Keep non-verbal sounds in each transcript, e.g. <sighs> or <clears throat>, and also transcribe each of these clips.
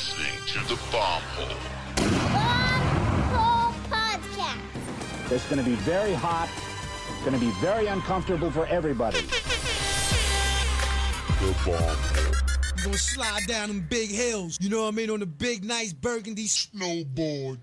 listening to the Bomb Hole. Bomb Hole Podcast. It's going to be very hot. It's going to be very uncomfortable for everybody. The Bomb Hole. Gonna slide down them big hills, you know what I mean, on the big, nice burgundy snowboard.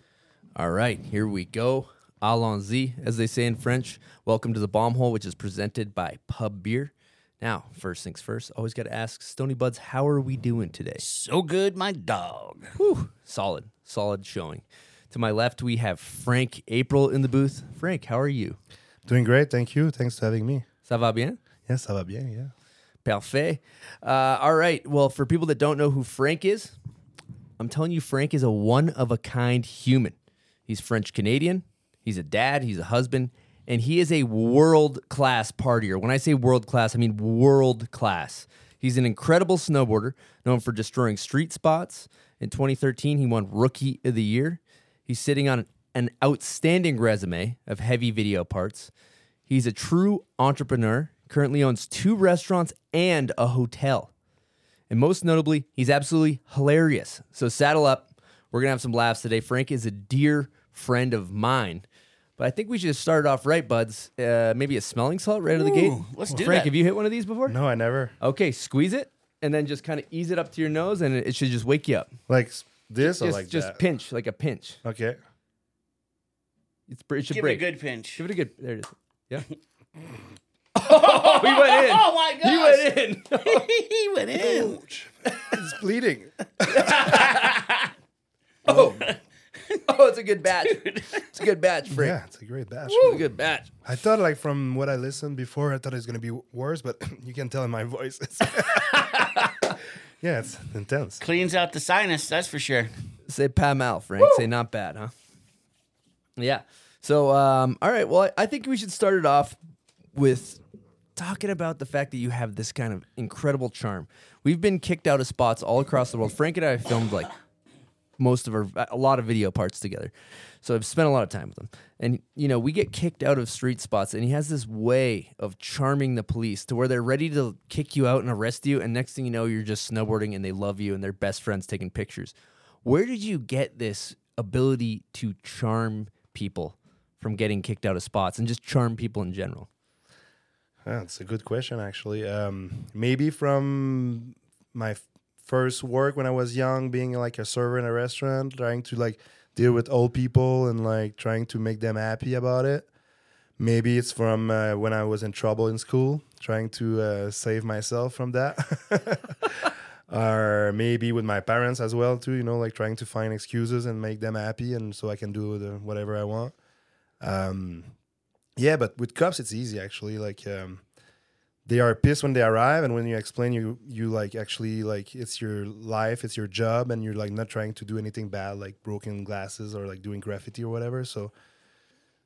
All right, here we go. Allons-y, as they say in French. Welcome to the Bomb Hole, which is presented by Pub Beer. Now, first things first, always got to ask Stony Buds, how are we doing today? So good, my dog. Whew, solid, solid showing. To my left, we have Frank April in the booth. Frank, how are you? Doing great, thank you. Thanks for having me. Ça va bien? Yes, ça va bien, yeah. Parfait. Uh, all right. Well, for people that don't know who Frank is, I'm telling you, Frank is a one of a kind human. He's French Canadian. He's a dad. He's a husband. And he is a world class partier. When I say world class, I mean world class. He's an incredible snowboarder, known for destroying street spots. In 2013, he won Rookie of the Year. He's sitting on an outstanding resume of heavy video parts. He's a true entrepreneur, currently owns two restaurants and a hotel. And most notably, he's absolutely hilarious. So saddle up. We're going to have some laughs today. Frank is a dear friend of mine. But I think we should start off right, buds. Uh, maybe a smelling salt right out of the gate. Ooh, let's do Frank, that. have you hit one of these before? No, I never. Okay, squeeze it and then just kind of ease it up to your nose, and it it should just wake you up. Like s- this or Just, like just that? pinch, like a pinch. Okay. It's, it should Give break. it a good pinch. Give it a good. There it is. Yeah. oh, <laughs> <laughs> he went in. Oh my He went in. <laughs> he went in. It's bleeding. oh, <laughs> it's a good batch. It's a good batch, Frank. yeah, it's a great batch. It's a good batch. I thought like from what I listened before, I thought it was gonna be worse, but <clears throat> you can tell in my voice. It's <laughs> yeah, it's intense. Cleans out the sinus, that's for sure. Say pas mal, Frank. Say not bad, huh? Yeah. So, um, all right. Well, I, I think we should start it off with talking about the fact that you have this kind of incredible charm. We've been kicked out of spots all across the world. Frank and I have filmed like most of our a lot of video parts together. So I've spent a lot of time with him. And you know, we get kicked out of street spots and he has this way of charming the police to where they're ready to kick you out and arrest you and next thing you know you're just snowboarding and they love you and they're best friends taking pictures. Where did you get this ability to charm people from getting kicked out of spots and just charm people in general? That's a good question, actually. Um, maybe from my first work when I was young, being like a server in a restaurant, trying to like deal with old people and like trying to make them happy about it. Maybe it's from uh, when I was in trouble in school, trying to uh, save myself from that. <laughs> or maybe with my parents as well too. You know, like trying to find excuses and make them happy, and so I can do the, whatever I want. Um, yeah, but with cops, it's easy actually. Like um, they are pissed when they arrive, and when you explain, you you like actually like it's your life, it's your job, and you're like not trying to do anything bad, like broken glasses or like doing graffiti or whatever. So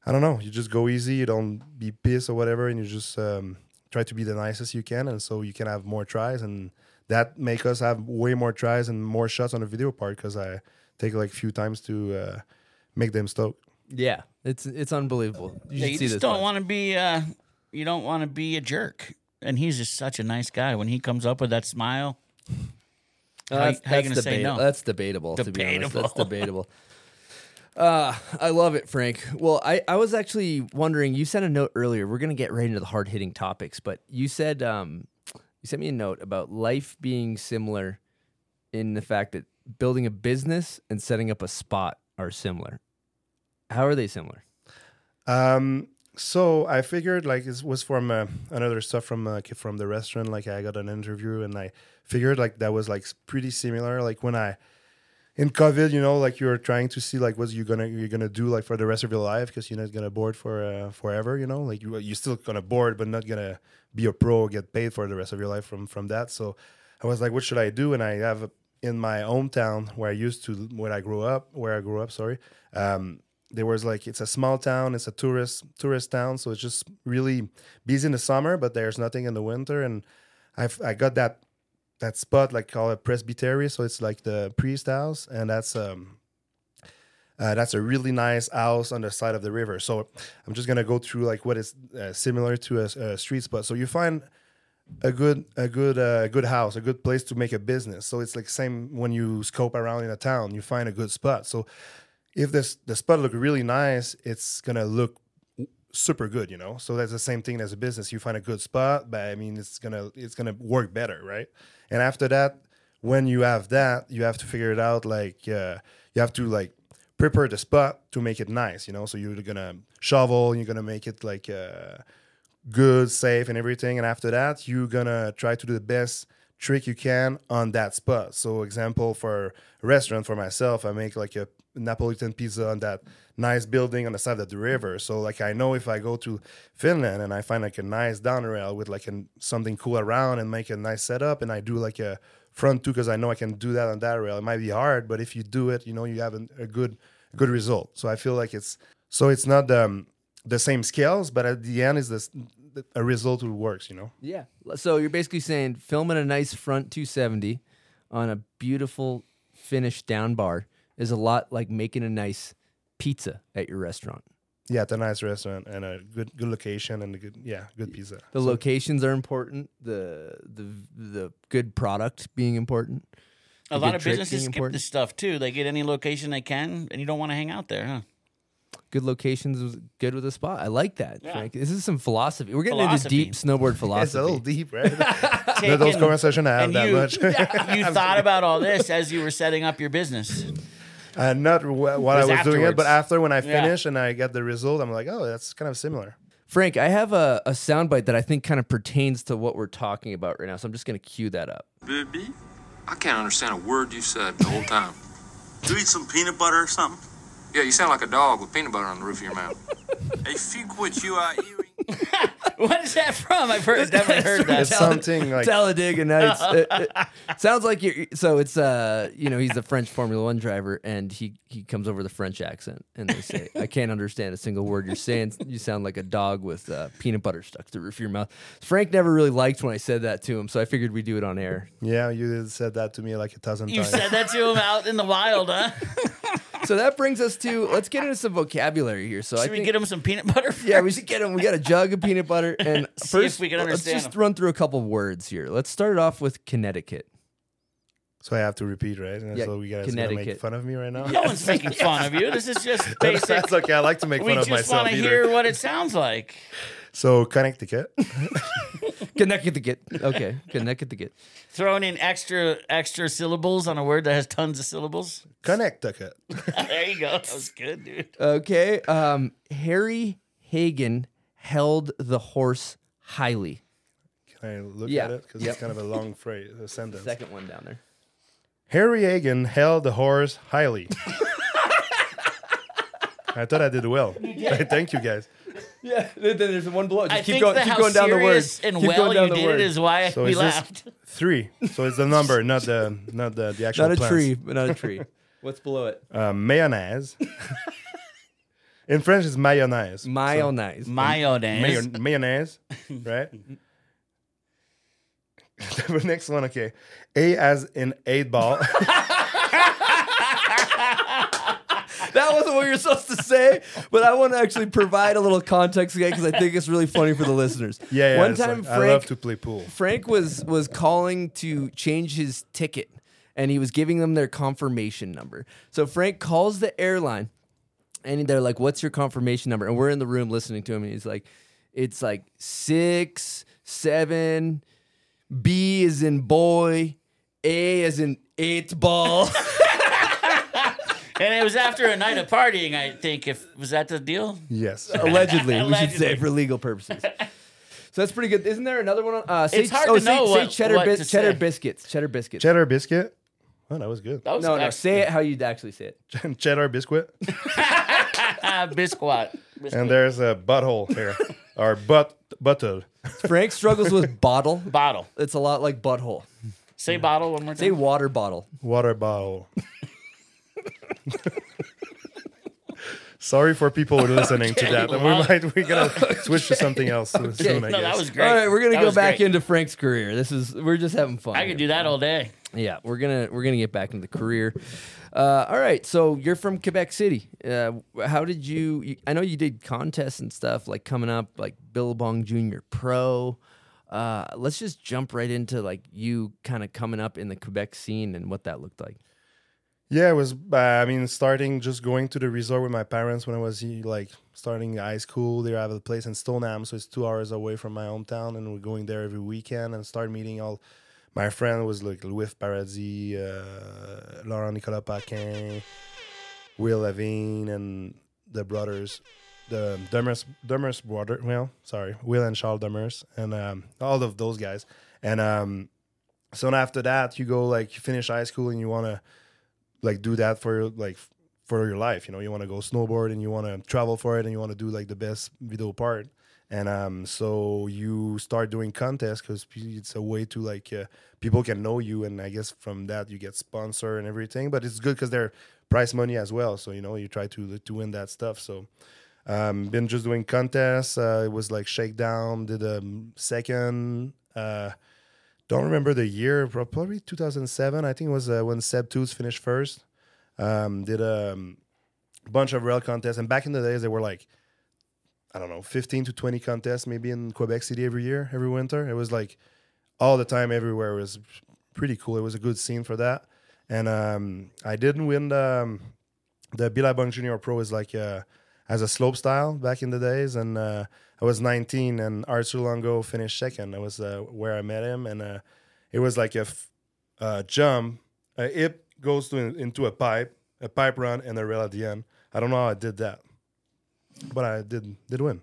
I don't know. You just go easy. You don't be pissed or whatever, and you just um, try to be the nicest you can, and so you can have more tries, and that make us have way more tries and more shots on the video part because I take like a few times to uh, make them stoked. Yeah, it's it's unbelievable. You Yeah, you see just this. don't want to be uh you don't want to be a jerk. And he's just such a nice guy when he comes up with that smile. Uh, How that's, you- how that's gonna say debate- no? That's debatable. To be honest, that's Debatable. <laughs> debatable. Uh, I love it, Frank. Well, I, I was actually wondering. You sent a note earlier. We're gonna get right into the hard hitting topics, but you said um, you sent me a note about life being similar in the fact that building a business and setting up a spot are similar. How are they similar? Um, so I figured like it was from uh, another stuff from uh, from the restaurant. Like I got an interview and I figured like that was like pretty similar. Like when I in COVID, you know, like you're trying to see like what you're gonna you're gonna do like for the rest of your life because you're not gonna board for uh, forever. You know, like you you're still gonna board, but not gonna be a pro get paid for the rest of your life from from that. So I was like, what should I do? And I have in my hometown where I used to where I grew up, where I grew up. Sorry. Um, there was like it's a small town it's a tourist tourist town so it's just really busy in the summer but there's nothing in the winter and i've i got that that spot like called a presbytery so it's like the priest house and that's um uh, that's a really nice house on the side of the river so i'm just gonna go through like what is uh, similar to a, a street spot so you find a good a good uh, good house, a good place to make a business. So it's like same when you scope around in a town, you find a good spot. So if this the spot look really nice, it's gonna look super good, you know. So that's the same thing as a business. You find a good spot, but I mean, it's gonna it's gonna work better, right? And after that, when you have that, you have to figure it out. Like uh, you have to like prepare the spot to make it nice, you know. So you're gonna shovel, you're gonna make it like uh, good, safe, and everything. And after that, you're gonna try to do the best trick you can on that spot. So, example for restaurant for myself, I make like a Napolitan pizza on that nice building on the side of the river. So, like I know if I go to Finland and I find like a nice down rail with like an, something cool around and make a nice setup, and I do like a front two because I know I can do that on that rail. It might be hard, but if you do it, you know you have a, a good good result. So I feel like it's so it's not um, the same scales, but at the end is this a result who works. You know. Yeah. So you're basically saying filming a nice front 270 on a beautiful finished down bar is a lot like making a nice pizza at your restaurant. Yeah, it's a nice restaurant and a good good location and a good yeah good pizza. The So- locations are important. The the the good product being important. A The lot of businesses being skip important. this stuff too. They get any location they can, and you don't want to hang out there, huh? Good locations is good with a spot. I like that, Yeah. Frank. This is some philosophy. We're getting Philosophy. into deep snowboard philosophy. <laughs> It's a little deep, right? <laughs> Taking- those conversations I have and that you, much. <laughs> you thought about all this as you were setting up your business. Uh, not wh- while I was was doing it, but after when I Yeah. finish and I get the result, I'm like, oh, that's kind of similar. Frank, I have a, a soundbite that I think kind of pertains to what we're talking about right now. So I'm just going to cue that up. Baby, I can't understand a word you said the whole time. Do you eat some peanut butter or something? Yeah, you sound like a dog with peanut butter on the roof of your mouth. I think what you are eating. <laughs> What is that from? I've heard, definitely heard that. It's something like Talladega Nights. <laughs> It- it sounds like you're. So it's uh, you know, he's a French Formula One driver, and he he comes over the French accent, and they say, "I can't understand a single word you're saying. You sound like a dog with uh, peanut butter stuck to the roof of your mouth." Frank never really liked when I said that to him, so I figured we'd do it on air. yeah, you said that to me like a thousand You times. said that to him out in the wild, huh? <laughs> So that brings us to let's get into some vocabulary here. So I Should we think, get him some peanut butter? <laughs> Yeah, we should get him. We got a jug of peanut butter, <laughs> and See first if we can understand. let's just him. run through a couple words here. Let's start it off with Connecticut. so I have to repeat, right? And Yeah, so we guys gonna make Connecticut. fun of me right now. No one's making fun of you. This is just <laughs> basic. That's okay. I like to make we fun of myself. We just want to hear what it sounds like. So Connecticut. <laughs> Connecticut. Okay, Connecticut. Throwing in extra extra syllables on a word that has tons of syllables. Connecticut. <laughs> there you go. That was good, dude. Okay. Um, Harry Hagen held the horse highly. Can I look Yeah. at it? Because Yep. it's kind of a long phrase, a <laughs> sentence. Second one down there. Harry Hagen held the horse highly. I thought I did well. Thank you guys. <laughs> Yeah. Then there's one below. Just I keep think going. that Keep how going down the word. serious and Keep well going down you the did word. it is why So we it's just laughed. three. So it's the number, <laughs> not the not the, the actual Not a plants. tree, but not a tree. What's below it? Uh, mayonnaise. <laughs> In French, it's mayonnaise. Mayonnaise. Mayonnaise. Mayo- mayonnaise, right? the next one, okay. A as in eight ball. That wasn't what you were supposed to say, but I want to actually provide a little context again because I think it's really funny for the listeners. <laughs> yeah, yeah. One time, like- I Frank love to play pool. Frank was was calling to change his ticket and he was giving them their confirmation number. So Frank calls the airline and they're like, "What's your confirmation number?" And we're in the room listening to him and he's like, "It's like 6 7 B is in boy, A is in 8 ball." <laughs> And it was after a night of partying, I think. If was that the deal? Yes. Allegedly, we should say for legal purposes. So that's pretty good. Isn't there another one? On, uh, say, It's hard oh, to say, know say what- cheddar, what bis- to cheddar say. biscuits. Cheddar biscuits. Cheddar biscuit. Oh, that was good. That was no, no. excellent. Say it how you'd actually say it. <laughs> Cheddar <laughs> biscuit. Biscuit. And there's a butthole here. <laughs> or butt butthole. Frank struggles with bottle. Bottle. It's a lot like butthole. Say bottle one more time. Say water bottle. Water bottle. <laughs> Sorry for people who are listening to that. And we might we're gonna switch to something else soon, soon, I no, guess. that was great. All right, we're gonna That go back great. into Frank's career. This is we're just having fun. I here. could do that all day. Yeah, we're gonna we're gonna get back into the career. Uh, all right, so you're from Quebec City. Uh, how did you, you? I know you did contests and stuff like coming up, like Billabong Junior Pro. Uh, let's just jump right into like you kind of coming up in the Quebec scene and what that looked like. Yeah, it was. Uh, I mean, starting just going to the resort with my parents when I was like starting high school. They have a place in Stoneham, so it's two hours away from my hometown, and we're going there every weekend and start meeting all. My friend was like Louis Paradis, uh, Laurent Nicolas Paquin, Will Lavigne, and the brothers, the Demers Demers brother. Well, sorry, Will and Charles Demers, and um, all of those guys. And um, so after that, you go like you finish high school and you want to like do that for like for your life. You know, you want to go snowboard and you want to travel for it and you want to do like the best video part. And um, so you start doing contests because it's a way to like uh, people can know you, and I guess from that you get sponsor and everything. But it's good because they're prize money as well. So you know you try to to win that stuff. So um, been just doing contests. Uh, it was like Shakedown. Did a second. Uh, don't remember the year. Probably 2007. I think it was uh, when Seb Toots finished first. Um, did a um, bunch of rail contests, and back in the days, they were like, I don't know, 15 to 20 contests maybe in Quebec City every year, every winter. It was like all the time, everywhere. It was pretty cool. It was a good scene for that. And um, I didn't win the um, the Billabong Junior Pro is like uh, as a slope style back in the days, and uh, I was 19, and Arthur Longo finished second. That was uh, where I met him, and uh, it was like a f- uh, jump. A hip goes to into a pipe, a pipe run, and a rail at the end. I don't know how I did that, but I did did win.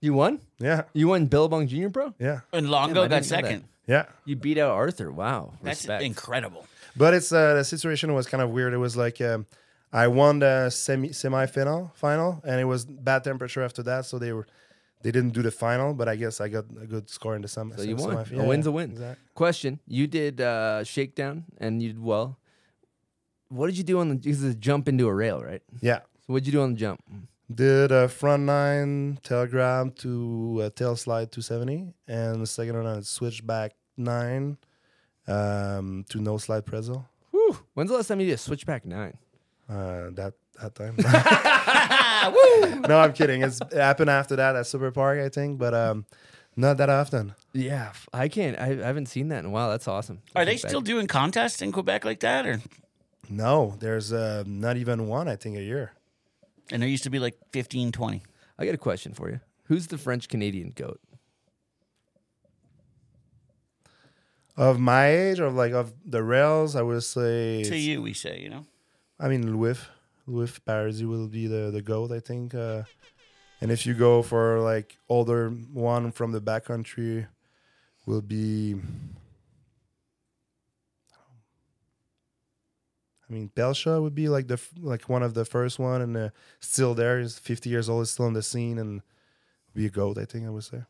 You won? Yeah, You won Billabong Junior Pro? yeah, And Damn, Longo I got didn't know that. second. yeah. You beat out Arthur. Wow. That's Respect. incredible. But it's uh, the situation was kind of weird. It was like um, I won the semi semi final final, and it was bad temperature after that, so they were they didn't do the final. But I guess I got a good score in the semi. So you won. semi- a win's yeah, a win. exactly. Question: You did uh, shakedown and you did well. What did you do on the? This is a jump into a rail, right? Yeah, So what'd you do on the jump? did a front nine tail grab to a tail slide 270, and the second one I switched back nine um, to no slide. Whew. When's the last time you did a switchback nine? Uh, that that time. <laughs> <laughs> <laughs> no, I'm kidding. It's it happened after that at Super Park, I think, but um, not that often. Yeah, f- I can't. I, I haven't seen that in a while. That's awesome. Are they Switchback. still doing contests in Quebec like that? Or No, there's uh, not even one, I think, a year. and there used to be like 15, 20. I got a question for you. Who's the French Canadian goat? Of my age, or like of the rails, I would say. To you, we say, you know. I mean, Louis, Louis Paradis will be the, the goat, I think. Uh, and if you go for like older one from the backcountry, will be. I mean, Pelchat would be like the like one of the first one, and uh, still there. He's 50 years old, is still on the scene, and be a goat. I think I would say.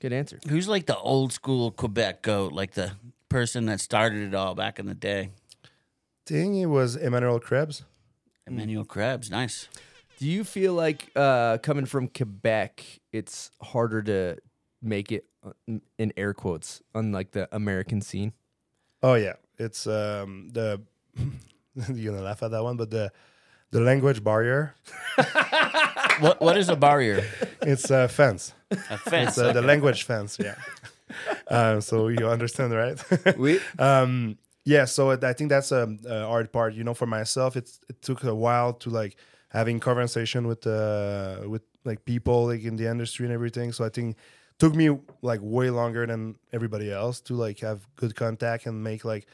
Good answer. Who's like the old school Quebec goat, like the person that started it all back in the day? think it was Emmanuel Krebs. Emmanuel Krebs, nice. Do you feel like uh, coming from Quebec, it's harder to make it uh, in air quotes on like the American scene? Oh yeah, it's um, the <laughs> you're gonna laugh at that one, but the the language barrier. <laughs> what What is a barrier? It's a fence. A fence. It's uh, the language fence. Yeah. um, <laughs> so you understand, right? We um, yeah. So I think that's a, a hard part. You know, for myself, it took a while to like having conversation with uh with like people like in the industry and everything. So I think took me like way longer than everybody else to like have good contact and make like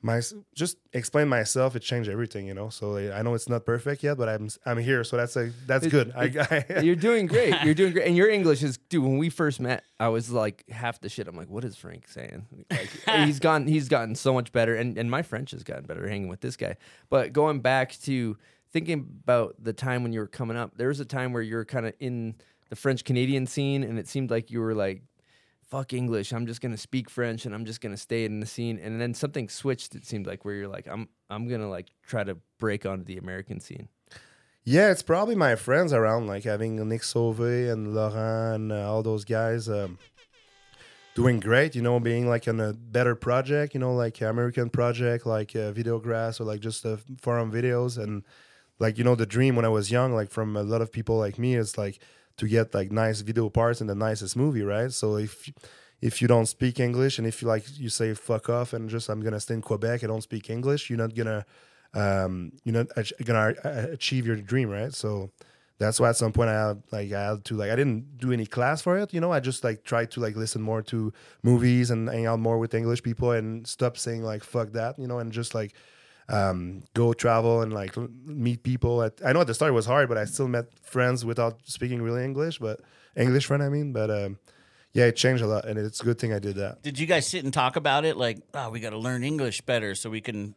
my just explain myself it changed everything you know so i know it's not perfect yet but i'm i'm here so that's a that's It- good it- I, You're doing <laughs> great. You're doing great. And your English is, dude. When we first met, I was like half the shit. I'm like, what is Frank saying? Like, <laughs> he's gone. He's gotten so much better, and and my French has gotten better hanging with this guy. But going back to thinking about the time when you were coming up, there was a time where you were kind of in the French Canadian scene, and it seemed like you were like. Fuck English. I'm just gonna speak French, and I'm just gonna stay in the scene. And then something switched. It seemed like where you're like, I'm, I'm gonna like try to break onto the American scene. Yeah, it's probably my friends around, like having Nick Sauve and Laurent and uh, all those guys um, doing great, you know, being like on a better project, you know, like American project, like uh, Videograss or like just uh, forum videos. And like, you know, the dream when I was young, like from a lot of people like me, is like to get like nice video parts in the nicest movie, right? So if if you don't speak English and if you like you say fuck off and just I'm gonna stay in Quebec, I don't speak English, you're not gonna um, you're not gonna uh, achieve your dream, right? So that's why at some point I had, like I had to like I didn't do any class for it, you know. I just like tried to like listen more to movies and hang out more with English people and stop saying like fuck that, you know, and just like um, go travel and like meet people. At, I know at the start it was hard, but I still met friends without speaking really English, but English friend I mean, but um, yeah, it changed a lot, and it's a good thing I did that. Did you guys sit and talk about it? Like, oh, we got to learn English better so we can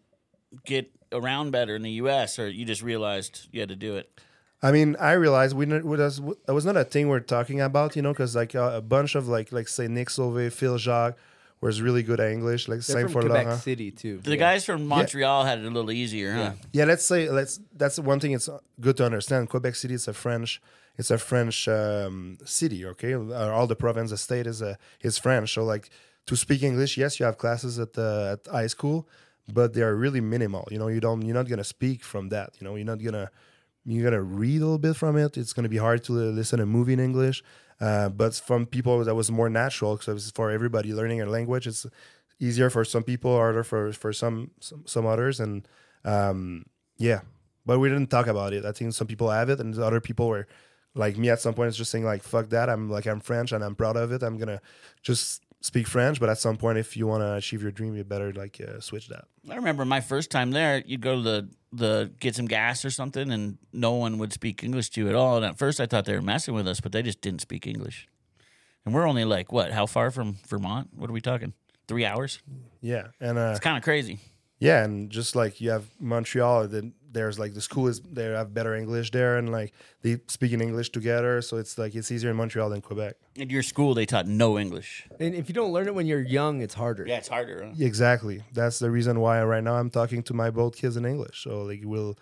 get around better in the U.S. Or you just realized you had to do it? I mean, I realized we it was it was not a thing we're talking about, you know, because like uh, a bunch of like like say Nick Sauvé, Phil Jacques was really good at English. Like They're same from for Quebec Laurent. City too. The guys from Montreal had it a little easier, huh? Yeah, let's say let's. That's one thing. It's good to understand. Quebec City is a French. It's a French um, city. Okay, Uh, all the province, the state is a is French. So like to speak English, yes, you have classes at the at high school, but they are really minimal. You know, you don't. You're not gonna speak from that. You know, you're not gonna. You're gonna read a little bit from it. It's gonna be hard to listen to a movie in English. Uh, but from people that was more natural because for everybody learning a language, it's easier for some people, harder for for some some, some others, and um, yeah. But we didn't talk about it. I think some people have it, and other people were like me. At some point, it's just saying like "fuck that." I'm like I'm French, and I'm proud of it. I'm gonna just speak French. But at some point, if you want to achieve your dream, you better like uh, switch that. I remember my first time there. You'd go to the the get some gas or something, and no one would speak English to you at all. And at first, I thought they were messing with us, but they just didn't speak English. And we're only like what? How far from Vermont? What are we talking? Three hours? Yeah, and uh, It's kind of crazy. yeah, and just like you have Montreal, then there's like the school is they have better English there, and like they speak in English together, so it's like it's easier in Montreal than Quebec. At your school, they taught no English. And if you don't learn it when you're young, it's harder. Yeah, it's harder. Huh? Exactly. That's the reason why right now I'm talking to my both kids in English. So like will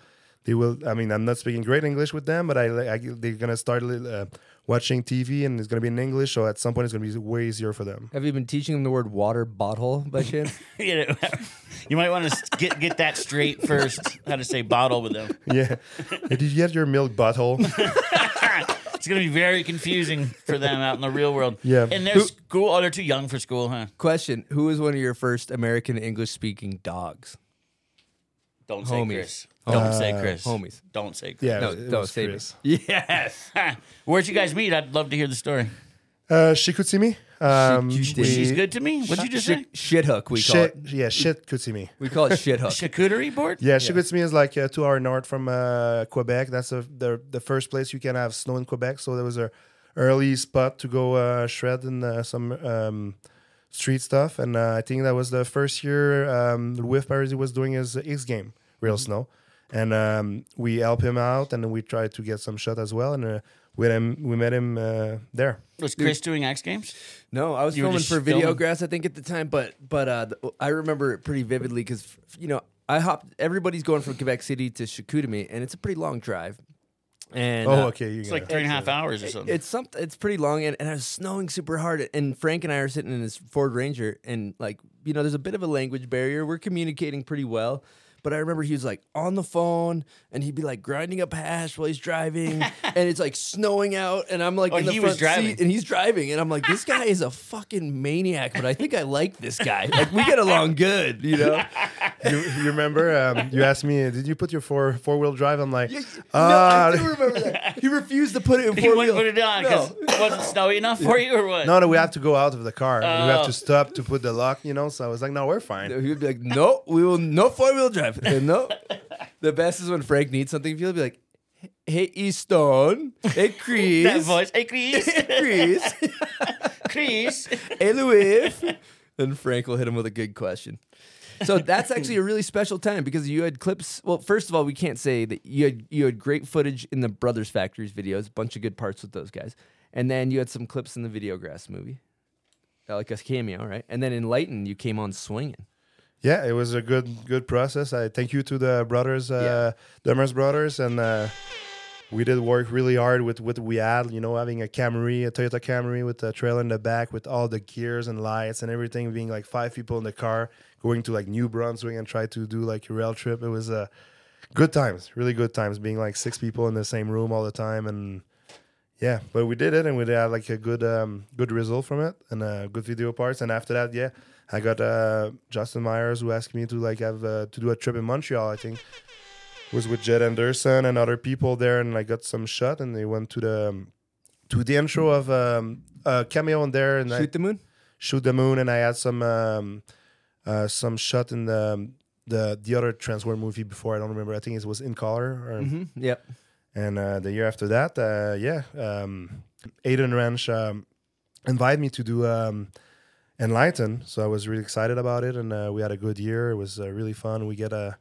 they will I mean I'm not speaking great English with them, but I, I they're gonna start uh, watching TV and it's gonna be in English. So at some point it's gonna be way easier for them. Have you been teaching them the word water bottle by <laughs> chance? you, know, you might want to get get that straight first. How to say bottle with them? Yeah. Did you get your milk bottle? <laughs> It's gonna be very confusing for them out in the real world. Yeah. And their school, oh, they're too young for school, huh? Question: Who was one of your first American English speaking dogs? Don't say Homies. Chris. Don't say Chris. homies. Don't say Chris. Yeah. No, it don't was say Chris. me. <laughs> Yes. <laughs> Where'd you guys meet? I'd love to hear the story. Uh, Chicoutimi. Um, She- we- She's good to me. What'd you just say? Shit, shit hook. We call Shit, it. yeah, shit Kutsimi. We call it shit hook. <laughs> Charcuterie board? Yeah, Chicoutimi is like uh, two hour north from uh, Quebec. That's a, the the first place you can have snow in Quebec. So there was a early spot to go uh, shred in uh, some um, street stuff, and uh, I think that was the first year um, Louis Paradis was doing his X game real snow, and um, we help him out, and then we try to get some shot as well, and uh, with him we met him uh, there. Was Chris doing X Games? No, I was You filming for filming? Videograss, I think, at the time. But but uh, th- I remember it pretty vividly because you know I hopped. Everybody's going from Quebec City to Chicoutimi, and it's a pretty long drive. And Oh, uh, okay, you It's got like three and a half hours or It- something. It's something. It's pretty long, and, and it was snowing super hard. And Frank and I are sitting in this Ford Ranger, and like you know, there's a bit of a language barrier. We're communicating pretty well, but I remember he was like on the phone, and he'd be like grinding up hash while he's driving, <laughs> and it's like snowing out, and I'm like Oh, in the he was front driving. seat, and he's driving, and I'm like, this guy is a fucking maniac, but I think I like this guy. Like we get along good, you know. <laughs> you, you remember? Um, you asked me, did you put your four four wheel drive? I'm like, <laughs> no, ah, I do remember that. He refused to put it in four wheel. He four wouldn't wheel. put it on No. because it wasn't snowy enough for you, or what? no, no, we have to go out of the car. We have Oh. to stop to put the lock, you know. So I was like, no, we're fine. He would be like, "No, we will no four wheel drive." <laughs> No, the best is when Frank needs something. He'll be like, "Hey, Easton. Hey, <laughs> Chris. that voice. Hey, Chris. <laughs> Chris. Chris. hey, Louis." And Frank will hit him with a good question. So that's actually a really special time because you had clips. Well, first of all, we can't say that you had you had great footage in the Brothers Factories videos, a bunch of good parts with those guys, and then you had some clips in the Videograss movie, like a cameo, right? And then in Lighten, you came on swinging. Yeah, it was a good good process. I thank you to the brothers, uh, Demers brothers, and uh, we did work really hard with what we had. You know, having a Camry, a Toyota Camry with a trailer in the back, with all the gears and lights and everything. Being like five people in the car, going to like New Brunswick and try to do like a rail trip. It was uh, good times, really good times. Being like six people in the same room all the time, and yeah, but we did it, and we had like a good um, good result from it, and uh, good video parts. And after that, yeah, I got uh, Justin Myers who asked me to like have uh, to do a trip in Montreal. I think was with Jed Anderson and other people there, and I got some shot, and they went to the um, to the intro of um, a cameo in there, and I, Shoot the moon. shoot the moon, and I had some um, uh, some shot in the um, the the other Transworld movie before. I don't remember. I think it was in color. Or, hmm Yep. And uh, the year after that, uh, yeah, um, Aiden Ranch um, invited me to do um, Enlighten, so I was really excited about it, and uh, we had a good year. It was uh, really fun. We get uh,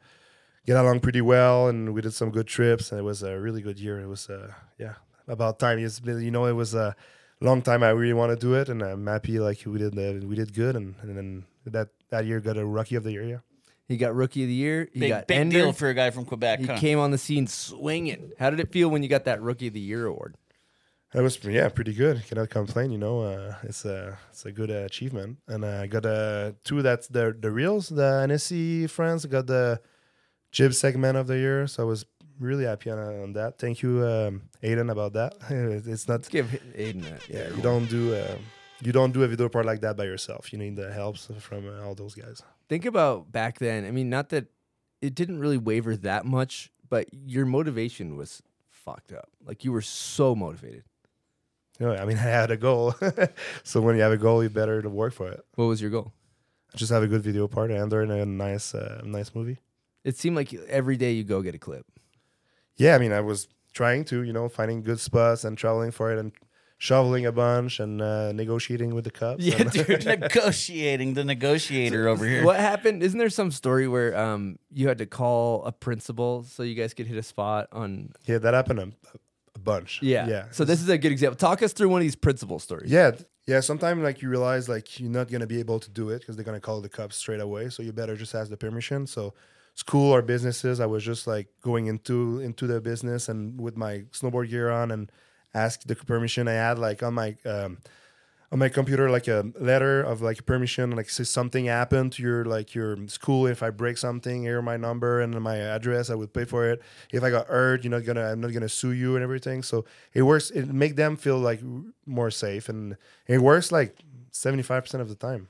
get along pretty well, and we did some good trips, and it was a really good year. It was, uh, yeah, about time. It's been, you know, it was a long time. I really want to do it, and I'm happy like we did. Uh, we did good, and, and then that that year got a rookie of the year. Yeah. He got rookie of the year. He Big, got big Ender. deal for a guy from Quebec. He huh? came on the scene swinging. How did it feel when you got that rookie of the year award? That was yeah, pretty good. Cannot complain. You know, uh, it's a it's a good uh, achievement. And uh, I got uh, two. That's the the reels. The NSC friends got the jib segment of the year. So I was really happy on, on that. Thank you, um, Aiden, about that. <laughs> it's not give Aiden that. yeah. You don't do uh, you don't do a video part like that by yourself. You need the helps from uh, all those guys. Think about back then. I mean, not that it didn't really waver that much, but your motivation was fucked up. Like you were so motivated. You know, I mean, <laughs> I had a goal. <laughs> so when you have a goal, you better to work for it. What was your goal? Just have a good video part and they're in a nice uh, nice movie. It seemed like every day you go get a clip. yeah, I mean, I was trying to, you know, finding good spots and traveling for it and shoveling a bunch and uh, negotiating with the cops. Yeah, dude. <laughs> Negotiating the negotiator over here. What happened? Isn't there some story where um you had to call a principal so you guys could hit a spot on? yeah, that happened a, a bunch. Yeah. yeah. So this is a good example. Talk us through one of these principal stories. yeah, yeah. Sometimes like you realize like you're not gonna be able to do it because they're gonna call the cops straight away. So you better just ask the permission. So school or businesses, I was just like going into into the business and with my snowboard gear on and ask the permission. I had like on my um, on my computer like a letter of like permission like say something happened to your like your school if i break something here my number and my address i would pay for it. If i got hurt you're not gonna i'm not gonna sue you and everything. So it works it make them feel like more safe. And it works like 75% of the time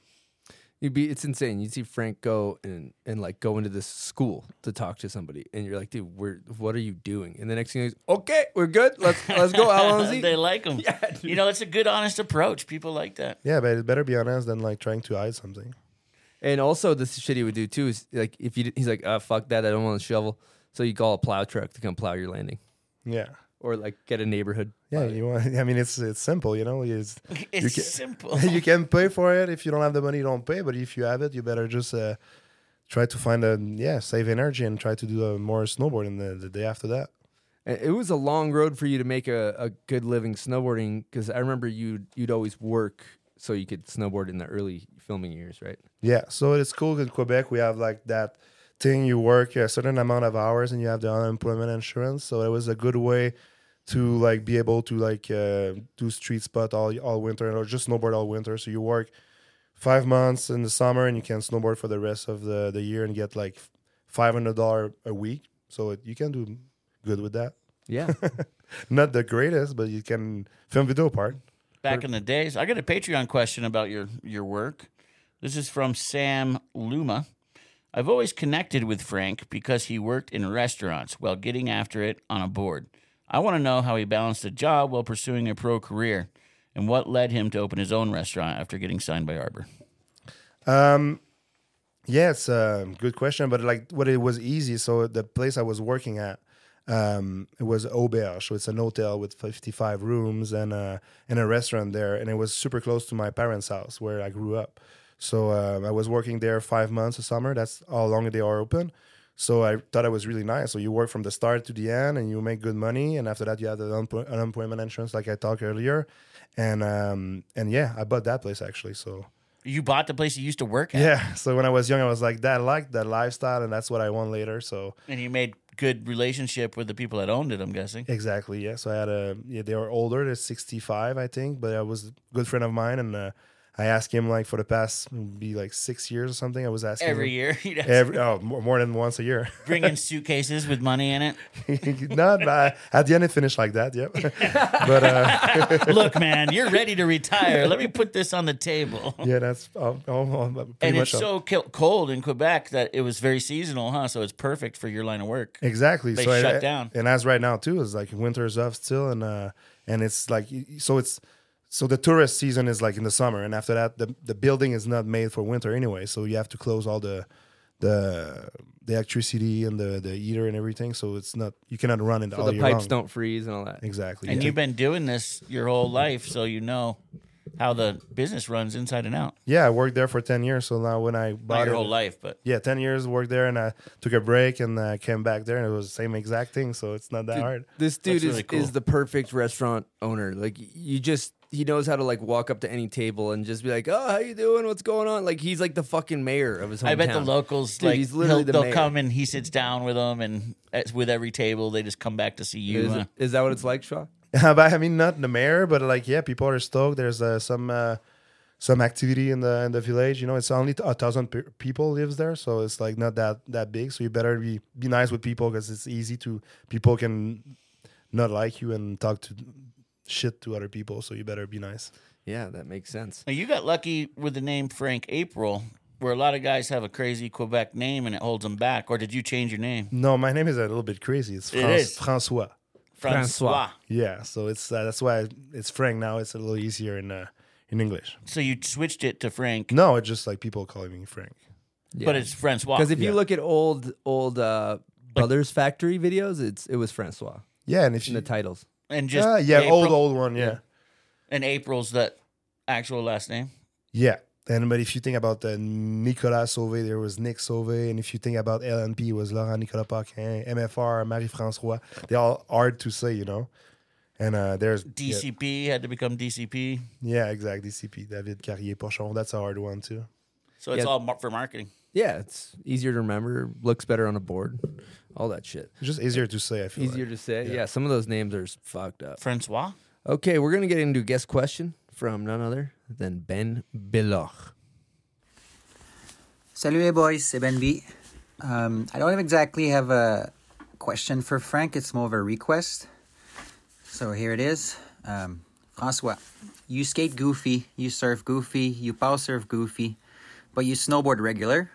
You'd be it's insane. You'd see Frank go and and like go into this school to talk to somebody, and you're like, dude, we're what are you doing? And the next thing is, okay, we're good. Let's let's go. How long is they like him. <laughs> Yeah, dude. you know, it's a good, honest approach. People like that. yeah but it better be honest than like trying to hide something And also, this shit he would do too is like if you he's like, uh, fuck that, I don't want to shovel. So you call a plow truck to come plow your landing, yeah or like get a neighborhood. yeah you want <laughs> i mean it's it's simple you know it's <laughs> It's can- simple. <laughs> you can pay for it if you don't have the money you don't pay but if you have it you better just uh, try to find a yeah save energy and try to do a more snowboarding the, the day after that It was a long road for you to make a, a good living snowboarding because I remember you you'd always work so you could snowboard in the early filming years, right? yeah so it's cool in quebec we have like that thing you work a certain amount of hours and you have the unemployment insurance so it was a good way to like be able to like uh, do street spot all all winter or just snowboard all winter so you work five months in the summer and you can snowboard for the rest of the, the year and get like $500 a week so it, you can do good with that Yeah. <laughs> not the greatest, but you can film video part. Back in the days, I got a Patreon question about your your work. This is from Sam Luma. I've always connected with Frank because he worked in restaurants while getting after it on a board. I want to know how he balanced a job while pursuing a pro career and what led him to open his own restaurant after getting signed by Arbor. Um, yeah, good question, but like what it was easy. So the place I was working at, um, it was auberge, so it's an hotel with 55 rooms and a and a restaurant there, and it was super close to my parents' house where I grew up. So um, I was working there five months a summer. That's how long they are open. So I thought it was really nice. So you work from the start to the end, and you make good money. And after that, you have the unempl- unemployment insurance, like I talked earlier. And um, and yeah, I bought that place actually. So You bought the place you used to work at, yeah. So when I was young, I was like, that I like that lifestyle, and that's what I want later. So and you made good relationship with the people that owned it. I'm guessing. exactly, yeah. So I had a yeah, they were older, they're 65, I think, but I was a good friend of mine, and uh, I asked him like for the past be like six years or something. I was asking Every him year, <laughs> he'd ask- every oh more, more than once a year. <laughs> bringing suitcases with money in it. <laughs> Not but at the end it finished like that. Yep. but uh, Look, man, you're ready to retire. Let me put this on the table. yeah, that's all, all, all, pretty and it's all. so cold in Quebec that it was very seasonal, huh? So it's perfect for your line of work. Exactly. They so shut I- down. and as right now too is like winter's up still, and uh, and it's like so it's so the tourist season is like in the summer, and after that the the building is not made for winter anyway, so you have to close all the the the electricity and the the heater and everything, so it's not you cannot run it So all the year pipes long. don't freeze and all that. exactly. And yeah. you've been doing this your whole life, so you know how the business runs inside and out. yeah, I worked there for ten years, so now when I Not bought your it, whole life, but yeah, ten years worked there, and I took a break and i came back there, and it was the same exact thing, so it's not that Dude, hard. This dude That's is, really cool. is the perfect restaurant owner. Like you just he knows how to like walk up to any table and just be like, "Oh, how you doing? What's going on?" Like he's like the fucking mayor of his hometown. I bet the locals Dude, like he's literally he'll- the they'll mayor. come and he sits down with them, and at, with every table they just come back to see you. Is, huh? it- is that what it's like, Shaw? <laughs> but I mean, not the mayor, but like, yeah, people are stoked. There's uh, some uh, some activity in the in the village. You know, it's only a thousand pe- people lives there, so it's like not that that big. So you better be be nice with people because it's easy to people can not like you and talk to shit to other people. So you better be nice. Yeah, that makes sense. Now, you got lucky with the name Frank April, where a lot of guys have a crazy Quebec name and it holds them back. Or did you change your name? No, my name is a little bit crazy. It's It Frans- Francois. Francois. Yeah, so it's uh, that's why it's Frank now. It's a little easier in uh, in English. So you switched it to Frank, No, it's just like people calling me Frank. but it's Francois. Because if you look at old old uh, Brothers Factory videos, it's it was Francois Yeah, and if in you the titles. And just Uh, yeah, April, old old one, yeah. and April's that actual last name. Yeah. And but if you think about the Nicolas Sauvé, there was Nick Sauvé, and if you think about LNP, it was Laurent Nicolas Paquin, MFR, Marie-France Roy. They're all hard to say, you know. And uh, there's yeah, DCP had to become DCP. yeah, exactly. DCP, David Carrier Porcheron. That's a hard one too. So it's Yeah. all for marketing. Yeah, it's easier to remember, looks better on a board, all that shit. It's just easier to say. I feel Easier like. to say. Yeah. Yeah. some of those names are fucked up. Francois. Okay, we're gonna get into a guest question from none other than Ben Bilocq. Salut les boys, c'est Ben B. Um, I don't exactly have a question for Frank, it's more of a request. So here it is. Um, Francois, you skate goofy, you surf goofy, you power surf goofy, but you snowboard regular.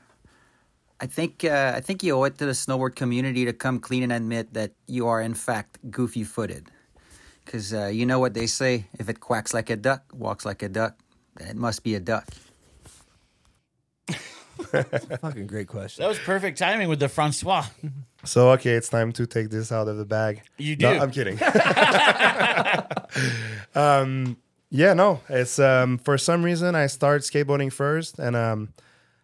I think uh, I think you owe it to the snowboard community to come clean and admit that you are in fact goofy footed. Because uh, you know what they say: if it quacks like a duck, walks like a duck, then it must be a duck. a Fucking great question. That was perfect timing with the Francois. So okay, it's time to take this out of the bag. You No, do. I'm kidding. <laughs> um, yeah, no, it's um, for some reason I started skateboarding first, and um,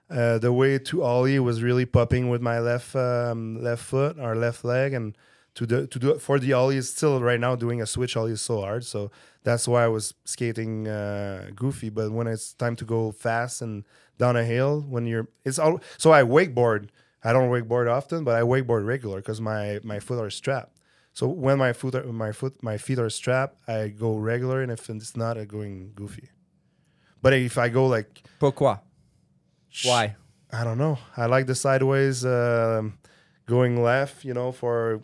uh, the way to ollie was really popping with my left um, left foot or left leg, and to do to do it for the ollie is still right now doing a switch ollie is so hard. So that's why I was skating uh, goofy. But when it's time to go fast and down a hill, when you're it's all so I wakeboard. I don't wakeboard often, but I wakeboard regular because my my foot are strapped. So when my foot are, my foot my feet are strapped, I go regular, and if it's not, I going goofy. But if I go like Pourquoi? Why? I don't know, I like the sideways um, going left, you know, for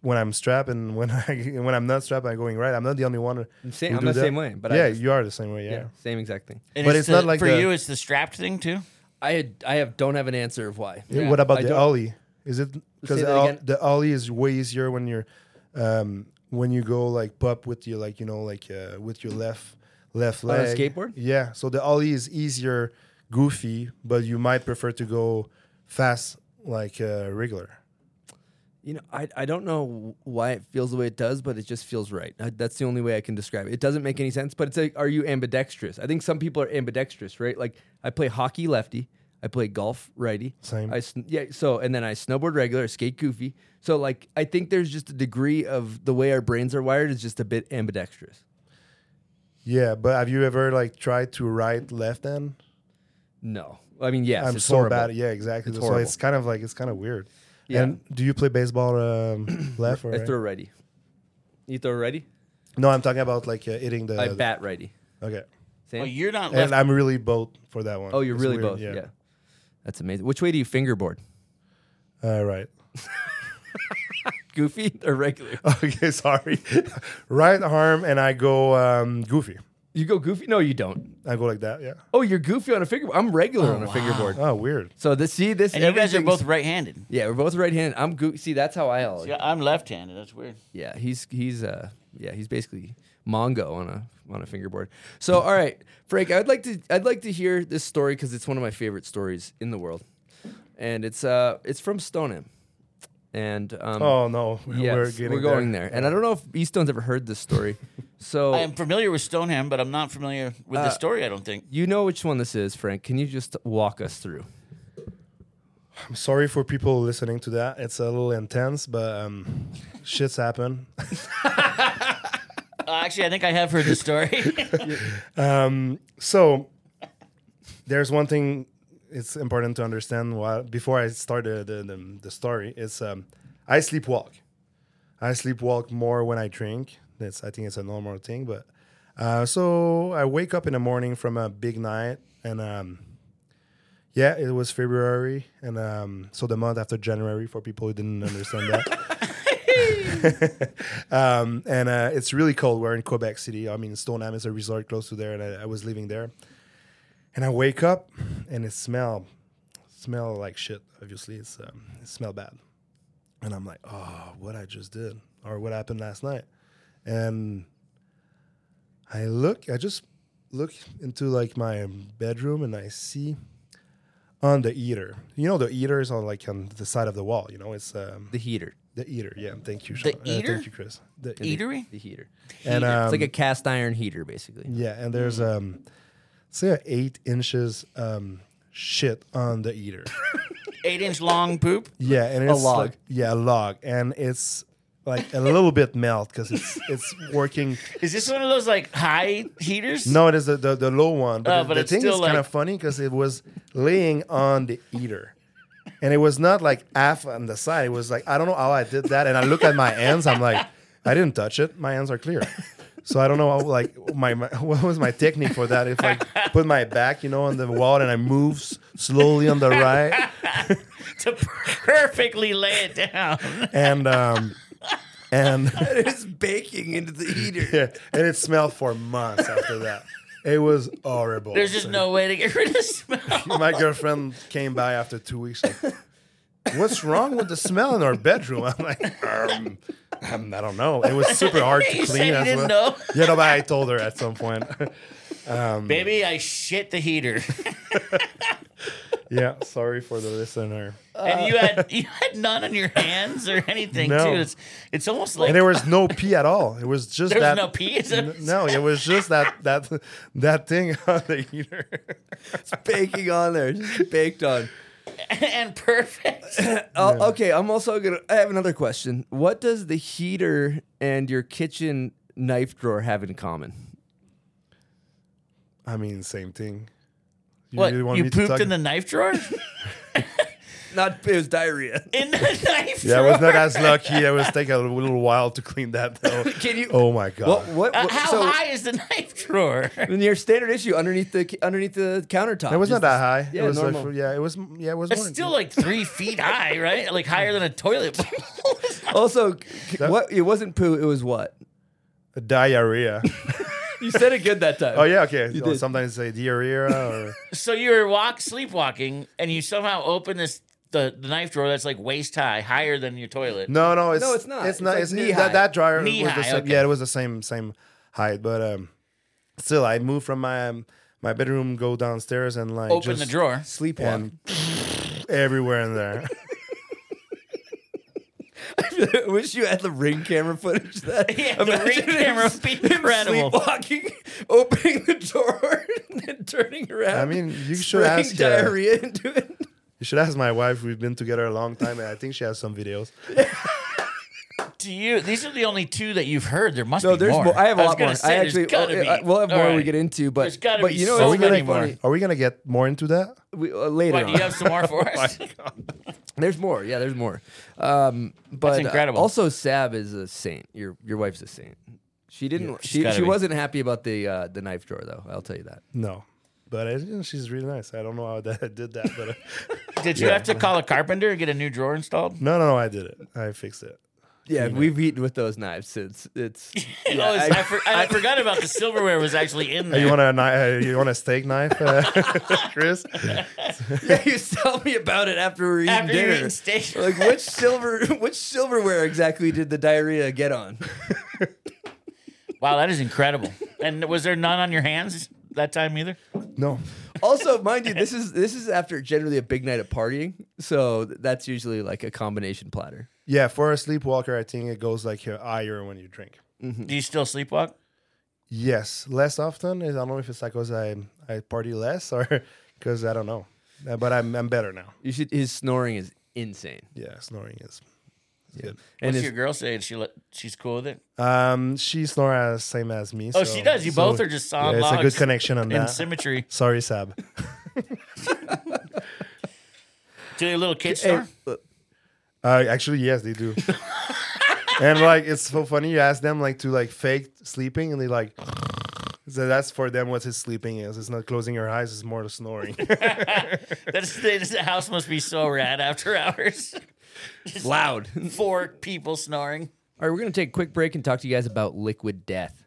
when I'm strapped, and when <laughs> I when I'm not strapped, I'm going right. I'm not the only one. I'm, same, who I'm do the that. same way, but I yeah, just- you are the same way. yeah, Yeah, same exact thing. And But it's the- not like for the- you. It's the strapped thing too. I had, I have don't have an answer of why. Yeah, What about I the don't- ollie? Is it because the, that ol- again. the ollie is way easier when you're um, when you go like pop with your like you know like uh, with your left left On a leg skateboard? Yeah, so the ollie is easier, goofy, but you might prefer to go fast like uh, regular. You know, I, I don't know why it feels the way it does, but it just feels right. That's the only way I can describe it. It doesn't make any sense, but it's like, are you ambidextrous? I think some people are ambidextrous, right? Like I play hockey lefty, I play golf righty. Same. I yeah. So and then I snowboard regular, skate goofy. So like I think there's just a degree of the way our brains are wired is just a bit ambidextrous. Yeah, but have you ever like tried to right left hand? No, I mean yes, I'm it's so horrible. bad. Yeah, exactly. It's so horrible. it's kind of like it's kind of weird. Yeah. And do you play baseball um, <clears throat> left or I right? throw righty. You throw righty? No, I'm talking about like uh, hitting the. I bat righty. Okay. Sam? Oh, you're not and left. I'm really both for that one. Oh, you're It's really weird, both. Yeah. That's amazing. Which way do you fingerboard? Uh, right. <laughs> Goofy or regular? <laughs> Okay, sorry. <laughs> right arm, and I go um, goofy. You go goofy? No, you don't. I go like that. Yeah. Oh, you're goofy on a fingerboard. I'm regular on a fingerboard. Oh, weird. So this see this and you guys are everything's- both right-handed. Yeah, we're both right-handed. I'm goofy. See, that's how I always. Yeah, I'm left-handed. That's weird. Yeah, he's he's uh yeah, he's basically Mongo on a on a fingerboard. So all right, Frank, I'd like to I'd like to hear this story because it's one of my favorite stories in the world, and it's uh it's from Stoneham, and um Oh no, yes, we're getting we're going there. and I don't know if Eaststone's ever heard this story. <laughs> So I am familiar with Stoneham, but I'm not familiar with the Uh, story. I don't think. you know which one this is, Frank. Can you just walk us through? I'm sorry for people listening to that. It's a little intense, but um, shits happen. <laughs> Uh, actually, I think I have heard the story. <laughs> Um, so there's one thing it's important to understand why before I start the the, the, the story is um, I sleepwalk. I sleepwalk more when I drink. That's I think it's a normal thing, but uh, so I wake up in the morning from a big night and um, yeah, it was February and um, so the month after January for people who didn't understand that. <laughs> um, and uh, it's really cold. We're in Quebec City. I mean, Stoneham is a resort close to there, and I, I was living there. And I wake up, and it smell smell like shit. Obviously, it's um, it smell bad. And I'm like, oh, what I just did, or what happened last night. And I look, I just look into like my bedroom, and I see on the eater. You know, the eater is on like on the side of the wall. You know, it's um, The heater. the eater. Yeah, thank you. The Sean. Uh, thank you, Chris. The Eatery? The heater. And Heater. um, It's like a cast iron heater, basically. yeah, and there's um, say eight inches um shit on the eater. <laughs> Eight-inch long poop. yeah, and it's a log. like- yeah, a log, and it's like a little bit melt because it's it's working. Is this one of those like high heaters? No, it is the the, the low one, but Oh, the, but the it's thing is still kind of funny because it was laying on the eater. And it was not like half on the side. It was like I don't know how I did that. And I look at my hands. I'm like, I didn't touch it. My hands are clear. So I don't know how, like my, my <laughs> what was my technique for that. If I put my back, you know, on the wall and I move slowly on the right, <laughs> to perfectly lay it down. and um, and <laughs> it's baking into the heater. yeah, and it smelled for months after that. It was horrible. There's just no way to get rid of the smell. My girlfriend came by after two weeks. Like, What's wrong with the smell in our bedroom? I'm like, um, um, I don't know. It was super hard to <laughs> clean said you as didn't well. know? Yeah, no, but I told her at some point. Um, Baby, I shit the heater. <laughs> yeah, sorry for the listener. and you had you had none on your hands or anything No. too. It's it's almost like and there was no pee at all. It was just There was that. no pee? Is N- no, it was just that that that thing <laughs> on the heater. It's baking on there, just baked on. <laughs> and perfect. <laughs> Oh, okay, I'm also gonna. I have another question. What does the heater and your kitchen knife drawer have in common? I mean, same thing. What really want you me to pooped talk- in the knife drawer? <laughs> Not it was diarrhea. <laughs> in the knife Yeah, I was not as lucky. It was taking a little while to clean that though. <laughs> Can you? Oh my god. What? What? Uh, how so, high is the <laughs> knife drawer? In your standard issue, underneath the underneath the countertop. It was not Just- that high. Yeah, it was normal. like yeah, it was yeah, it was It's more- still like three feet high, right? Like higher than a toilet bowl. Also, That- what? It wasn't poo. It was what? diarrhea. You said it good that time. oh yeah, okay. You Oh, did. Sometimes say diarrhea or so you were walk sleepwalking, and you somehow open this the, the knife drawer that's like waist high, higher than your toilet. no, no, it's No, it's not. It's It's not. like It's, knee high. that, that dryer Knee was the high, same. okay. Yeah, it was the same same height, but um, still, I moved from my um, my bedroom, go downstairs, and like Open just, the drawer. Sleepwalk. <laughs> and everywhere in there. <laughs> I wish you had the ring camera footage. of That <laughs> Yeah, the ring Imagine camera would be him incredible. Sleepwalking, opening the door, and then turning around. I mean, you should spraying ask. Uh, diarrhea into it. You should ask my wife. We've been together a long time, and I think she has some videos. <laughs> Do you? These are the only two that you've heard. There must No, be there's more. more. I have a was lot more. gonna say, I there's actually, gotta oh, be. we'll have All more when we right. get into. But There's gotta but be you know, so Are we it's gonna many more. funny. Are we gonna get more into that? We, uh, later What, do you have some more <laughs> for us? There's more. Yeah, there's more. Um, but uh, incredible. also, Sab is a saint. Your your wife's a saint. She didn't. Yeah. She gotta she be. wasn't happy about the uh, the knife drawer though. I'll tell you that. No, but I, you know, she's really nice. I don't know how <laughs> that did that, but uh, Did you have to call a carpenter and get a new drawer installed? no, no, no, I did it. I fixed it. Yeah, we've eaten with those knives since it's. <laughs> oh, it's- I, for, I, <laughs> forgot about the silverware was actually in there. you want a kni- uh, you want a steak knife, uh, Chris? yeah, you tell me about it after we were eating After you're dinner. eating steak. like which silver, which silverware exactly did the diarrhea get on? wow, that is incredible. And was there none on your hands that time either? No. <laughs> also, mind you, this is this is after generally a big night of partying, so that's usually like a combination platter. Yeah, for a sleepwalker, I think it goes like uh, higher when you drink. Do you still sleepwalk? Yes, less often. I don't know if it's like because I I party less or <laughs> because I don't know, Uh, but I'm I'm better now. You should. His snoring is insane. Yeah, snoring is. Good. And What's your girl say? She let, she's cool with it. Um, she snore as same as me. Oh, so- she does. You so- both are just solid Yeah, it's a logs good connection on in that. symmetry. <laughs> Sorry, Sab. <laughs> Do your little kids Hey, snore? look, Uh, actually, yes, they do. <laughs> and like, it's so funny. You ask them like to like fake sleeping, and they like. So that's for them what his sleeping is. It's not closing your eyes; it's more <laughs> the snoring. That's the house must be so rad after hours. <laughs> loud. Four people snoring. All right, we're going to take a quick break and talk to you guys about liquid death.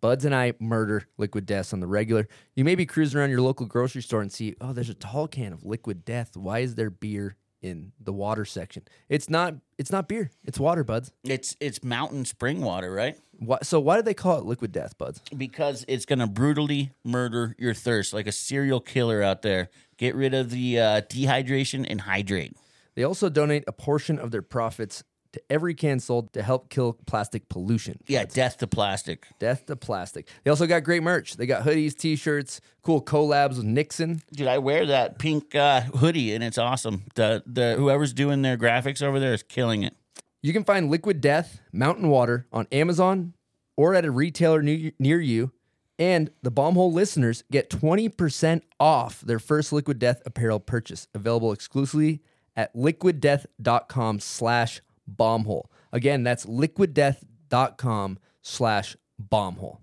Buds and I murder liquid deaths on the regular. You may be cruising around your local grocery store and see, oh, there's a tall can of liquid death. Why is there beer in the water section? It's not. It's not beer. It's water, buds. It's it's mountain spring water, right? Why, so why do they call it liquid death, buds? Because it's gonna brutally murder your thirst, like a serial killer out there. Get rid of the uh, dehydration and hydrate. They also donate a portion of their profits to every can sold to help kill plastic pollution. Yeah, death to plastic. Death to plastic. They also got great merch. They got hoodies, t-shirts, cool collabs with Nixon. Dude, I wear that pink uh, hoodie and it's awesome. The the whoever's doing their graphics over there is killing it. You can find Liquid Death Mountain Water on Amazon or at a retailer near, you. And the Bombhole listeners get 20% off their first Liquid Death apparel purchase, available exclusively at liquiddeath.com slash bombhole. Again, that's liquiddeath.com slash bombhole.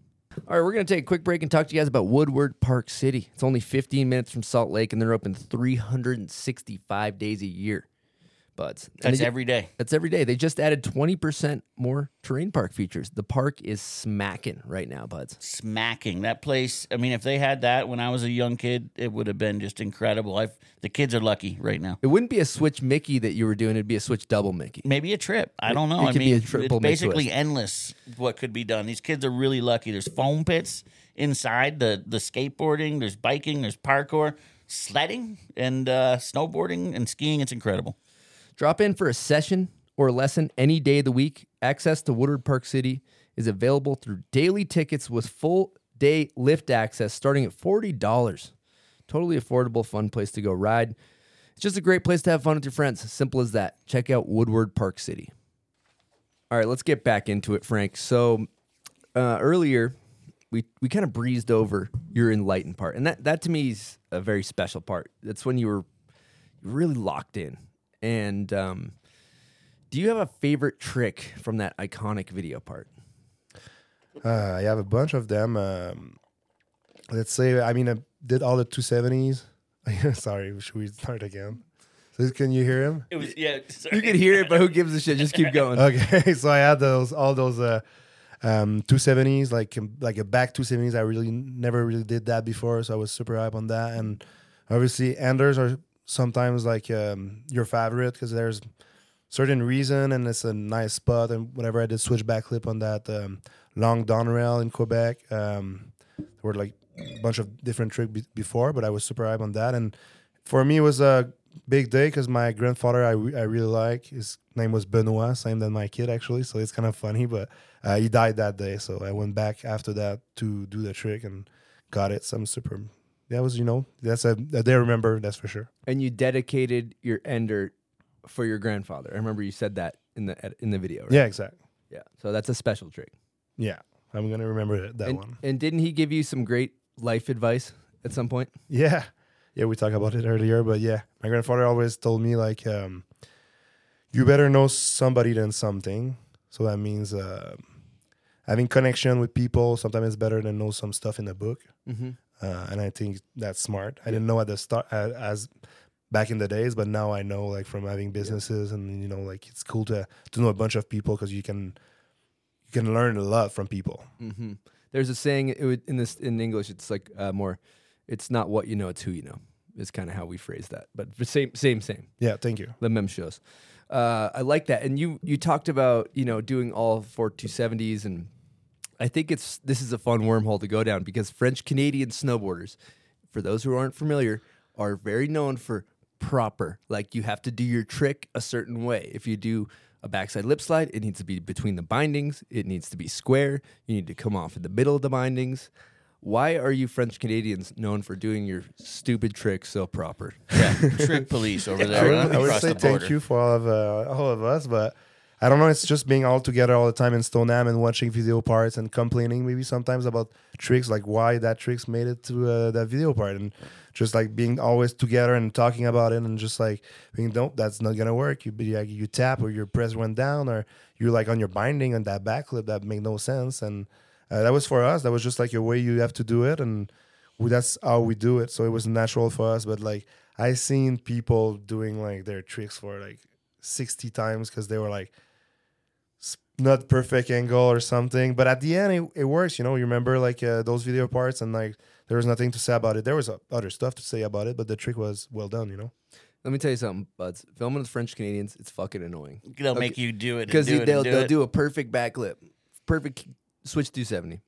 All right, we're going to take a quick break and talk to you guys about Woodward Park City. It's only 15 minutes from Salt Lake, and they're open 365 days a year. Buds. And That's they every day. that's every day. They just added 20% more terrain park features. The park is smacking right now, buds. Smacking that place. I mean, if they had that when I was a young kid, it would have been just incredible. I've, the kids are lucky right now. It wouldn't be a Switch Mickey that you were doing, it'd be a Switch Double Mickey. Maybe a trip. I don't know. it I could be mean, a triple it's basically endless what could be done. These kids are really lucky. There's foam pits inside the the skateboarding. There's biking. There's parkour, sledding, and uh, snowboarding and skiing. It's incredible. Drop in for a session or a lesson any day of the week. Access to Woodward Park City is available through daily tickets with full day lift access starting at $40. Totally affordable, fun place to go ride. It's just a great place to have fun with your friends. Simple as that. Check out Woodward Park City. All right, let's get back into it, Frank. So uh, earlier, we we kind of breezed over your enlightened part, and that that to me is a very special part. That's when you were really locked in. And um, do you have a favorite trick from that iconic video part? Uh, I have a bunch of them. Um, let's say, I mean, I did all the 270s. <laughs> Sorry, should we start again? So can you hear him? It was yeah. You can hear it, but who gives a shit? Just keep going. <laughs> Okay, <laughs> so I had those all those uh, um, 270s, like um, like a back 270s. I really never really did that before, so I was super hype on that. And obviously, enders are sometimes like um, your favorite because there's certain reason and it's a nice spot. And whenever I did switchback clip on that um, long down rail in Quebec, um, there were like a bunch of different tricks be- before, but I was super hype on that. And for me, it was a big day because my grandfather I, re- I really like. His name was Benoit, same than my kid actually. So it's kind of funny, but uh, he died that day. So I went back after that to do the trick and got it. So I'm super. That was you know that's a, day remember. That's for sure. And you dedicated your ender for your grandfather. I remember you said that in the in the video. Right? Yeah, exactly. yeah. So that's a special trick. Yeah, I'm gonna remember that and, one. and didn't he give you some great life advice at some point? Yeah, yeah, we talked about it earlier, but yeah, my grandfather always told me like, um, you better know somebody than something. So that means, uh, having connection with people. Sometimes it's better than know some stuff in a book. Mhm. Uh, and I think that's smart. I didn't know at the start uh, as back in the days, but now I know like from having businesses and you know like it's cool to to know a bunch of people because you can you can learn a lot from people. hmm There's a saying it would, in this in English. It's like uh, more. It's not what you know; it's who you know. Is kind of how we phrase that. But same, same, same. Yeah, thank you. The mem shows. Uh, I like that. And you you talked about you know doing all four two seventies, and I think it's this is a fun wormhole to go down because French Canadian snowboarders, for those who aren't familiar, are very known for proper. Like you have to do your trick a certain way. If you do a backside lip slide, it needs to be between the bindings. It needs to be square. You need to come off in the middle of the bindings. Why are you French Canadians known for doing your stupid tricks so proper? Yeah, trick police over <laughs> I there would, I would across say the thank you for all of uh, all of us, but I don't know. It's just being all together all the time in Stoneham and watching video parts and complaining maybe sometimes about tricks, like why that tricks made it to uh, that video part, and just like being always together and talking about it, and just like being don't that's not gonna work. You be like you tap or your press went down or you're like on your binding on that backflip that made no sense, and uh, that was for us. That was just like your way you have to do it, and we, that's how we do it. So it was natural for us. But like I seen people doing like their tricks for like sixty times because they were like not perfect angle or something. But at the end, it, it works. You know, you remember like uh, those video parts, and like there was nothing to say about it. There was uh, other stuff to say about it, but the trick was well done. You know. Let me tell you something, buds. Filming with French Canadians, it's fucking annoying. They'll make you do it because do it they'll do they'll it. do a perfect backflip, perfect switch 270.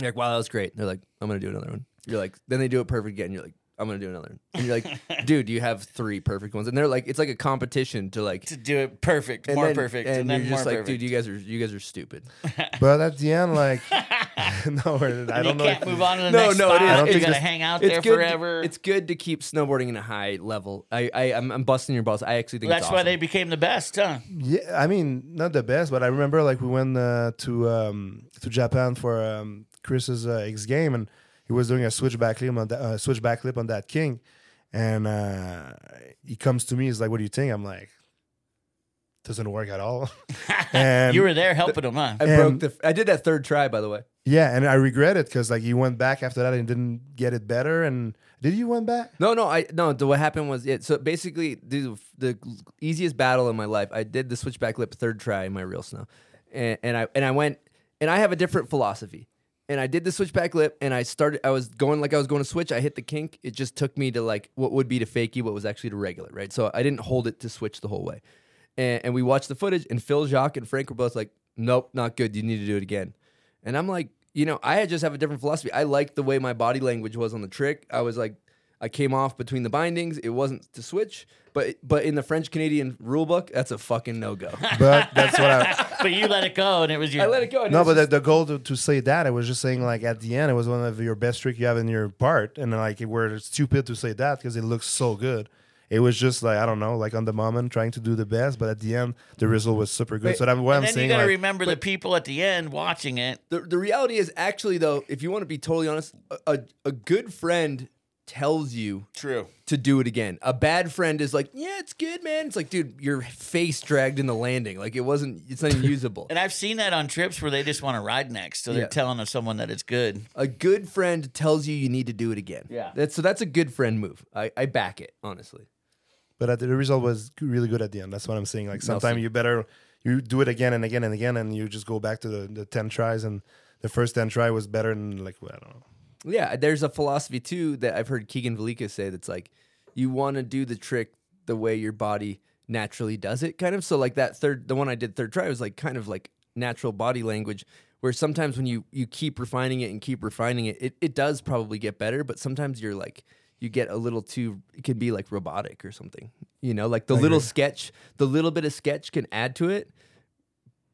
You're like, wow, that was great. They're like, I'm gonna do another one. You're like, then they do it perfect again. You're like, I'm gonna do another. And you're like, <laughs> dude, you have three perfect ones, and they're like, it's like a competition to like to do it perfect, and more then- perfect, and, and, then you're more just like, perfect. dude, you guys are you guys are stupid. <laughs> But at the end, like <laughs> no, I don't you know. can't if- move on to the no, next no, spot. it is. I don't you think gotta hang out there good. forever. It's good to keep snowboarding in a high level. I, I I'm, I'm busting your balls. I actually think That's it's why they became the best, huh? Yeah, I mean, not the best, but I remember like we went uh, to um, to Japan for um, Chris's uh, X game, and he was doing a switchback lip on that uh, switchback lip on that king, and uh, he comes to me, he's like, "What do you think?" I'm like, "Doesn't work at all." <laughs> and you were there helping him, huh? I broke the. I did that third try, by the way. yeah, and I regret it because like he went back after that and didn't get it better. And did you went back? No, no, I no. The, what happened was it. So basically, the the easiest battle in my life, I did the switchback lip third try in my real snow, and, and I and I went and I have a different philosophy. And I did the switchback lip, and I started. I was going like I was going to switch. I hit the kink. It just took me to like what would be to fakie, what was actually to regular, right? So I didn't hold it to switch the whole way. And, and we watched the footage, and Phil, Jacques, and Frank were both like, "Nope, not good. You need to do it again." And I'm like, you know, I just have a different philosophy. I liked the way my body language was on the trick. I was like, I came off between the bindings. It wasn't to switch, but but in the French Canadian rule book, that's a fucking no go. <laughs> But that's what I. <laughs> but you let it go, and it was your. I let it go. No, it but was the, the goal to, to say that I was just saying like at the end it was one of your best trick you have in your part, and like we're stupid to say that because it looks so good. It was just like I don't know, like on the moment trying to do the best, but at the end the result was super good. Wait, so that's what I'm then saying. you got to like, remember the people at the end watching it. the the reality is actually though, if you want to be totally honest, a, a, a good friend tells you True. to do it again. A bad friend is like, yeah, it's good, man. It's like, dude, your face dragged in the landing. Like it wasn't. It's not even <laughs> usable. And I've seen that on trips where they just want to ride next, so they're Yeah. telling someone that it's good. a good friend tells you you need to do it again. Yeah. That's so that's a good friend move. I, I back it, honestly. but at the, the result was really good at the end. That's what I'm saying. Like sometimes you better you do it again and again and again, and you just go back to the, the ten tries, and the first ten try was better than like well, I don't know. Yeah, there's a philosophy too that I've heard Keegan Valaika say that's like you want to do the trick the way your body naturally does it, kind of. So like that third, the one I did third try was like kind of like natural body language. Where sometimes when you you keep refining it and keep refining it, it, it does probably get better. But sometimes you're like you get a little too. It can be like robotic or something. You know, like the little sketch, the little bit of sketch can add to it.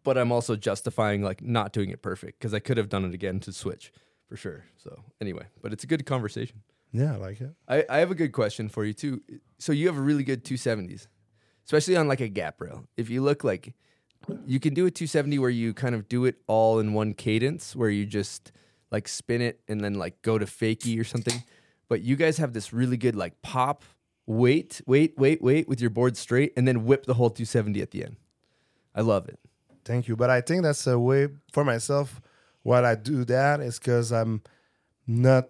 But I'm also justifying like not doing it perfect because I could have done it again to switch for sure. So anyway, but it's a good conversation. Yeah, I like it. I, I have a good question for you too. So you have a really good 270s, especially on like a gap rail. If you look like you can do a 270 where you kind of do it all in one cadence, where you just like spin it and then like go to fakie or something. But you guys have this really good like pop, wait, wait, wait, wait with your board straight, and then whip the whole 270 at the end. I love it. Thank you. But I think that's a way for myself Why I do that is because I'm not.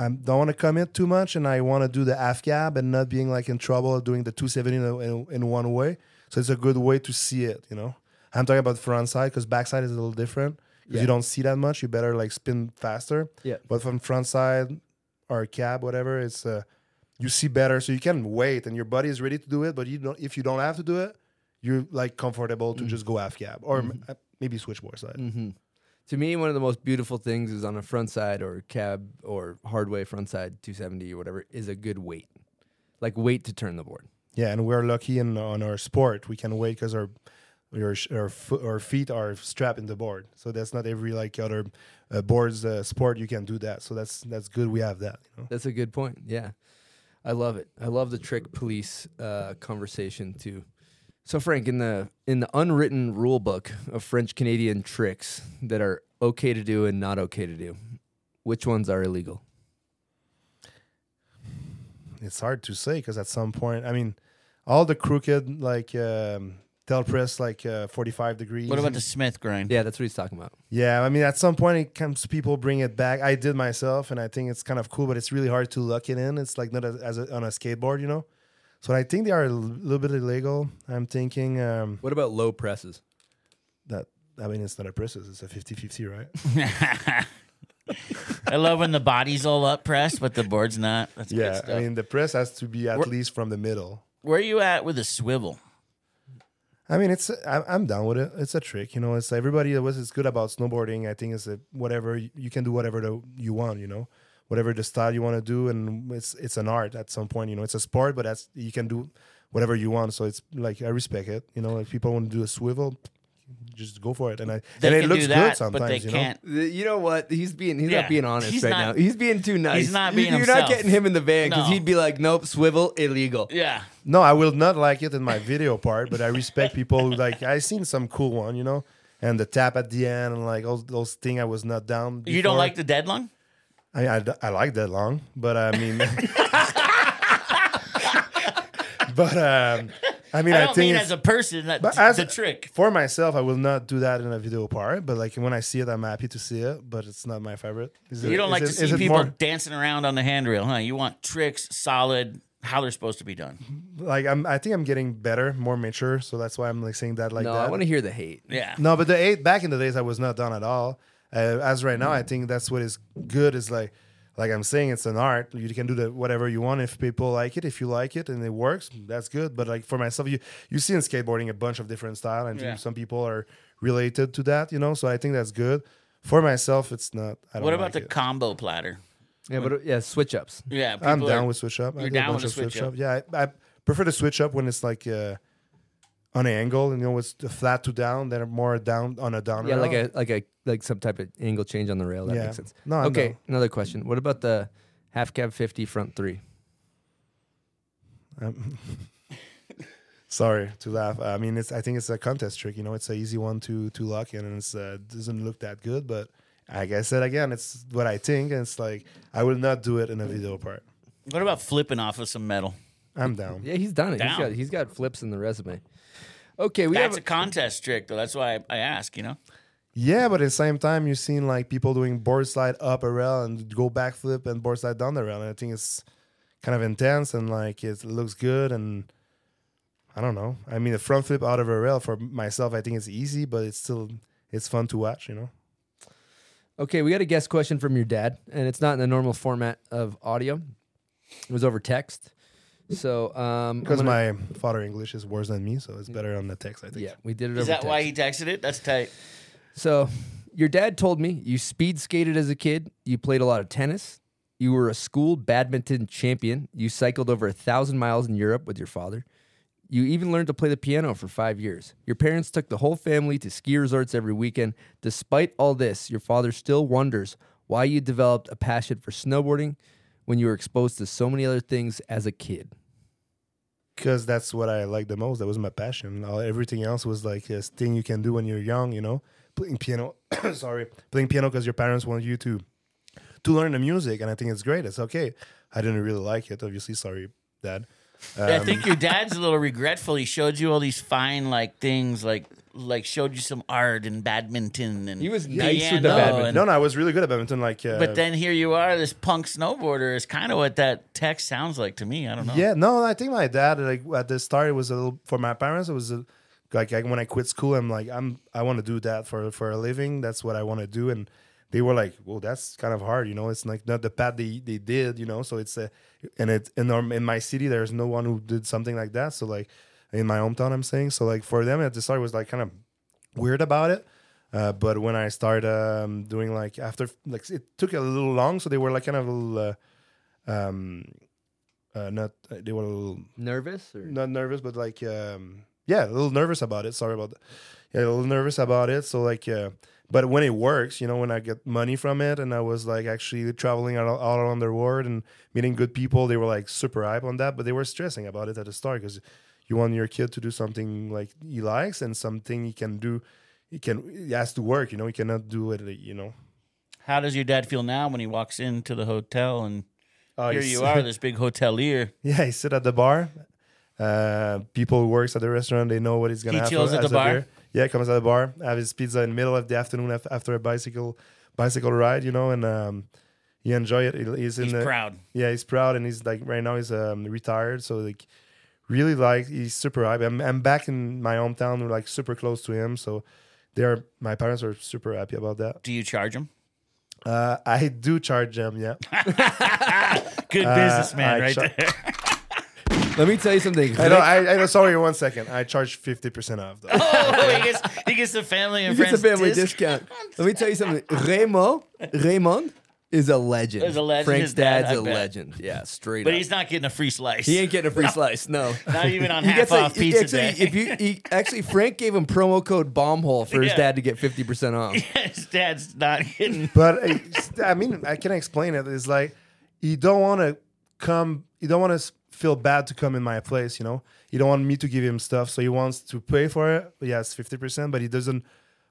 I don't want to commit too much, and I want to do the half cab and not being like in trouble doing the 270 in, in, in one way. So it's a good way to see it, you know. I'm talking about front side because backside is a little different because Yeah. you don't see that much. You better like spin faster. Yeah. But from front side or cab, whatever, it's uh, you see better, so you can wait, and your body is ready to do it. But you don't. If you don't have to do it, you're like comfortable to just go half cab or m- uh, maybe switchboard side. Mm-hmm. To me, one of the most beautiful things is on a front side or cab or hardway front side 270 or whatever is a good weight, like weight to turn the board. Yeah, and we're lucky in on our sport. We can wait because our our our, feet are strapped in the board. So that's not every like other uh, boards uh, sport you can do that. So that's that's good. We have that. You know? That's a good point. Yeah. I love it. I love the trick police uh, conversation too. So Frank, in the in the unwritten rule book of French Canadian tricks that are okay to do and not okay to do, which ones are illegal? It's hard to say because at some point, I mean, all the crooked like um, tail press like uh, forty five degrees. What about the Smith grind? Yeah, that's what he's talking about. Yeah, I mean, at some point it comes, people bring it back. I did myself, and I think it's kind of cool, but it's really hard to lock it in. It's like not a, as a, on a skateboard, you know. So I think they are a little bit illegal. I'm thinking um, What about low presses? that. I mean, it's not a presses; it's a 50-50, right? <laughs> I love when the body's all up pressed, but the board's not. That's good yeah, stuff. I mean, the press has to be at We're- least from the middle. Where are you at with a swivel? I mean, it's I, I'm down with it. It's a trick, you know. It's everybody that was is good about snowboarding. I think it's a whatever you you can do whatever the, you want, you know, whatever the style you want to do, and it's it's an art at some point. You know, it's a sport, but that's you can do whatever you want. So it's like I respect it. You know, if people want to do a swivel, just go for it. And I They and it looks do good sometimes. but they you know? can't. You know what? He's being he's Yeah, not being honest he's right not- now. He's being too nice. He's not You- being You're himself. not getting him in the van because No. he'd be like, "Nope, swivel illegal." Yeah. No, I will not like it in my video part, but I respect people who like I seen some cool one, you know, and the tap at the end and like all those things I was not down. You don't like the dead lung? I, I, I like that long, but I mean, <laughs> but um, I mean, I I, don't think mean as a person. That's but as the trick. for myself, I will not do that in a video part. But like when I see it, I'm happy to see it. But it's not my favorite. Is You it- don't is like it- to see people more- dancing around on the handrail, huh? You want tricks, solid, how they're supposed to be done. like I'm. I think I'm getting better, more mature. So that's why I'm like saying that like no, that. I want to hear the hate. Yeah. No, but the eight back in the days, I was not done at all. Uh, as right now, I think that's what is good. Is like, like I'm saying, it's an art. You can do the whatever you want if people like it. If you like it and it works, that's good. But like for myself, you you see in skateboarding a bunch of different style, and Yeah. some people are related to that. You know, so I think that's good. For myself, it's not. I don't What about like the it. combo platter? Yeah, but yeah, switch ups. Yeah, I'm down are- with switch up. You're do a down bunch with a of switch up. Yeah, I, I prefer to switch up when it's like uh, on an angle, and you know, it's flat to down, then more down on a down. Yeah, rail. like a like a like some type of angle change on the rail. That Yeah. makes sense. No, okay, down. another question. What about the half cab fifty front three? Um, <laughs> sorry to laugh. I mean, it's. I think it's a contest trick. You know, it's an easy one to to lock in, and it uh, doesn't look that good. But like I said again, it's what I think, and it's like I will not do it in a video part. What about flipping off of some metal? I'm down. Yeah, he's done it. He's Down. got he's got flips in the resume. Okay, we That's have a contest trick, though. That's why I, I ask. You know, Yeah, but at the same time, you've seen like people doing board slide up a rail and go backflip and board slide down the rail, and I think it's kind of intense and like it looks good and. I don't know. I mean, a front flip out of a rail for myself, I think it's easy, but it's still it's fun to watch. You know. Okay, we got a guest question from your dad, and it's not in the normal format of audio. It was over text. So, um, I'm Because gonna- my father English is worse than me, so it's better on the text. I think. yeah, we did it. is over that why text. he texted it? That's tight. So, your dad told me you speed skated as a kid. You played a lot of tennis. You were a school badminton champion. You cycled over a thousand miles in Europe with your father. You even learned to play the piano for five years. Your parents took the whole family to ski resorts every weekend. Despite all this, your father still wonders why you developed a passion for snowboarding when you were exposed to so many other things as a kid. Because that's what I like the most. That was my passion. All, everything else was like a thing you can do when you're young. You know, playing piano. <coughs> sorry, playing piano because your parents want you to to learn the music, and I think it's great. It's okay. I didn't really like it, obviously. Sorry, Dad. I think um, your <laughs> dad's a little regretful. He showed you all these fine like things, like like showed you some art and badminton and He was nice with the piano badminton. and- no, no, I was really good at badminton. Like, uh, But then here you are, this punk snowboarder. Is kind of what that text sounds like to me. I don't know. Yeah, no, I think my dad like at the start it was a little for my parents. It was a, like I, when I quit school, I'm like I'm I want to do that for for a living. That's what I want to do, and they were like, well, that's kind of hard, you know. It's like not the path they they did, you know. So it's a and it in our, in my city there's no one who did something like that. So like in my hometown, I'm saying so like for them at the start it was like kind of weird about it. Uh, but when I started um, doing like after like it took a little long, so they were like kind of a little, uh, um, uh, not they were a little Nervous or not nervous, but like um, yeah, a little nervous about it. Sorry about that. Yeah, a little nervous about it. So like, uh, but when it works, you know, when I get money from it, and I was like actually traveling all, all around the world and meeting good people, they were like super hype on that. But they were stressing about it at the start because you want your kid to do something like he likes and something he can do. He can. He has to work. You know, he cannot do it. You know. How does your dad feel now when he walks into the hotel and Oh, here you are, <laughs> this big hotelier? Yeah, he sit at the bar. Uh, people who works at the restaurant, they know what he's gonna He have. chills at the bar? beer. Yeah, comes at the bar, have his pizza in the middle of the afternoon after a bicycle bicycle ride, you know, and um, he enjoy it. He's in He's the, proud. Yeah, he's proud, and he's like right now he's um, retired, so like really like he's super hype. I'm, I'm back in my hometown, we're like super close to him, so they're my parents are super happy about that. Do you charge him? Uh, I do charge them, yeah. <laughs> Good Uh, businessman, I right char- there. <laughs> Let me tell you something. I know. I, I know. Sorry, one second. I charge fifty percent off. Though. oh, he gets he gets the family and He gets a family disc- discount. Let me tell you something. Raymond, Raymond is a legend. Is a legend. Frank's His dad, dad's I a bet. legend. Yeah, straight But up. he's not getting a free slice. he ain't getting a free <laughs> slice. No, Not even on <laughs> He half gets a- off he pizza actually, day. If you he, actually Frank gave him promo code bombhole for his Yeah. dad to get fifty percent off. <laughs> His dad's not getting. But uh, I mean, I can explain it. It's like you don't want to come. You don't want to feel bad to come in my place. You know, you don't want me to give him stuff, so he wants to pay for it. Yes, fifty percent, but he doesn't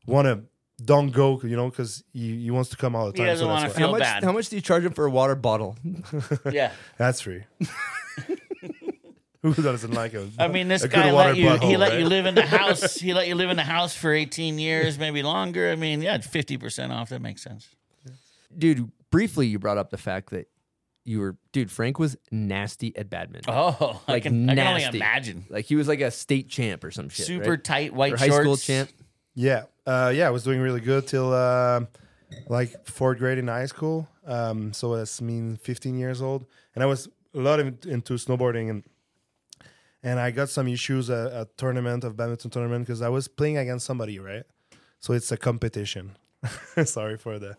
want to. Don't go, you know, because he, he wants to come all the He time. doesn't so wanna that's feel. How much? bad. How much do you charge him for a water bottle? <laughs> Yeah. That's free. <laughs> Who doesn't like a? I mean, this a guy let you. he let right? you live in the <laughs> house. he let you live in the house for eighteen years, maybe longer. I mean, yeah, fifty percent off. That makes sense. Dude, briefly you brought up the fact that you were, dude. Frank was nasty at badminton. Oh, I like can, I can nasty. only imagine. Like he was like a state champ or some shit. Super right? tight white or high school shorts. champ. Yeah, uh, yeah, I was doing really good till um like fourth grade in high school. Um, so that's mean 15 years old, and I was a lot of, into snowboarding, and and I got some issues at a tournament of badminton tournament because I was playing against somebody, right? So it's a competition. <laughs> Sorry for the,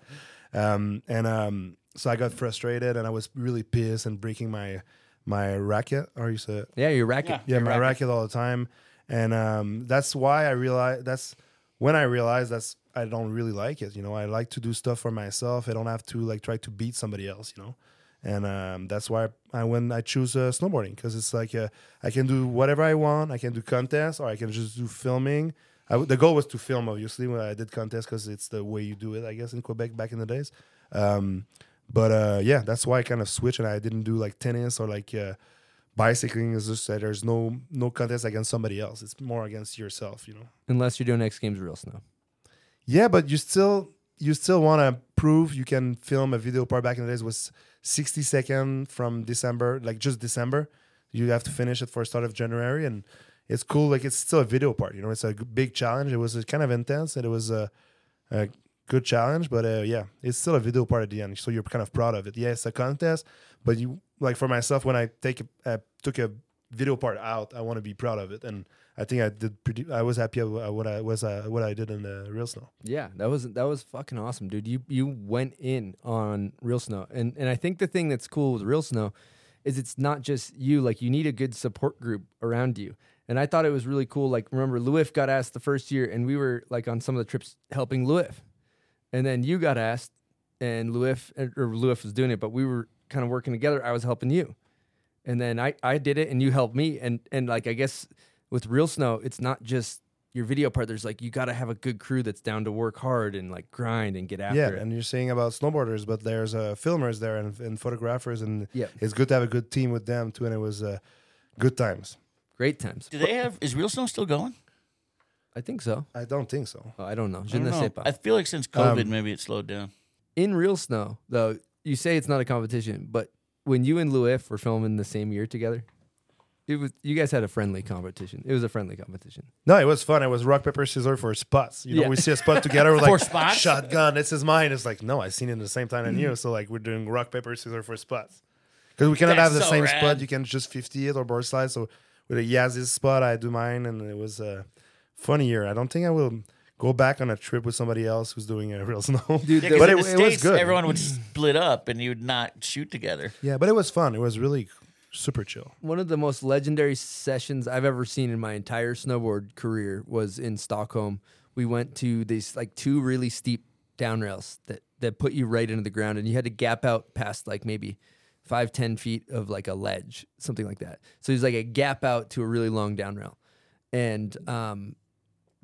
um, and um, so I got frustrated, and I was really pissed and breaking my my racket, or you say Yeah, your racket. yeah, your my racket. all the time, and um, that's why I realized that's when I realized that's I don't really like it. You know, I like to do stuff for myself. I don't have to like try to beat somebody else. You know, and um, that's why I when I choose uh, snowboarding because it's like uh, I can do whatever I want. I can do contests or I can just do filming. The goal was to film, obviously, when I did contests because it's the way you do it, I guess, in Quebec back in the days. Um, but uh, yeah, that's why I kind of switched and I didn't do like tennis or like uh, bicycling. Is just that there's no no contest against somebody else. It's more against yourself, you know. Unless you're doing X Games real snow. Yeah, but you still you still want to prove you can film a video part. Back in the days was 60 second from December, like just December. You have to finish it for start of January, and it's cool. Like it's still a video part. You know, it's a big challenge. It was uh, kind of intense, and it was a, a good challenge. But uh, yeah, it's still a video part at the end, so you're kind of proud of it. Yeah, it's a contest, but you like for myself when I take a, uh, took a video part out, I want to be proud of it, and I think I did pretty. I was happy at what I was uh, what I did in the real snow. Yeah, that was that was fucking awesome, dude. You you went in on real snow, and and I think the thing that's cool with real snow is it's not just you. Like you need a good support group around you. And I thought it was really cool. Like remember, Louif got asked the first year, and we were like on some of the trips helping Louif, and then you got asked, and Louif or Louif was doing it, but we were kind of working together. I was helping you, and then I I did it, and you helped me, and and like I guess with real snow, it's not just your video part. There's like you got to have a good crew that's down to work hard and like grind and get after yeah, it. and you're saying about snowboarders, but there's uh, filmers there and, and photographers, and Yeah. it's good to have a good team with them too. And it was uh, good times. Great times. Do they have? Is Real Snow still going? I think so. I don't think so. Oh, I don't know. I, don't know. I feel like since COVID, Um, maybe it slowed down. In real snow, though, you say it's not a competition, but when you and Louis were filming the same year together, it was you guys had a friendly competition. It was a friendly competition. No, it was fun. It was rock paper scissors for spots. You know, Yeah. we see a spot together. We're <laughs> For like spots? shotgun. This is mine. It's like no, I seen it at the same time than you. So like we're doing rock paper scissors for spots because we cannot That's have the so same rad. spot. You can just fifty it or board slide. So with a Yaz's spot, I do mine, and it was a funny year. I don't think I will go back on a trip with somebody else who's doing a real snow. Dude, Yeah, but in it, the it was States, good. everyone would split up and you would not shoot together. yeah, but it was fun. It was really super chill. one of the most legendary sessions I've ever seen in my entire snowboard career was in Stockholm. We went to these like two really steep down rails that that put you right into the ground, and you had to gap out past like maybe five ten feet of like a ledge, something like that. So it was like a gap out to a really long down rail, and um,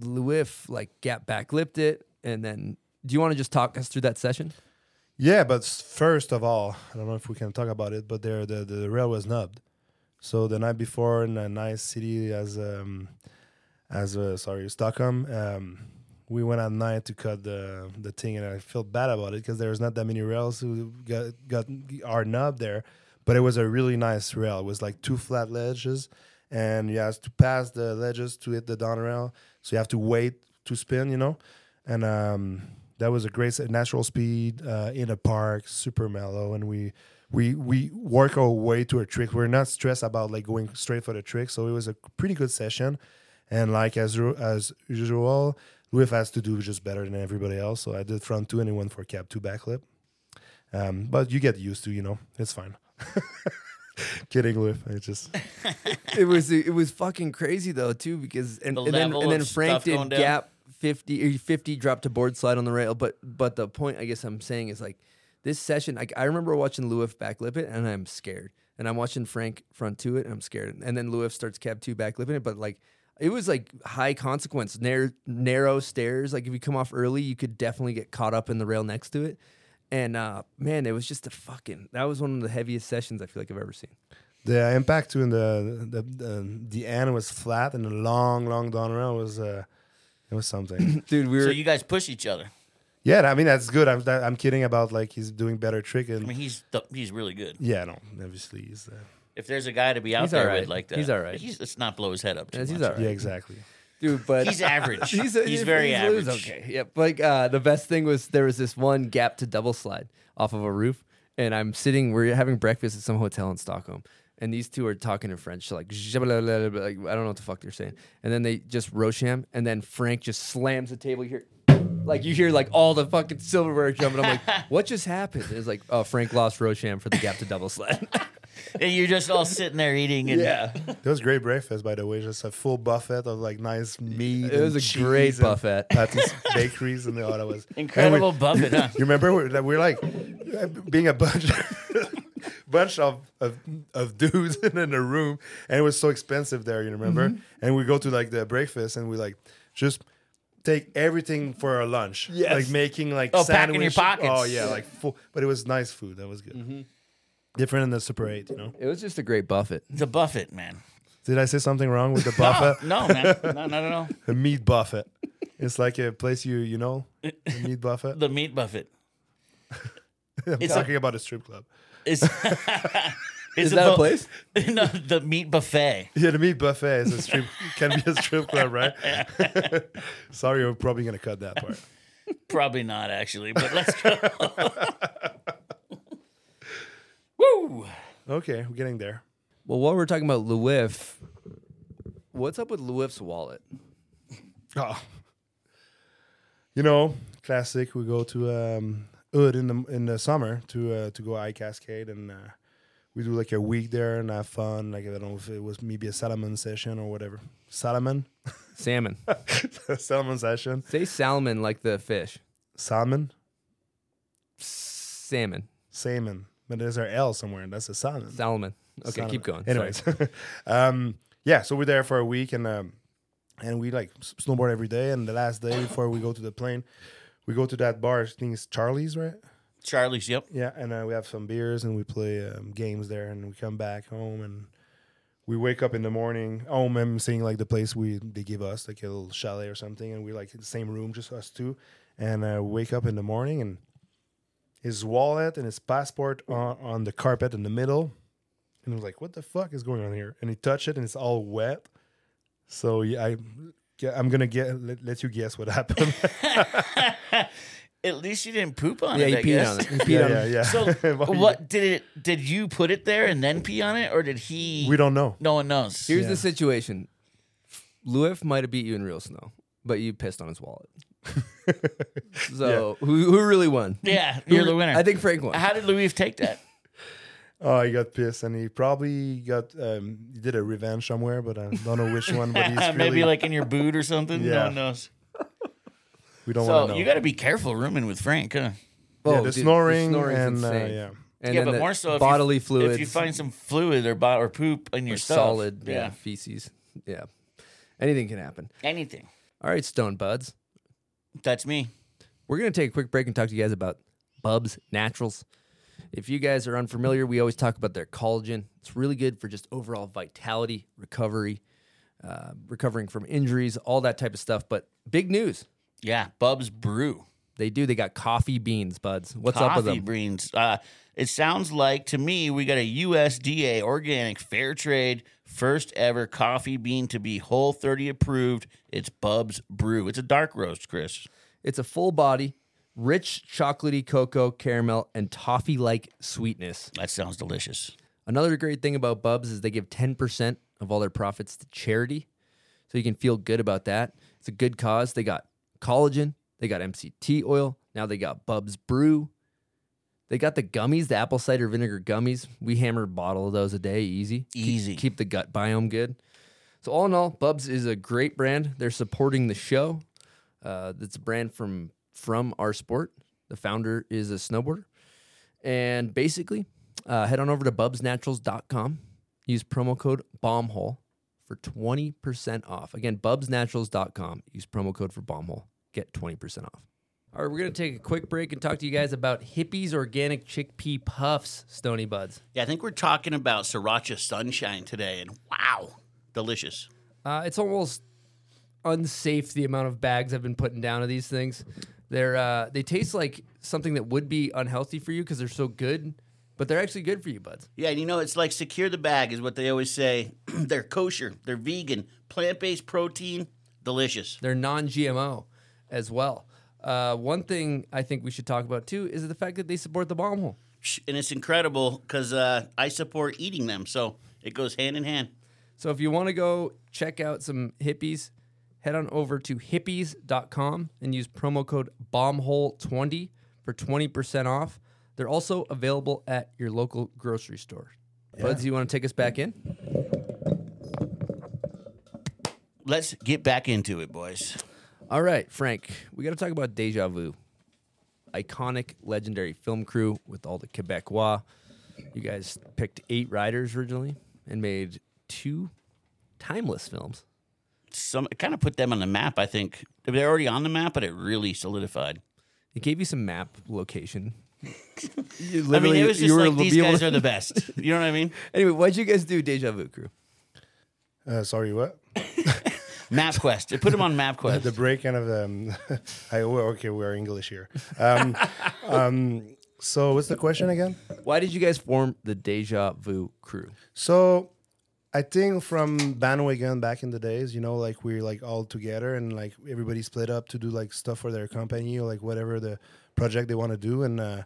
Louis like gap back lipped it, and then. Do you want to just talk us through that session? Yeah, but first of all, I don't know if we can talk about it, but there the, the rail was nubbed. So the night before in a nice city as um as uh, sorry Stockholm, um, we went at night to cut the the thing, and I felt bad about it because there was not that many rails who got got our nub there, but it was a really nice rail. It was like two flat ledges, and you have to pass the ledges to hit the down rail, so you have to wait to spin, you know, and um, that was a great natural speed uh, in a park, super mellow, and we we we work our way to a trick. We're not stressed about like going straight for the trick, so it was a pretty good session. And like as as usual, Louis has to do just better than everybody else. So I did front two and he went for cap two backlip. Um, but you get used to, you know, it's fine. <laughs> <laughs> Kidding, Louis. I just <laughs> it was it was fucking crazy though too because and, The and then level and then of Frank stuff did going down. gap 50 or 50 dropped to board slide on the rail but but the point I guess I'm saying is like this session like I remember watching Louis back lip it and I'm scared and I'm watching Frank front to it and I'm scared and then Louis starts cab 2 back lipping it but like it was like high consequence narrow narrow stairs like if you come off early you could definitely get caught up in the rail next to it and uh man it was just a fucking that was one of the heaviest sessions I feel like I've ever seen the impact to the the the, the end was flat and the long long down rail was uh it was something. <coughs> dude we were So you guys push each other. yeah, I mean that's good. I'm I'm kidding about like he's doing better trick and I mean, he's the, he's really good. yeah, no, obviously he's uh, If there's a guy to be out He's there all right. with like that, He's all right. He's, let's not blow his head up too Yes, much. he's all right. yeah exactly. Dude. But He's average. <laughs> he's, He's very he's- he's average. Okay, yep. Like uh, the best thing was there was this one gap to double slide off of a roof, and I'm sitting. We're having breakfast at some hotel in Stockholm, and these two are talking in French, like, like I don't know what the fuck they're saying, and then they just Rosham, and then Frank just slams the table here. Like you hear like all the fucking silverware jumping. I'm like, <laughs> what just happened? It's like, oh, Frank lost Rosham for the gap to double slide. <laughs> <laughs> and you're just all sitting there eating. And yeah, <laughs> It was great breakfast, by the way. Just a full buffet of like nice meat. it was and a great buffet. Patty's <laughs> bakeries and all that was incredible And buffet, huh? You remember we that we're like being a bunch, bunch of, of of dudes in a room, and it was so expensive there. You remember? Mm-hmm. And we go to like the breakfast, and we like just take everything for our lunch. Yes. like making like Oh, packing your pockets. Oh yeah, like full. But it was nice food. That was good. Mm-hmm. Different than the Super Eight, you know. It was just a great buffet. The buffet, man. Did I say something wrong with the <laughs> buffet? no, man, no, not at all. <laughs> A meat buffet. It's like a place you you know, a <laughs> meat buffet. The meat buffet. I'm it's a- talking about a strip club. Is Is that a place? No, the meat buffet. Yeah, the meat buffet is a strip can be a strip club, right? Sorry, we're probably gonna cut that part. Probably not actually, but let's go. Woo! Okay, we're getting there. Well, while we're talking about Louis, what's up with Louis's wallet? Oh. <laughs> You know, classic. We go to um, Oud in the in the summer to uh, to go eye cascade, and uh, we do like a week there and have fun. Like I don't know if it was maybe a salmon session or whatever. Salmon, <laughs> Salmon. <laughs> salmon session. Say salmon like the fish. Salmon, Salmon. salmon. But there's our L somewhere, and that's a salmon. Salmon. Okay, Salmon. keep going. Anyways, <laughs> um, yeah, so we're there for a week, and um, and we like snowboard every day. And the last day before we go to the plane, we go to that bar. I think it's Charlie's, right? Charlie's, yep. Yeah, and uh, we have some beers and we play um, games there, and we come back home and we wake up in the morning. Oh, I'm seeing like the place we they give us like a little chalet or something, and we're like in the same room, just us two. And uh, wake up in the morning, and his wallet and his passport on, on the carpet in the middle. And I was like, "What the fuck is going on here?" And he touched it, and it's all wet. So yeah, I, I'm gonna get let, let you guess what <laughs> happened. <laughs> At least you didn't poop on Yeah, it. he I peed guess. on it. He <laughs> peed yeah, on yeah, it. yeah. So Well, what did it? Did you put it there and then pee on it, or did he? We don't know. No one knows. Here's Yeah. the situation. Louis might have beat you in real snow, but you pissed on his wallet. <laughs> so who, who really won? yeah, Who you're the winner. I think Frank won. How did Louis take that? <laughs> Oh, he got pissed, and he probably got um, he did a revenge somewhere, but I don't know which one. But he's <laughs> Maybe really, like in your boot or something. No Yeah. one knows. we don't want So to know. you got to be careful rooming with Frank, huh? yeah, Oh, the dude, snoring snoring's and uh, insane. yeah. And yeah, then but the more so if bodily you, fluids. If you find some fluid or bo- or poop in your stuff, solid yeah. yeah, feces. Yeah. Anything can happen. anything. All right, Stone Buds. That's me. We're going to take a quick break and talk to you guys about Bubs Naturals. If you guys are unfamiliar, we always talk about their collagen. It's really good for just overall vitality, recovery, uh, recovering from injuries, all that type of stuff. But big news. Yeah, Bub's Brew. They do. They got coffee beans, buds. What's Coffee up with them? beans. Uh, it sounds like to me we got a USDA organic fair trade first ever coffee bean to be Whole 30 approved. It's Bub's Brew. It's a dark roast, Chris. It's a full body, rich chocolatey cocoa, caramel, and toffee like sweetness. That sounds delicious. Another great thing about Bubs is they give 10% of all their profits to charity. So you can feel good about that. It's a good cause. They got collagen, they got MCT oil, now they got Bubs Brew. They got the gummies, the apple cider vinegar gummies. We hammer a bottle of those a day, easy. Keep- Easy. Keep, the gut biome good. So all in all, Bubs is a great brand. They're supporting the show. Uh, it's a brand from from our sport. The founder is a snowboarder. And basically, uh, head on over to bubsnaturals.com. Use promo code BOMBHOLE for 20% off. Again, bubsnaturals.com. Use promo code for BOMBHOLE. Get 20% off. All right, we're going to take a quick break and talk to you guys about Hippeas Organic Chickpea Puffs, Stony Buds. Yeah, I think we're talking about Sriracha Sunshine today, and wow, delicious. Uh, it's almost unsafe the amount of bags I've been putting down of these things. They're uh, they taste like something that would be unhealthy for you because they're so good, but they're actually good for you, buds. Yeah, and you know, it's like secure the bag is what they always say. <clears throat> they're kosher, they're vegan, plant based protein, delicious. They're non-GMO as well. Uh, one thing I think we should talk about too is the fact that they support the bomb hole. And it's incredible because uh, I support eating them, so it goes hand in hand. So if you want to go check out some hippeas, head on over to hippeas.com and use promo code bombhole20 for 20% off. They're also available at your local grocery store. Buds, you want to take us back in? Let's get back into it, boys. All right, Frank, we got to talk about Deja Vu. Iconic, legendary film crew with all the Quebecois. You guys picked eight riders originally and made two timeless films. Some it kind of put them on the map. I think they're already on the map, but it really solidified. It gave you some map location. <laughs> You I mean, it was you just were like these guys to- are the <laughs> best. You know what I mean? Anyway, why'd you guys do Deja Vu crew? Uh, sorry, what? <laughs> MapQuest. It put them on MapQuest. the break kind of um, <laughs> I, well, okay, we're English here. Um, <laughs> um, so what's the question again? Why did you guys form the Deja Vu crew? So I think from bandwagon back in the days, you know, like we're like all together and like everybody split up to do like stuff for their company or like whatever the project they want to do. And uh,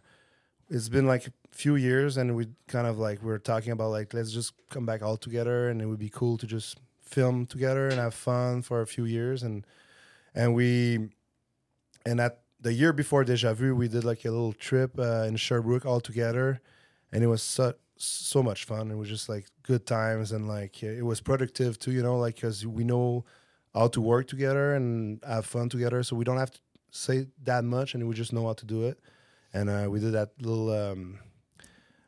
it's been like a few years and we kind of like we're talking about like let's just come back all together and it would be cool to just film together and have fun for a few years and and we and at the year before Deja Vu, we did like a little trip uh, in Sherbrooke all together, and it was so so much fun. It was just like good times and like it was productive too, you know, like because we know how to work together and have fun together, so we don't have to say that much, and we just know how to do it. And uh, we did that little um,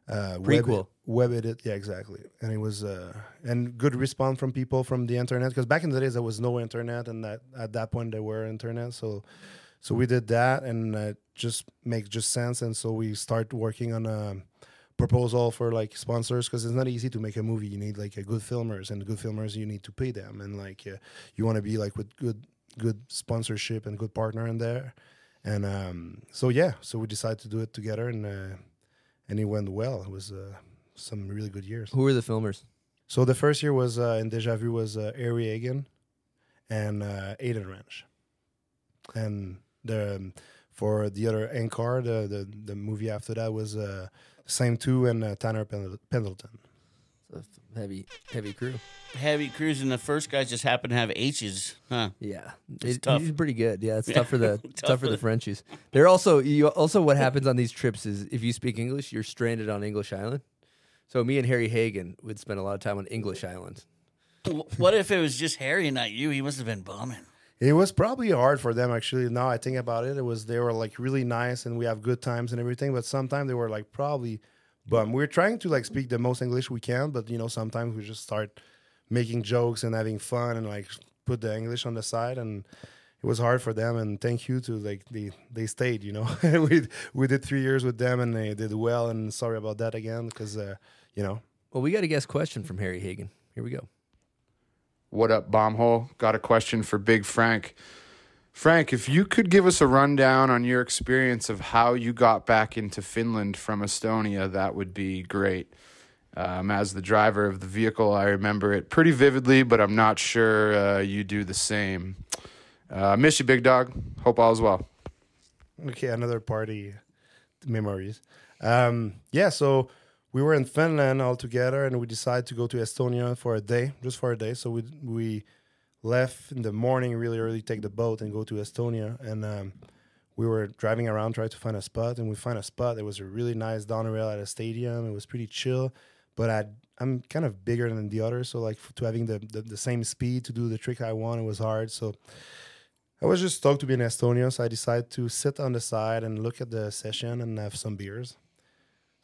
uh, web- Prequel. web edit, yeah, exactly. And it was uh, and good response from people from the internet because back in the days there was no internet, and that at that point there were internet, so. So we did that, and uh, just make just sense. And so we start working on a proposal for like sponsors because it's not easy to make a movie. You need like a good filmers, and good filmers you need to pay them, and like uh, you want to be like with good good sponsorship and good partner in there. And um, so yeah, so we decided to do it together, and uh, and it went well. It was uh, some really good years. Who were the filmers? So the first year was uh, in Deja Vu was uh, Harry Hagen and uh, Aiden Ranch, and the um, for the other Anchor, the, the the movie after that was uh, same two and uh, Tanner Pendleton. So heavy, heavy crew. Heavy crews, and the first guys just happen to have H's, huh? Yeah, It's It- tough. He's pretty good. Yeah, it's <laughs> tough for the Tough tough, for for the the- Frenchies. They're also you also what happens on these trips is if you speak English, you're stranded on English Island. So me and Harry Hagen would spend a lot of time on English Island. What if it was just Harry, and not you? He must have been bumming. It was probably hard for them actually. Now I think about it, it was they were like really nice and we have good times and everything, but sometimes they were like probably bum. We're trying to like speak the most English we can, but you know sometimes we just start making jokes and having fun and like put the English on the side and it was hard for them and thank you to like they they stayed you know <laughs> we we did three years with them and they did well and sorry about that again because uh, you know Well, we got a guest question from Harry Hagen. Here we go. What up, Bombhole? Got a question for Big Frank. Frank, if you could give us a rundown on your experience of how you got back into Finland from Estonia, that would be great. Um, as the driver of the vehicle, I remember it pretty vividly, but I'm not sure uh, you do the same. Uh, miss you, big dog. Hope all is well. Okay, another party memories. Um, yeah, so we were in Finland all together, and we decided to go to Estonia for a day, just for a day. So we we left in the morning really early, take the boat, and go to Estonia. And um, we were driving around, trying to find a spot, and we found a spot. It was a really nice down at a stadium. It was pretty chill, but I I'm kind of bigger than the others, so like to having the, the the same speed to do the trick I want, it was hard. So I was just stoked to be in Estonia, so I decided to sit on the side and look at the session and have some beers.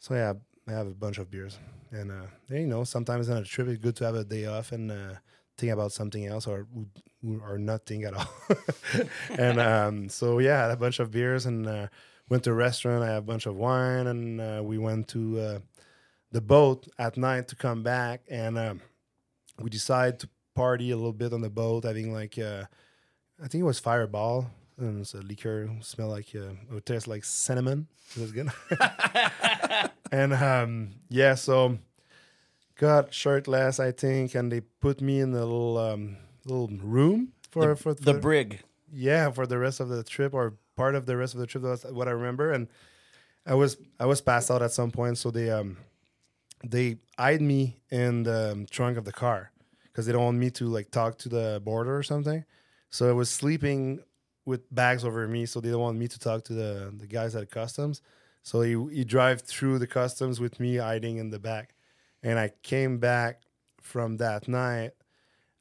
So yeah, I have a bunch of beers, and uh, you know, sometimes on a trip it's good to have a day off and uh, think about something else or or not think at all. <laughs> and um, so yeah, I had a bunch of beers and uh, went to a restaurant. I had a bunch of wine, and uh, we went to uh, the boat at night to come back, and um, we decided to party a little bit on the boat, having like. Uh, I think it was Fireball. And it's a liquor, smell like uh, it tastes like cinnamon. It was good. <laughs> and um, yeah, so got shirtless, I think, and they put me in a little um, little room for The, for the brig. yeah for the rest of the trip or part of the rest of the trip. That's what I remember. And I was I was passed out at some point, so they um they eyed me in the um, trunk of the car because they don't want me to like talk to the border or something. So I was sleeping with bags over me, so they don't want me to talk to the the guys at customs. So he he drive through the customs with me hiding in the back, and I came back from that night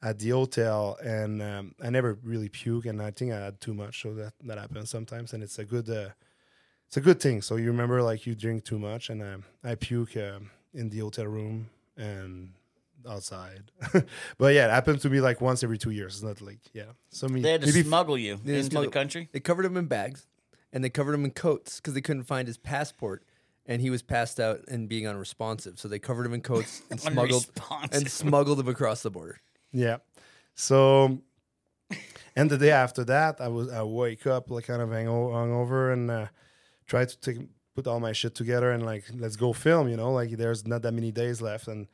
at the hotel, and um, I never really puke, and I think I had too much, so that that happens sometimes, and it's a good uh, it's a good thing. So you remember like you drink too much, and um, I puke um, in the hotel room and outside. <laughs> but yeah, it happens to me like once every two years. It's not like yeah. So me They had to maybe smuggle you into smuggled- the country. They covered him in bags, and they covered him in coats because they couldn't find his passport, and he was passed out and being unresponsive. So they covered him in coats <laughs> and smuggled and smuggled him across the border. Yeah. So, and the day after that, I was I wake up like kind of hango- hungover and uh, try to take put all my shit together and like let's go film. You know, like there's not that many days left, and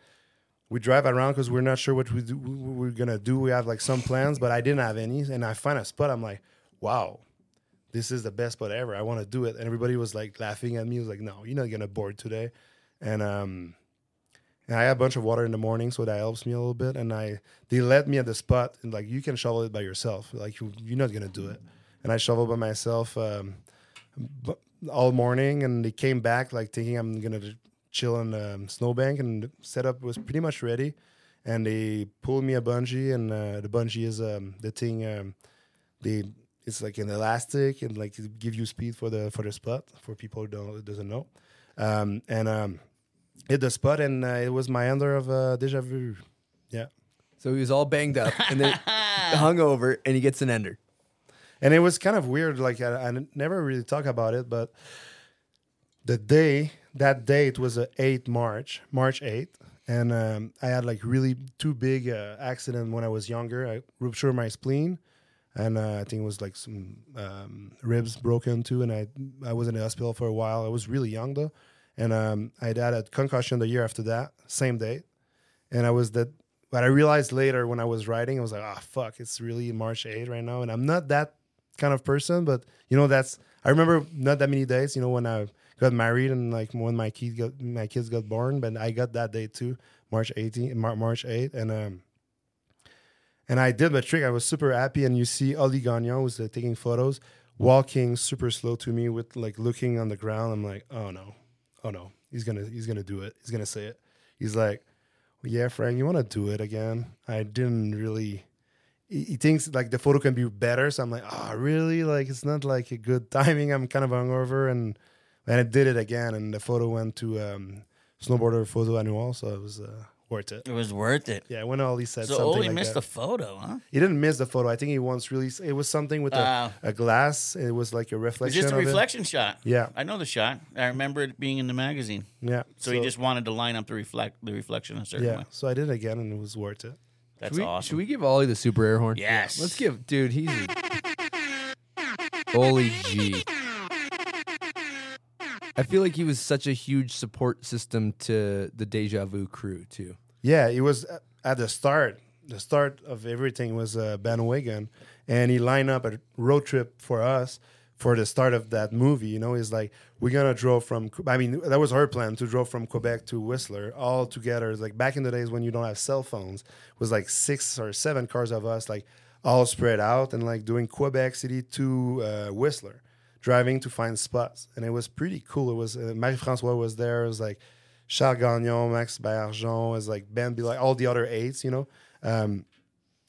we drive around because we're not sure what we do, we're gonna do. We have like some plans, but I didn't have any, and I find a spot. I'm like, wow. This is the best spot ever. I want to do it, and everybody was like laughing at me. It was like, "No, you're not gonna board today," and um, and I had a bunch of water in the morning, so that helps me a little bit. And I they let me at the spot and like you can shovel it by yourself. Like you, you're not gonna do it. And I shoveled by myself um, all morning, and they came back like thinking I'm gonna chill on the um, snowbank, and the setup was pretty much ready. And they pulled me a bungee, and uh, the bungee is um, the thing. Um, they it's like an elastic and like to give you speed for the for the spot for people who don't doesn't know. Um, and um, hit the spot, and uh, it was my ender of uh, deja vu. Yeah, So he was all banged up and then <laughs> hung over, and he gets an ender. and it was kind of weird. Like I, I never really talk about it, but the day that date was a 8 March, March 8th. And um, I had like really two big uh, accident when I was younger. I ruptured my spleen, and uh, I think it was like some um, ribs broken too. And I I was in the hospital for a while. I was really young though, and um, I had a concussion the year after that, same date. And I was that, but I realized later when I was writing, I was like, ah, fuck, it's really March 8th right now, and I'm not that kind of person. But you know, that's I remember not that many days. You know, when I got married and like when my kid got my kids got born, but I got that day too, March 18, Mar- March 8, and um, and I did my trick. I was super happy, and you see Oli Gagnon was uh, taking photos, walking super slow to me with like looking on the ground. I'm like, oh no, oh no, he's gonna he's gonna do it. He's gonna say it. He's like, yeah, Frank, you want to do it again? I didn't really. He, he thinks like the photo can be better, so I'm like, oh really? Like it's not like a good <laughs> timing. I'm kind of hungover and and I did it again, and the photo went to um, Snowboarder Photo Annual, so it was uh, worth it. It was worth it. Yeah, when Ollie said So something Oli like missed that. the photo, huh? he didn't miss the photo. I think he once really. It was something with Ah. a, a glass. It was like a reflection. just a of it. reflection shot. Yeah. I know the shot. I remember it being in the magazine. Yeah. So, he just wanted to line up the reflect the reflection a certain yeah. way. So I did it again, and it was worth it. That's should we, awesome. Should we give Ollie the super air horn? Yes. Let's give, dude. He's Ollie G. I feel like he was such a huge support system to the Deja Vu crew too. Yeah, it was at the start. The start of everything was uh, bandwagon, and he lined up a road trip for us for the start of that movie. You know, he's like, we're gonna draw from. I mean, that was our plan to draw from Quebec to Whistler all together. It's like back in the days when you don't have cell phones, was like six or seven cars of us, like all spread out and like doing Quebec City to uh, Whistler, driving to find spots, and it was pretty cool. It was uh, Marie-France was there. It was like Charles Gagnon, Max Bergeon, was like Ben, be like all the other eights, you know. Um,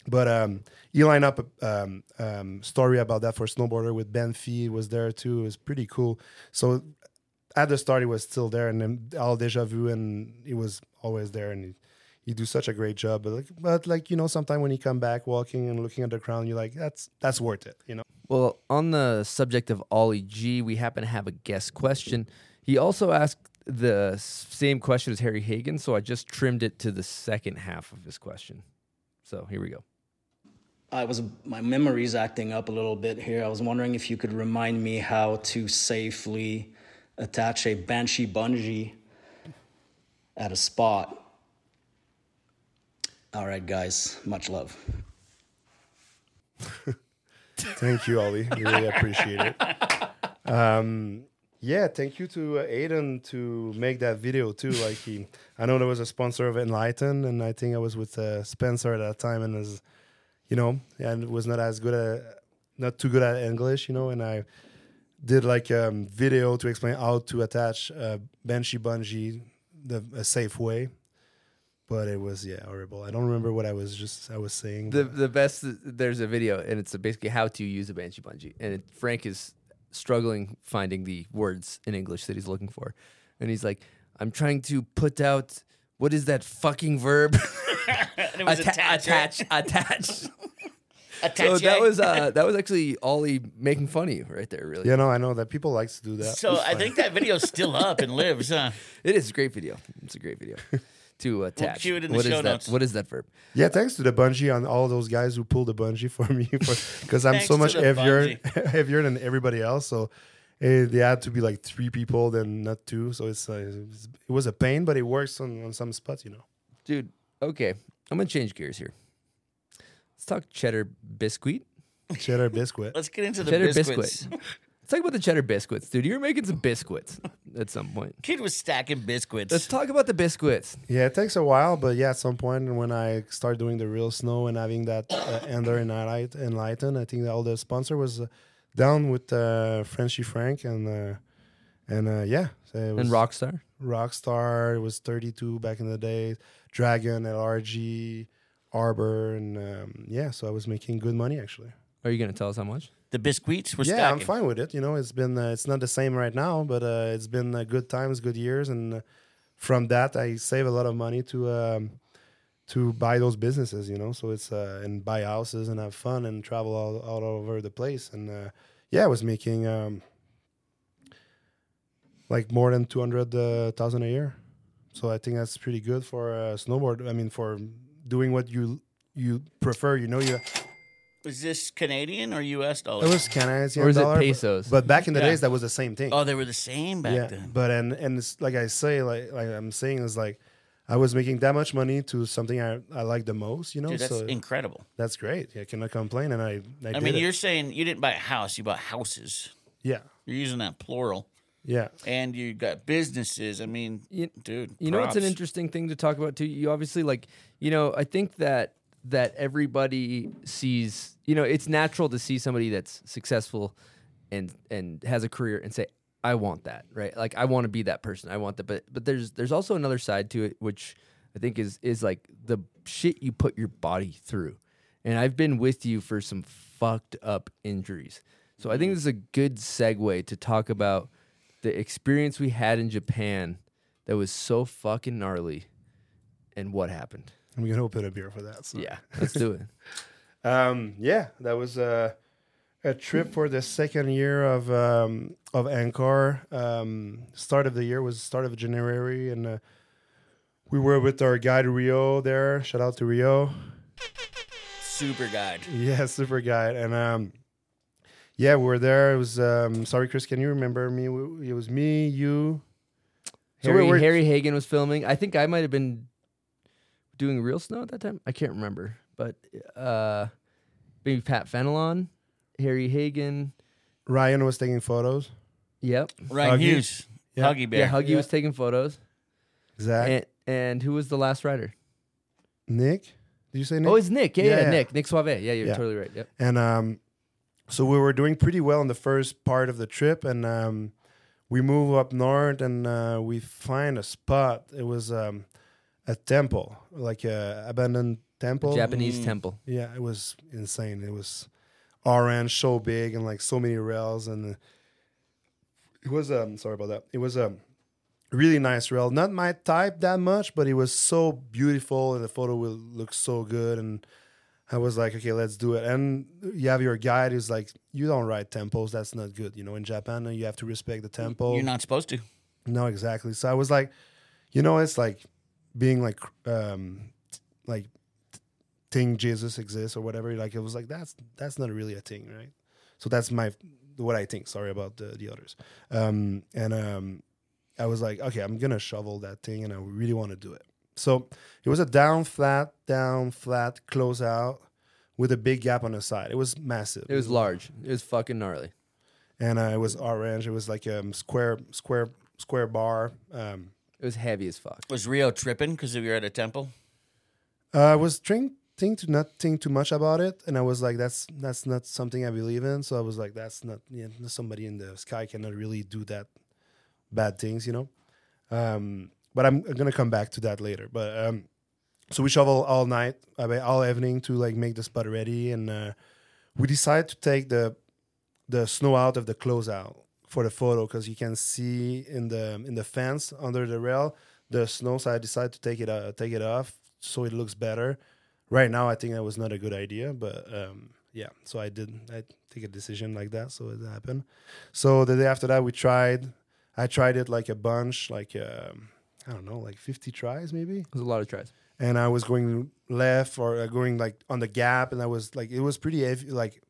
but um, he lined up a um, um, story about that for snowboarder with Ben Fee was there too. It was pretty cool. So at the start, he was still there, and then all deja vu, and he was always there, and he, he do such a great job. But like, but like you know, sometimes when you come back walking and looking at the crown, you're like, that's that's worth it, you know. Well, on the subject of Ollie G, we happen to have a guest question. He also asked the same question as Harry Hagen, so I just trimmed it to the second half of his question. So here we go. I was my memory's acting up a little bit here. I was wondering if you could remind me how to safely attach a banshee bungee at a spot. All right, guys. Much love. <laughs> Thank you, Ollie. We really appreciate it. Um, yeah, thank you to uh, Aiden to make that video too. Like he, I know there was a sponsor of Enlighten, and I think I was with uh, Spencer at that time, and as you know, and was not as good at, not too good at English, you know, and I did like a um, video to explain how to attach a Banshee bungee the a safe way. But it was yeah horrible. I don't remember what I was just I was saying. The the best there's a video and it's basically how to use a banshee bungee and it, Frank is struggling finding the words in English that he's looking for, and he's like, "I'm trying to put out what is that fucking verb? <laughs> And it was attach, attach, <laughs> attach." So that was uh, that was actually Ollie making fun of you right there. Really, you know, I know that people likes to do that. So I think that video's still up and lives, huh? <laughs> it is a great video. It's a great video to attach. cue it in the What is show that? notes. What is that verb? Yeah, thanks to the bungee on all those guys who pulled the bungee for me because I'm so much heavier <laughs> heavier than everybody else. So eh, they had to be like three people, then not two. So it's, uh, it's it was a pain, but it works on, on some spots, you know. Dude, okay. I'm gonna change gears here. Let's talk cheddar biscuit. Cheddar biscuit. <laughs> Let's get into the cheddar biscuits. biscuit. <laughs> Let's talk about the cheddar biscuits, dude. You're making some biscuits at some point. <laughs> Kid was stacking biscuits. Let's talk about the biscuits. Yeah, it takes a while, but yeah, at some point when I start doing the real snow and having that uh, Ender and Enlight- Enlighten, I think that all the sponsor was uh, down with uh, Frenchy Frank and uh, and uh, yeah, so it was And Rockstar. Rockstar. It was 32 back in the day. Dragon, LRG, Arbor, and um, yeah, so I was making good money actually. Are you gonna tell us how much? The biscuits were yeah, stacking. I'm fine with it. You know, it's been uh, it's not the same right now, but uh, it's been uh, good times, good years, and uh, from that I save a lot of money to um, to buy those businesses. You know, so it's uh, and buy houses and have fun and travel all, all over the place. And uh, yeah, I was making um, like more than two hundred thousand a year. So I think that's pretty good for a snowboard. I mean, for doing what you you prefer. You know, you Is this Canadian or U.S. dollars? it was Canadian Or is it dollar, but- pesos? But, back in the Yeah. days, that was the same thing. Oh, they were the same back yeah, then. but and and it's like I say, like like I'm saying is like I was making that much money to something I, I like the most. You know, Dude, that's so incredible. that's great. I cannot complain, and I I, I, did mean, it. you're saying you didn't buy a house; you bought houses. yeah You're using that plural, yeah and you got businesses. I mean, You- dude, You know what's an interesting thing to talk about too? You obviously like, you know, I think that that everybody sees, you know, it's natural to see somebody that's successful and and has a career and say, I want that, right? Like I want to be that person. I want that. But but there's there's also another side to it which I think is is like the shit you put your body through. And I've been with you for some fucked up injuries. So I think mm-hmm. this is a good segue to talk about the experience we had in Japan that was so fucking gnarly and what happened. I'm gonna open a beer for that. So. Yeah, let's do it. <laughs> Um, yeah, that was a a trip for the second year of um, of Angkor. Um, start of the year was start of January, and uh, we were with our guide Rio there. Shout out to Rio. super guide. Yeah, super guide, and um, yeah, we were there. It was um, sorry, Chris, can you remember me? It was me, you. So Harry, we were- Harry Hagen was filming. I think I might have been doing real snow at that time. I can't remember, but uh, maybe Pat Fenelon, Harry Hagen. Ryan was taking photos. Yep. Ryan Huggy. Hughes, Yeah. Huggy Bear. Yeah, Huggy Yeah. was taking photos. Zach, And, and who was the last rider? Nick. Did you say Nick? Oh, it's Nick. Yeah, yeah, Yeah, yeah. Nick. Nick Sauvé. Yeah, you're Yeah. totally right. Yep. And um, so we were doing pretty well in the first part of the trip, and um, we move up north, and uh, we find a spot. It was um, a temple, like a abandoned temple. Japanese temple. Yeah, it was insane. It was orange, so big, and like so many rails, and uh, it was um sorry about that. It was a really nice rail. Not my type that much, but it was so beautiful, and the photo will look so good. And I was like, okay, let's do it. And you have your guide who's like, you don't ride temples. That's not good. You know, in Japan, you have to respect the temple. You're not supposed to. No, exactly. So I was like, you know, it's like being like, um, like thing Jesus exists or whatever. Like it was like that's that's not really a thing, right? So that's my what I think. Sorry about the the others. Um, and um, I was like, okay, I'm gonna shovel that thing, and I really want to do it. So it was a down flat, down flat close out with a big gap on the side. It was massive. It was large. It was fucking gnarly. and uh, it was orange. It was like a um, square, square, square bar. Um, It was heavy as fuck. Was Rio tripping because we were at a temple? Uh, I was trying think to not think too much about it, and I was like, "That's that's not something I believe in." So I was like, "That's not yeah, somebody in the sky cannot really do that bad things, you know." Um, but I'm, I'm gonna come back to that later. But um, so we shovel all night, I mean, all evening to like make the spot ready, and uh, we decided to take the the snow out of the closeout for the photo because you can see in the in the fence under the rail the snow. So I decided to take it uh, take it off so it looks better. Right now, I think that was not a good idea, but um, yeah. So I did. I take a decision like that, so it happened. So the day after that, we tried. I tried it like a bunch, like um, I don't know, like fifty tries maybe. It was a lot of tries. And I was going left or uh, going like on the gap, and I was like, it was pretty heavy, like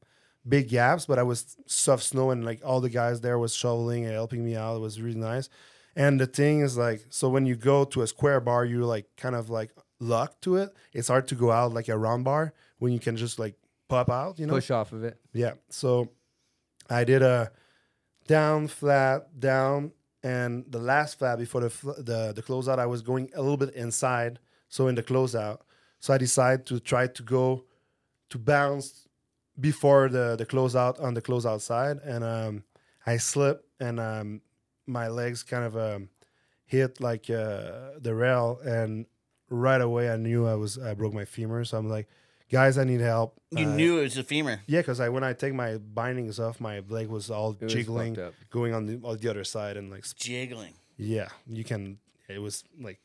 big gaps, but I was soft snow, and like all the guys there was shoveling and helping me out. It was really nice. And the thing is like, so when you go to a square bar, you're like kind of like locked to it. It's hard to go out like a round bar when you can just like pop out, you know, Push off of it. yeah. So I did a down, flat, down, and the last flat before the the the closeout, I was going a little bit inside. So in the closeout, so I decided to try to go to bounce before the the closeout on the closeout side, and um, I slipped and um, my legs kind of um, hit like uh, the rail, and right away I knew I was I broke my femur. So I'm like, guys, I need help. You Uh, knew it was a femur. yeah, because I when I take my bindings off, my leg was all was jiggling, fucked going on the, on the other side, and like Jiggling. yeah, you can. It was like,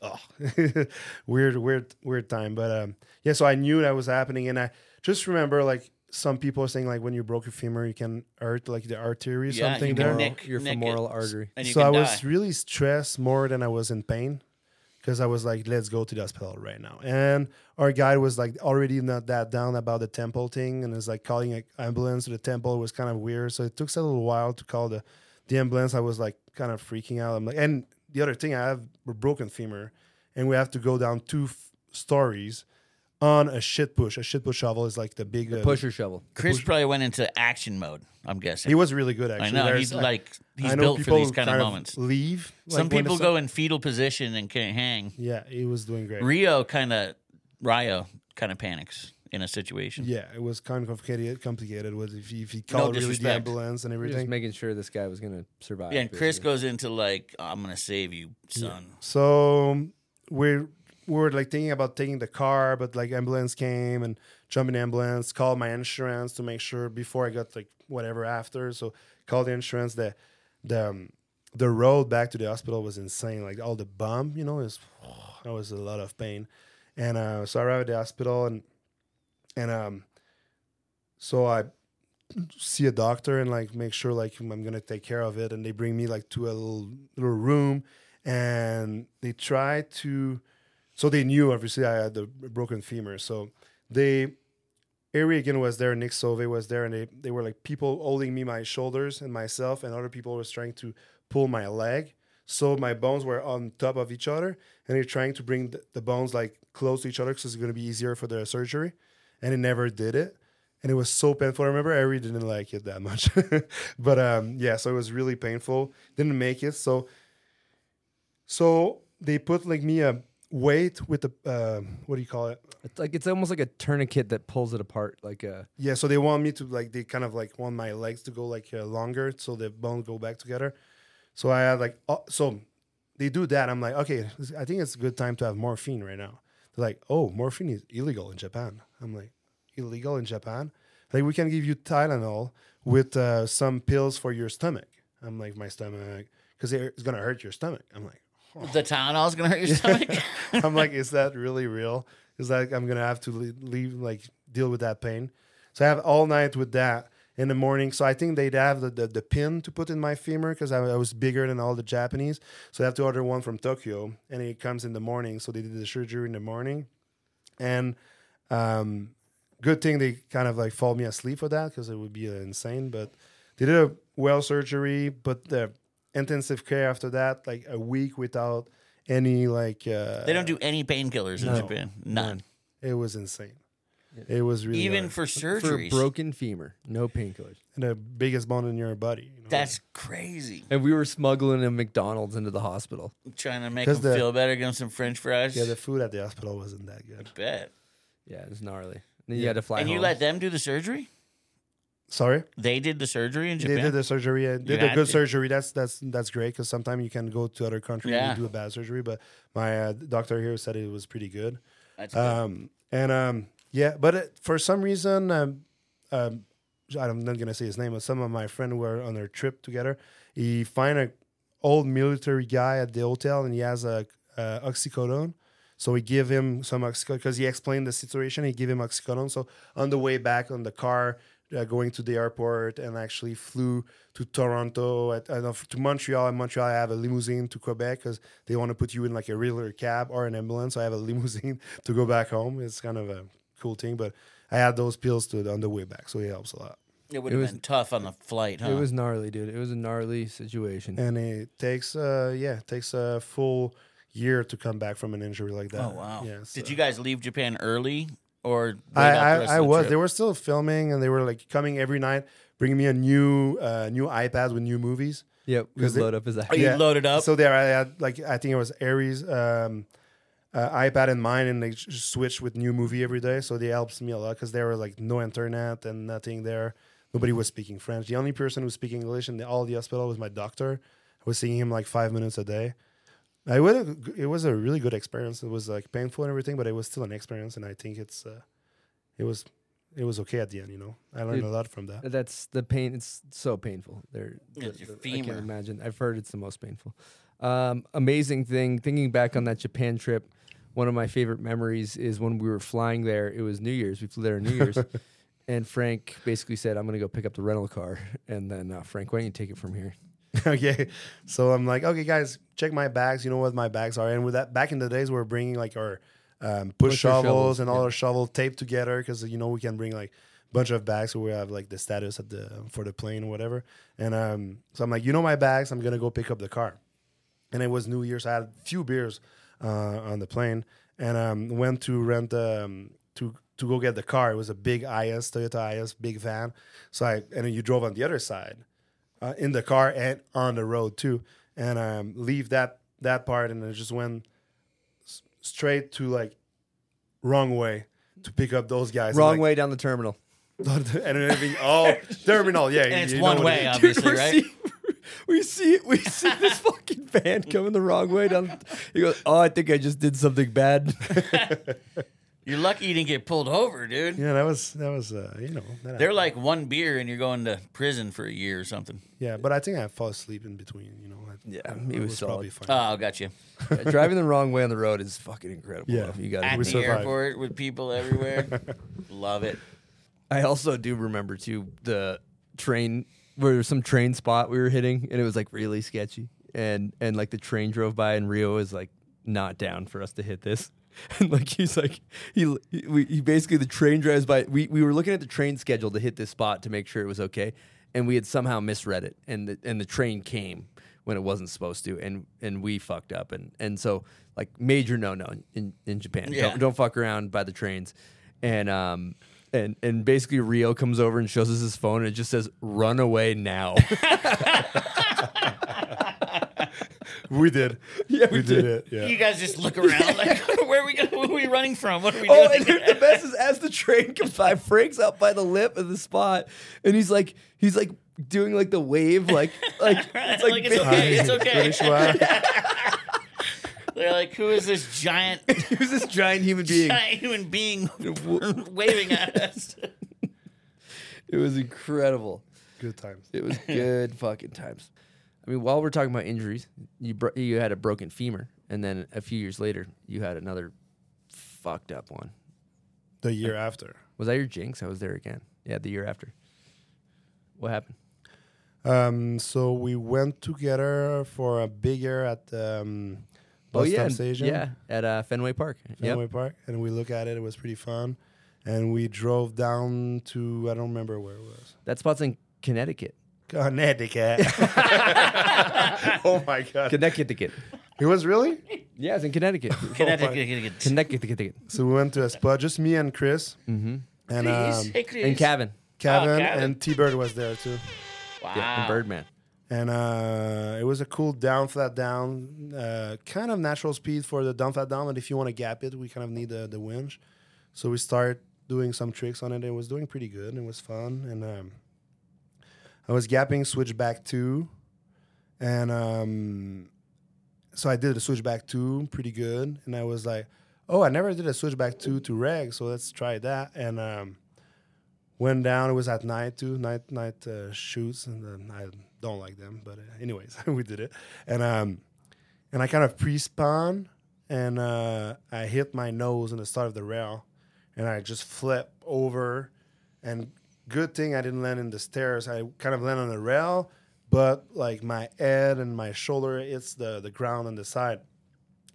oh, <laughs> weird, weird, weird time. But um, yeah, so I knew that was happening, and I just remember like some people are saying like when you broke your femur, you can hurt like the artery or Yeah, something you can there. nick- your nick femoral it, artery. and you so I can was really stressed more than I was in pain because I was like, let's go to the hospital right now. And our guy was like already not that down about the temple thing and is like calling an ambulance to the temple was kind of weird. So it took us a little while to call the, the ambulance. I was like kind of freaking out. I'm like, and the other thing, I have a broken femur and we have to go down two f- stories on a shit push. A shit push shovel is like the big uh, Pusher shovel. Chris probably went into action mode. I'm guessing He was really good Actually, I know There's, he's like he's I know built for people these kind of moments. Leave. Some like, when people the go in fetal position and can't hang. Yeah, he was doing great. Rio kind of Rio kind of panics in a situation. Yeah, it was kind of complicated. Complicated with if he, if he No called really the disrespect. ambulance and We're just everything. making sure this guy was gonna survive. Yeah, and Chris basically. goes into like, "I'm gonna save you, son." So we're we're like thinking about taking the car, but like ambulance came and jumping ambulance, called my insurance to make sure before I got like whatever after. So called the insurance. The the um, the road back to the hospital was insane. Like all the bump, you know, is <sighs> that was a lot of pain. And uh, so I arrived at the hospital and and um so I see a doctor and like make sure like I'm gonna take care of it. And they bring me like to a little little room and they try to so they knew obviously I had the broken femur. So they Harry Hagen was there, Nick Sauvé was there, and they, they were like people holding me my shoulders and myself, and other people was trying to pull my leg. So my bones were on top of each other, and they're trying to bring the, the bones like close to each other because it's going to be easier for the surgery. And it never did it. And it was so painful. I remember Ari didn't like it that much. <laughs> but um, yeah, so it was really painful. Didn't make it. So so they put like me a weight with the uh, what do you call it? It's like it's almost like a tourniquet that pulls it apart. Like a Yeah, so they want me to like they kind of like want my legs to go like uh, longer so the bones go back together. So I had like oh, so they do that. I'm like, okay, I think it's a good time to have morphine right now. They're like, oh, morphine is illegal in Japan. I'm like, illegal in Japan? Like we can give you Tylenol with uh, some pills for your stomach. I'm like, my stomach, because it's gonna hurt your stomach. I'm like, The Tylenol's gonna hurt your stomach. <laughs> I'm like, is that really real? Is that I'm gonna have to leave, like deal with that pain? So I have all night with that in the morning. So I think they'd have the, the, the pin to put in my femur because I, I was bigger than all the Japanese. So I have to order one from Tokyo, and it comes in the morning. So they did the surgery in the morning, and um, good thing they kind of like fall me asleep for that because it would be uh, insane. But they did a well surgery, but the intensive care after that, like a week without any like. Uh, they don't do any painkillers in No. Japan. None. It was insane. It was really Even hard. for for surgeries. broken femur, no painkillers. and the biggest bone in your body. You know? That's crazy. And we were smuggling a McDonald's into the hospital. Trying to make them the- feel better, give them some French fries. yeah, the food at the hospital wasn't that good. I bet. Yeah, it was gnarly. And then you had to fly and you let them do the surgery? Sorry, They did the surgery in Japan. they did the surgery. uh, Did a good to. surgery. That's that's that's great because sometimes you can go to other countries Yeah. and do a bad surgery. But my uh, doctor here said it was pretty good. That's good. Um, and um, yeah, but it, for some reason, um, um, I'm not gonna say his name, but some of my friends were on their trip together. He find a old military guy at the hotel, and he has a, uh oxycodone. So we give him some oxycodone because he explained the situation. He give him oxycodone. So on the way back on the car, uh, going to the airport, and actually flew to Toronto, at, uh, to Montreal. In Montreal, I have a limousine to Quebec because they want to put you in like a regular cab or an ambulance. So I have a <laughs> limousine to go back home. It's kind of a cool thing, but I had those pills to on the way back, so it helps a lot. it would have was- been tough on the flight, huh? It was gnarly, dude. It was a gnarly situation. And it takes, uh, yeah, it takes a full year to come back from an injury like that. oh wow. Yeah. Did you guys leave Japan early or I, wait the I, I the was. trip? They were still filming, and they were like coming every night, bringing me a new, uh, new iPad with new movies. Yep, we 'Cause they- load up his Oh, you loaded up? So there, I had like I think it was Harry's um, uh, iPad in mine, and they just switched with new movie every day. So they helps me a lot because there was like no internet and nothing there. Nobody was speaking French. The only person who was speaking English in the, all the hospital was my doctor. I was seeing him like five minutes a day. I would. It was a really good experience. It was like painful and everything, but it was still an experience, and I think it's. Uh, it was. It was okay at the end, you know. I learned Dude, a lot from that. That's the pain. It's so painful. They're, the- the- I can't imagine. I've heard it's the most painful. Um, amazing thing. Thinking back on that Japan trip, one of my favorite memories is when we were flying there. It was New Year's. We flew there on New Year's, <laughs> and Frank basically said, "I'm gonna go pick up the rental car," and then uh, Frank, why don't you take it from here? <laughs> okay. So I'm like, okay, guys, check my bags. You know what my bags are. And with that, back in the days, we were bringing like our um, push shovels, shovels, and all yeah. our shovel taped together because you know we can bring like a bunch of bags, so we have like the status at the for the plane or whatever. And um, so I'm like, you know my bags. I'm gonna go pick up the car. And it was New Year's. I had a few beers uh, on the plane, and um, went to rent um, to to go get the car. It was a big IS Toyota IS big van. So I and then you drove on the other side uh, in the car and on the road too, and um, leave that that part, and then just went s- straight to like wrong way to pick up those guys. Wrong and, way down the terminal. like, <laughs> and everything. Oh, terminal. Yeah, And it's you one what way, it is. <laughs> obviously, we're right? see- we see we see this <laughs> fucking van coming the wrong way down. He goes, "Oh, I think I just did something bad." You're lucky you didn't get pulled over, dude. Yeah, that was that was uh, you know. That They're happened. like one beer and you're going to prison for a year or something. yeah, but I think I fall asleep in between. You know. I, Yeah, I- he I was probably solid. fine. Oh, got you. Yeah, driving the wrong way on the road is fucking incredible. Yeah. though. you got At We the survived. airport with people everywhere. <laughs> Love it. I also do remember too the train where there was some train spot we were hitting and it was like really sketchy and and like the train drove by and Rio was like not down for us to hit this <laughs> and like he's like he he, we, he basically the train drives by we we were looking at the train schedule to hit this spot to make sure it was okay and we had somehow misread it and the and the train came when it wasn't supposed to and and we fucked up and and so like major no no in in Japan Yeah. don't don't fuck around by the trains and um and and basically Rio comes over and shows us his phone and it just says run away now. <laughs> <laughs> We did. <laughs> Yeah, we, we did. did. it. Yeah. You guys just look around <laughs> like, <laughs> where are we going? Where are we running from? What are we oh, doing? Oh, and the best is as the train comes by, Frank's up by the lip of the spot, and he's like he's like doing like the wave, like like it's like, Like, it's okay, it's okay. They're like, who is this giant, who's this giant human being? giant human being waving at us? It was incredible. Good times. It was good fucking times. I mean, while we're talking about injuries, you bro- you had a broken femur, and then a few years later, you had another fucked up one. The year after. Was that your jinx? I was there again. Yeah, the year after. What happened? Um, so we went together for a big year at um, Oh yeah, stop station. yeah, at uh, Fenway Park. Fenway Yep. Park, and we look at it. It was pretty fun, and we drove down to I don't remember where it was. That spot's in Connecticut. Connecticut. <laughs> oh my god! Connecticut. It was really. Yeah, it's in Connecticut. Connecticut. Connecticut. So we went to a spot, just me and Chris, Mm-hmm. and Chris. um, Hey, Chris. And Kevin. Kevin, Oh, Kevin. and T Bird was there too. Wow. Yeah, and Birdman. And uh, it was a cool down, flat down, uh, kind of natural speed for the down, flat down. But if you want to gap it, we kind of need the, the winch. So we start doing some tricks on it. It was doing pretty good. It was fun. And um, I was gapping switchback two. And um, so I did a switchback two pretty good. And I was like, oh, I never did a switchback two to reg. So let's try that. And um, went down. It was at night too, night night uh, shoots, and I don't like them, but uh, anyways, <laughs> we did it, and um, and I kind of pre-spun, and uh, I hit my nose in the start of the rail, and I just flip over, and good thing I didn't land in the stairs. I kind of land on the rail, but like my head and my shoulder hits the the ground on the side,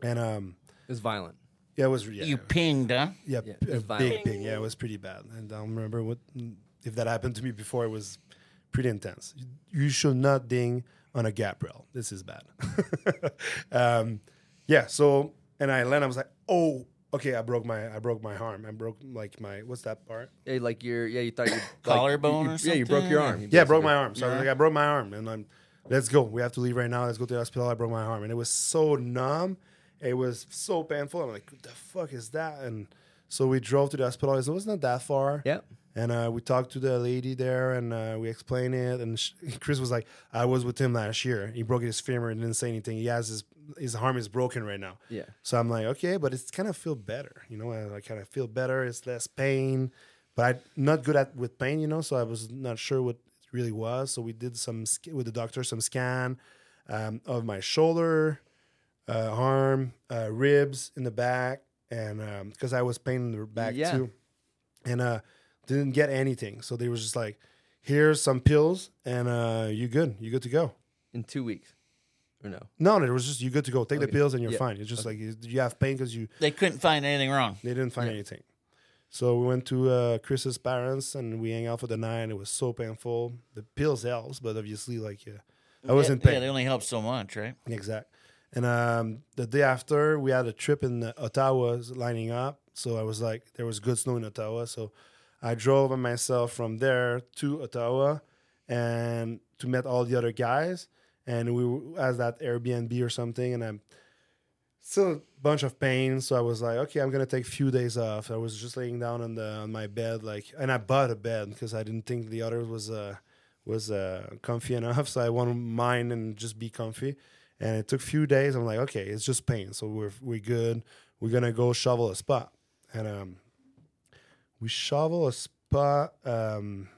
and um, It was violent. yeah, it was yeah, You pinged, huh? yeah, Yeah, p- it was a big ping. Yeah, it was pretty bad. And I don't remember what if that happened to me before. It was pretty intense. You should not ding on a gap rail. This is bad. <laughs> um, yeah. So and I landed. I was like, oh, okay. I broke my I broke my arm. I broke like my what's that part? Yeah, like your yeah, you thought you Collarbone like, or you- Yeah, you broke your something? arm. Yeah, I broke my arm. So I was like, I broke my arm, and I'm let's go. We have to leave right now. Let's go to the hospital. I broke my arm, and it was so numb. It was so painful. I'm like, what the fuck is that? And so we drove to the hospital. It wasn't that far. Yeah. And uh, we talked to the lady there, and uh, we explained it. And sh- <laughs> Chris was like, "I was with him last year. He broke his femur and didn't say anything. He has his his arm is broken right now." Yeah. So I'm like, "Okay, but it's kind of feel better, you know. I, I kind of feel better. It's less pain, but I'm not good at with pain, you know. So I was not sure what it really was. So we did some with the doctor some scan um, of my shoulder, uh, arm, uh, ribs in the back, and because I was pain in the back Yeah. too. And uh, Didn't get anything. So they were just like, here's some pills and uh, you good. You good to go. In two weeks, or no? No, no, it was just you good to go. Take the pills and you're Yeah. fine. It's just like you you have pain because you They couldn't find anything wrong. they didn't find anything. So we went to uh, Chris's parents and we hang out for the night. It was so painful. The pills helps, but obviously, like, yeah, I was yeah, in pain. Yeah, they only help so much, right? Exact. And um, the day after, we had a trip in uh, Ottawa lining up. So I was like, there was good snow in Ottawa. So I drove by myself from there to Ottawa and to meet all the other guys. And we were as that Airbnb or something. And I'm still a bunch of pain. So I was like, okay, I'm gonna take a few days off. I was just laying down on the on my bed, like, and I bought a bed because I didn't think the other was uh was uh comfy enough. <laughs> So I wanted mine and just be comfy. And it took a few days. I'm like, okay, it's just pain. So we're we're good. We're gonna go shovel a spot. And um we shovel a spot um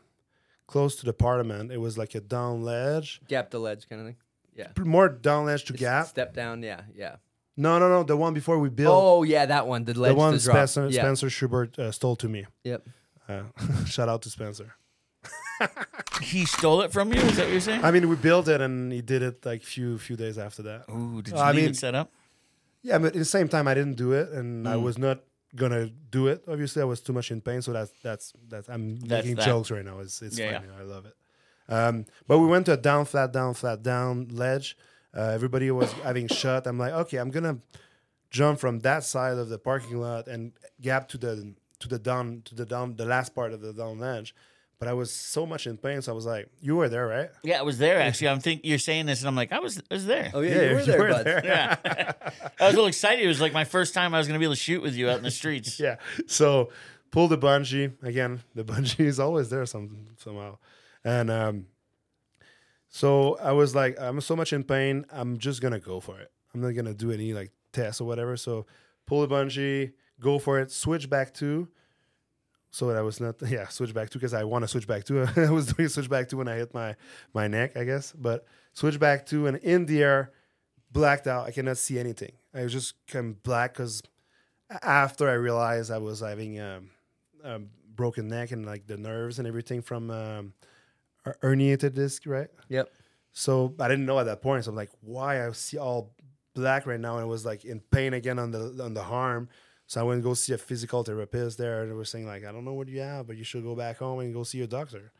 close to the parliament. It was like a down ledge. Gap the ledge kind of thing. Yeah. More down ledge to Just gap. Step down. Yeah. Yeah. No, no, no. The one before we built. Oh yeah, that one. The ledge. the one to drop. Spencer, yeah. Spencer Schubert uh, stole to me. Yep. Uh, <laughs> shout out to Spencer. <laughs> He stole it from you. Is that what you're saying? I mean, we built it and he did it like few few days after that. Ooh, did you I leave mean, it set up? Yeah, but at the same time, I didn't do it, and I Mm. was not gonna do it. Obviously, I was too much in pain, so that's that's that's. I'm That's making that. jokes right now. It's it's Yeah, funny. I love it. Um, but we went to a down, flat, down, flat, down ledge. Uh, everybody was <coughs> having shot. I'm like, okay, I'm gonna jump from that side of the parking lot and gap to the to the down to the down the last part of the down ledge. But I was so much in pain, so I was like, "You were there, right?" Yeah, I was there actually. I'm think you're saying this, and I'm like, I was, I was there. Oh yeah, Yeah, you were <laughs> you there, were bud. there. Yeah, <laughs> I was a little excited. It was like my first time I was going to be able to shoot with you out in the streets. <laughs> yeah. So pull the bungee again. The bungee is always there some somehow, and um, so I was like, I'm so much in pain. I'm just gonna go for it. I'm not gonna do any like tests or whatever. So pull the bungee, go for it. Switch back to. So I was not <laughs> yeah switch back to because I want to switch back to. <laughs> I was doing switch back to when I hit my my neck I guess, but switch back to and in the air, blacked out. I cannot see anything. I was just kind of black because after I realized I was having um, a broken neck and like the nerves and everything from um, herniated disc, right? Yep. So I didn't know at that point. So I'm like, why I see all black right now, and it was like in pain again on the on the arm. So I went to go see a physical therapist there, and they were saying like, I don't know what you have, but you should go back home and go see your doctor.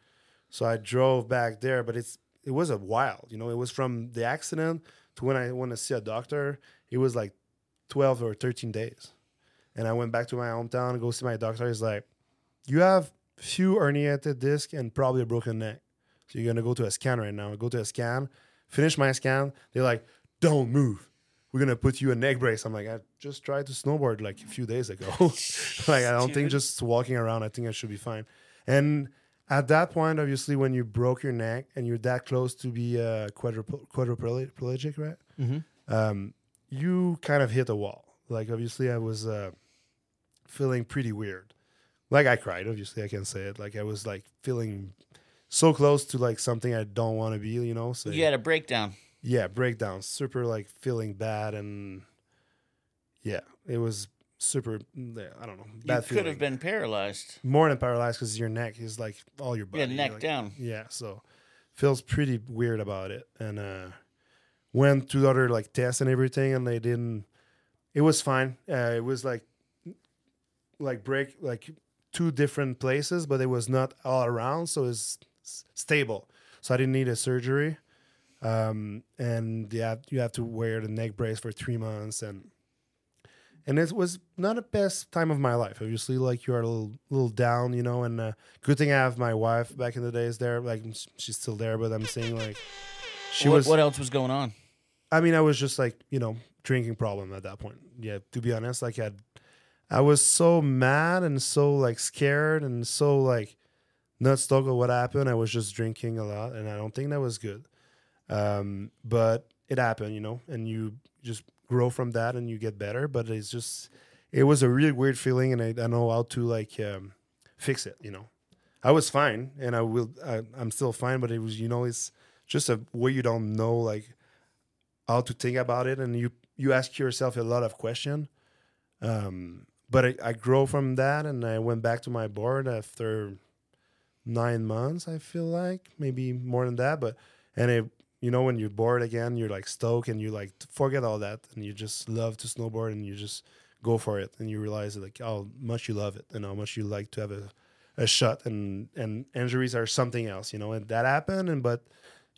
So I drove back there, but it's it was a while, you know. It was from the accident to when I went to see a doctor. It was like twelve or thirteen days, and I went back to my hometown to go see my doctor. He's like, you have few herniated disc and probably a broken neck. So you're gonna go to a scan right now. I go to a scan, finish my scan. They're like, "Don't move. We're gonna put you a neck brace." I'm like, "I just tried to snowboard like a few days ago. <laughs> <laughs> like I don't think just walking around. I think I should be fine." And at that point, obviously, when you broke your neck and you're that close to be uh, quadruple, quadriplegic, right? Mhm. Um, you kind of hit a wall. Like obviously, I was uh, feeling pretty weird. Like I cried. Obviously, I can say it. Like I was like feeling so close to like something I don't want to be. You know. So You had a breakdown. Yeah, breakdown. Super like feeling bad and yeah, it was super. yeah, I don't know. Bad you could feeling. have been paralyzed. more than paralyzed because your neck is like all your body. Yeah, neck like- down. Yeah, so feels pretty weird about it. And uh went to the other like tests and everything, and they didn't. It was fine. Uh, it was like like break like two different places, but it was not all around, so it's stable. So I didn't need a surgery. Um, and yeah, you have to wear the neck brace for three months, and and it was not the best time of my life. Obviously, like you are a little, little down, you know. And uh, good thing I have my wife back in the days there. Like she's still there, but I'm saying like she what, was. what else was going on? I mean, I was just like you know drinking problem at that point. Yeah, to be honest, like I, had, I was so mad and so like scared and so like not stuck with what happened. I was just drinking a lot, and I don't think that was good. Um, but it happened, you know, and you just grow from that and you get better. But it's just, it was a really weird feeling, and I don't know how to like um, fix it. You know, I was fine, and I will. I, I'm still fine, but it was, you know, it's just a way you don't know like how to think about it, and you you ask yourself a lot of questions. Um, but I, I grow from that, and I went back to my board after nine months. I feel like maybe more than that, but and it, you know, when you're bored again, you're like stoked, and you like forget all that, and you just love to snowboard, and you just go for it, and you realize like how much you love it, and how much you like to have a a shot, and and injuries are something else, you know, and that happened, and but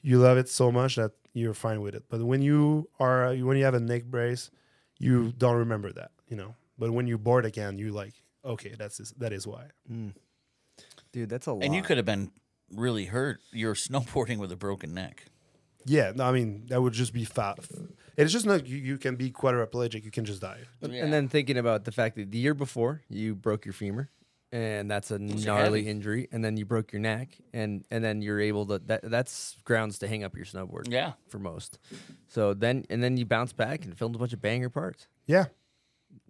you love it so much that you're fine with it. But when you are when you have a neck brace, you don't remember that, you know. But when you're bored again, you like, okay, that's that is why. Mm. Dude, that's a lot. And you could have been really hurt. You're <laughs> snowboarding with a broken neck. Yeah, no, I mean that would just be fat. It's just not you, you can be quadriplegic. You can just die. And then thinking about the fact that the year before you broke your femur, and that's a are gnarly heavy. injury, and then you broke your neck, and and then you're able to that that's grounds to hang up your snowboard. Yeah. for most. So then and then you bounce back and filmed a bunch of banger parts, Yeah,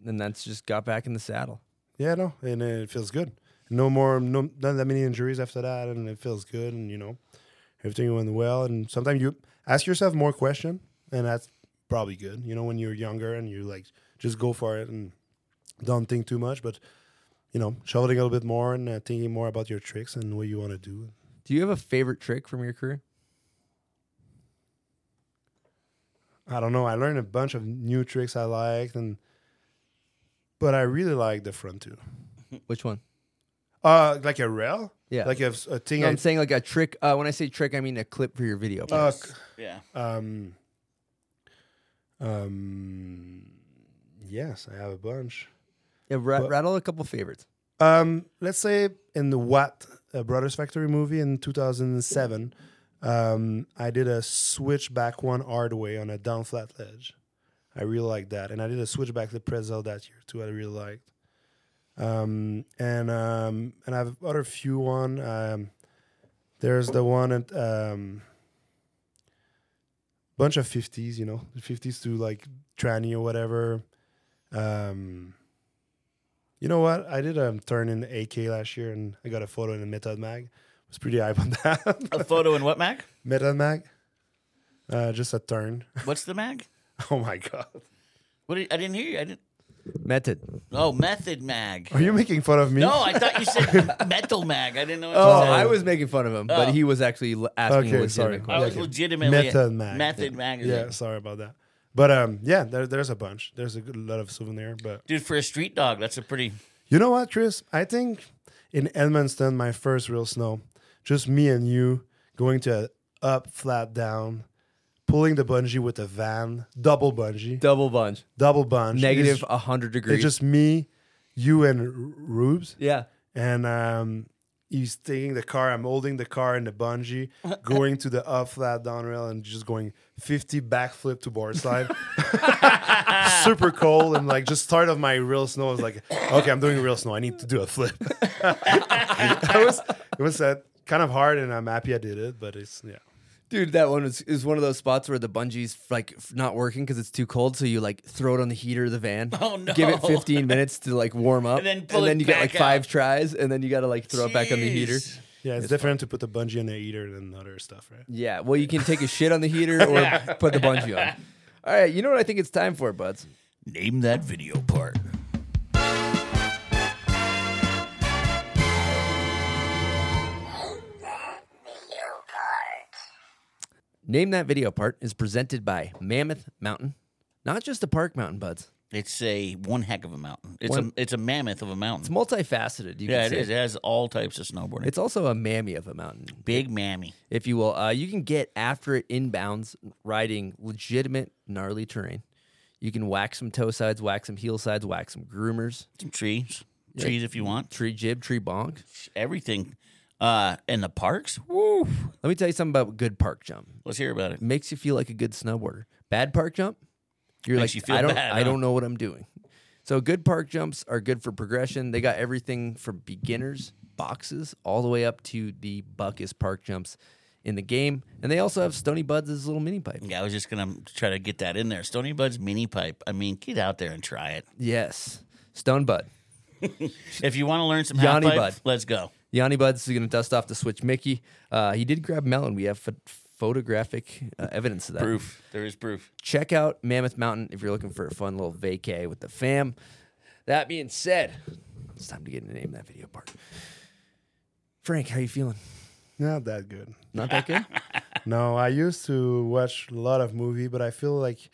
and that's just got back in the saddle. yeah, no, and it feels good. No more, no, not that many injuries after that, and it feels good, and you know, everything went well. And sometimes you ask yourself more question, and that's probably good. You know, when you're younger and you like just go for it and don't think too much, but you know, shoveling a little bit more and uh, thinking more about your tricks and what you want to do. Do you have a favorite trick from your career? I don't know. I learned a bunch of new tricks I liked, and but I really like the front two. Which one? Uh, like a rail. Yeah. like you have a thing. No, I- I'm saying like a trick. Uh, when I say trick, I mean a clip for your video. Uh, parts. Yeah. Um. Um. Yes, I have a bunch. yeah, ra- but- rattle a couple favorites. Um, let's say in the What uh, Brothers Factory movie in 2007, um, I did a switchback one hard way on a down flat ledge. I really liked that, and I did a switchback the pretzel that year too. I really liked. Um, and um, and I have other few one. Um, there's the one at um, bunch of 50s, you know, the 50s to like tranny or whatever. Um, you know what? I did a turn in AK last year, and I got a photo in a Method Mag. Was pretty hype on <laughs> that. A photo in what mag? Method Mag. Uh, just a turn. What's the mag? <laughs> Oh my god! What did, I didn't hear you. I didn't. Method. Oh, method mag. Are you making fun of me? No, I thought you said <laughs> metal mag. I didn't know. What Oh, you said. I was making fun of him, but Oh. he was actually l- asking a Okay, legitimate sorry. question. I was Okay. legitimately Method Mag. Method magazine. Yeah, sorry about that. But um, yeah, there, there's a bunch. There's a good lot of souvenir. But Dude, for a street dog, that's a pretty. you know what, Chris? I think in Edmonton, my first real snow, just me and you going to up, flat, down, pulling the bungee with a van, double bungee, Double bunch. double bunch, Negative It's- 100 degrees. It's just me, you, and Rubes. yeah. And um, he's taking the car. I'm holding the car in the bungee, <laughs> going to the up flat down rail, and just going 50 backflip to board slide. <laughs> Super cold and like just start of my real snow. I was like, okay, I'm doing real snow. I need to do a flip. <laughs> it was it was uh, kind of hard, and I'm happy I did it. But it's yeah. Dude, that one is, is one of those spots where the bungee's like not working because it's too cold. So you like throw it on the heater of the van. <laughs> Oh, no. Give it 15 minutes to like warm up, And then pull it you get like back five out. tries, and then you got to like throw it back on the heater. Jeez. Yeah, it's, different to put the bungee in the heater than other stuff, right? Yeah, well, you can take a shit on the heater <laughs> or put the bungee on. All right, you know what I think it's time for, buds? Name that video part. Name that video part is presented by Mammoth Mountain, not just a park mountain, buds. It's a one heck of a mountain. It's One- a it's a mammoth of a mountain. It's multifaceted. You yeah, can it say. is. It has all types of snowboarding. It's also a mammy of a mountain. big mammy. if you will. Uh, you can get after it inbounds riding legitimate gnarly terrain. You can whack some toe sides, whack some heel sides, whack some groomers, Some trees, trees if you want. tree jib, tree bonk. Everything. Uh, in the parks. Woo! Let me tell you something about good park jump. Let's hear about it. Makes you feel like a good snowboarder. Bad park jump, you're Makes like you feel I don't bad, I huh? don't know what I'm doing. So good park jumps are good for progression. They got everything from beginners boxes all the way up to the buckest park jumps in the game, and they also have Stony Buds' little mini pipe. Yeah, I was just gonna try to get that in there. Stony Bud's mini pipe. I mean, get out there and try it. Yes, Stone Bud. <laughs> If you want to learn some half Yanni pipe, Bud. let's go. Yanni Buds is going to dust off the switch Mickey. Uh, he did grab Melon. We have ph- photographic uh, evidence of that. Proof. There is proof. Check out Mammoth Mountain if you're looking for a fun little vacay with the fam. That being said, it's time to get into name that video part. Frank, how you feeling? Not that good. Not that good. <laughs> no, I used to watch a lot of movie, but I feel like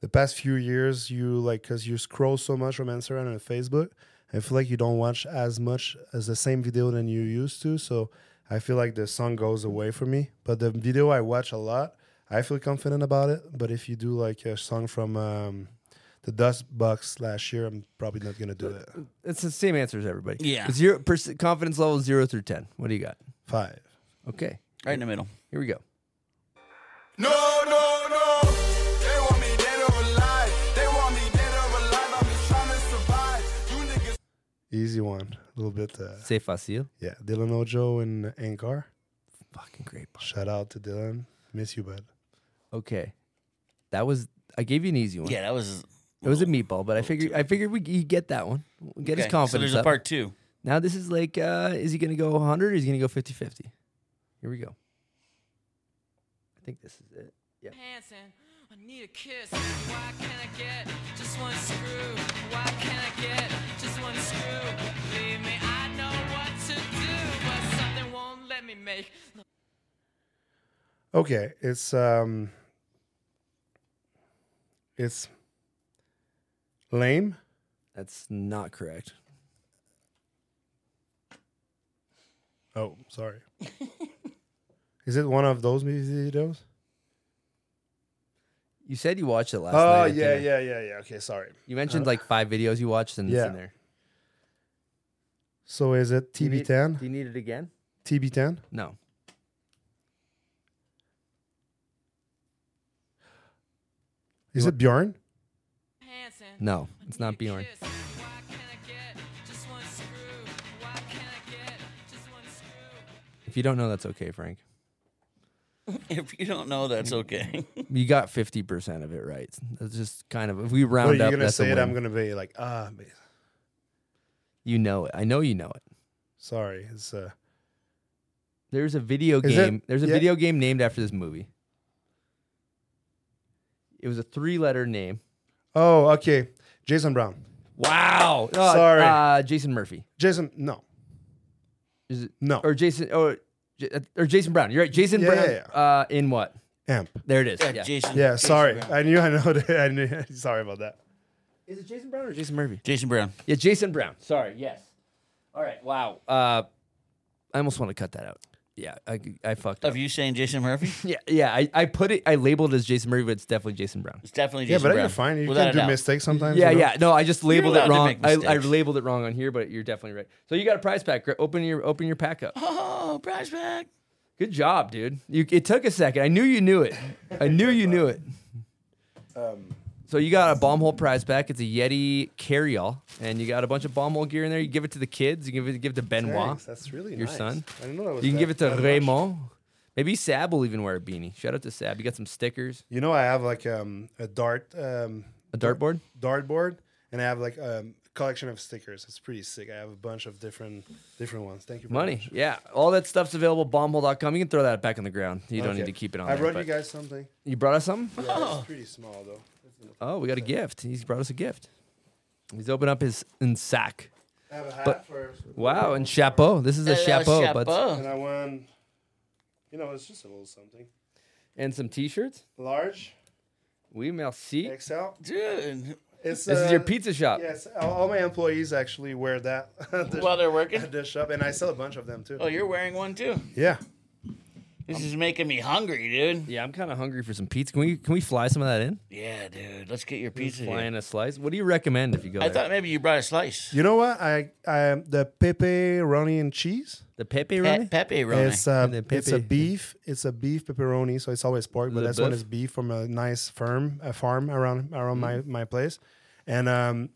the past few years, you like because you scroll so much from Instagram and Facebook, I feel like you don't watch as much as the same video than you used to. So I feel like the song goes away from me. But the video I watch a lot, I feel confident about it. But if you do like a song from um, the Dust Box last year, I'm probably not gonna do it. It's the same answer as everybody. Yeah. Zero percent confidence level zero through ten. What do you got? Five. Okay. Right in the middle. Here we go. No, no, Easy one, a little bit. Uh, C'est facile. yeah, Dylan Ojo and Ankar. Fucking great. Shout out to Dylan. Miss you, bud. Okay. That was I gave you an easy one. Yeah, that was. It was a meatball, but I figured I figured we you get that one. We'll get his Okay, confidence. So there's a part two. Now this is like uh is he gonna go 100 or is he gonna go 50-50? Here we go. I think this is it. Yeah. Hanson, I need a kiss. Why can't I get just one screw? Why can't I get Okay, it's um, it's lame. That's not correct. Oh, sorry. <laughs> Is it one of those music videos? You said you watched it last night. Oh yeah, yeah, yeah, yeah. Okay, sorry. You mentioned Uh, like five videos you watched and it's yeah. in there. So is it Do you need- TB10? Do you need it again? TB10? No. Is it Bjorn? Hanson, No, it's not Bjorn. kiss. Why can't I get just one screw? Why can't I get just one screw? If you don't know, that's okay, Frank. <laughs> If you don't know, that's okay. <laughs> You got 50% of it right. That's just kind of if we What are round you up gonna that's a say it? win. I'm gonna be like, ah, man, You know it. I know you know it. sorry. It's uh, There's a video Is it- game. There's a yeah. video game named after this movie. It was a three-letter name. oh, okay. Jason Brown. Wow. Uh, Sorry. Uh, Jason Murphy. Jason, no, Is it no. or Jason or J- uh, or Jason Brown? You're right. Jason Yeah, Brown. yeah, Uh, in what? Amp. There it is. Yeah, Yeah. Jason. Yeah, Jason sorry. Brown. I knew, I know that. <laughs> I knew. Sorry about that. Is it Jason Brown or Jason Murphy? Jason Brown. Yeah, Jason Brown. Sorry. Yes. All right. Wow. Uh, I almost want to cut that out. Yeah, I, I fucked up. Of you saying Jason Murphy? <laughs> Yeah, yeah. I, I put it. I labeled it as Jason Murphy, but it's definitely Jason Brown. It's definitely Jason Brown. Yeah, Jason but Brown. you're fine. You Without can a do doubt. mistakes sometimes. Yeah, you know? yeah. No, I just labeled it to wrong. make I, I mistakes. labeled it wrong on here, but you're definitely right. So you got a prize pack. Gra- Open your open your pack up. Oh, prize pack. Good job, dude. You, it took a second. I knew you knew it. I knew you knew it. Um, So you got a bomb hole prize pack. It's a Yeti carry-all, and you got a bunch of bomb hole gear in there. You give it to the kids. You give it give it to Benoit, Thanks, That's really nice. your nice. son. I didn't know that was You can that- give it to that much. Raymond. Maybe Sab will even wear a beanie. Shout out to Sab. You got some stickers, You know, I have like um, a dart, um, a dartboard. dart board, and I have like um, a collection of stickers. It's pretty sick. I have a bunch of different different ones. Thank you. very Money, much. yeah. All that stuff's available. Bombhole.com. You can throw that back on the ground. You don't Okay. need to keep it on. I there, brought but- you guys something. You brought us something? Yeah, It's oh. pretty small though. Oh, we got a gift. He's brought us a gift. He's opened up his in sack. I have a hat But- for. Wow, and chapeau. This is a chapeau, but chapeau. And I won. You know, it's just a little something. and some t-shirts. Large, Oui, merci. XL. Dude. It's This is your uh, pizza shop. Yes, all, all my employees actually wear that <laughs> at While they're working? at the shop, and I sell a bunch of them too. Oh, you're wearing one too. Yeah, This is making me hungry, dude. Yeah, I'm kind of hungry for some pizza. Can we can we fly some of that in? Yeah, dude. Let's get your pizza. Fly Here. in a slice. What do you recommend if you go? I there? thought maybe you brought a slice. you know what? I I the pepperoni and cheese. the pepe Pe- roni. Pepe Roni. It's uh, The it's a pepe. beef. It's a beef pepperoni, so it's always pork, but Le this one boeuf. is beef from a nice firm, a farm around around Mm. my my place, and um,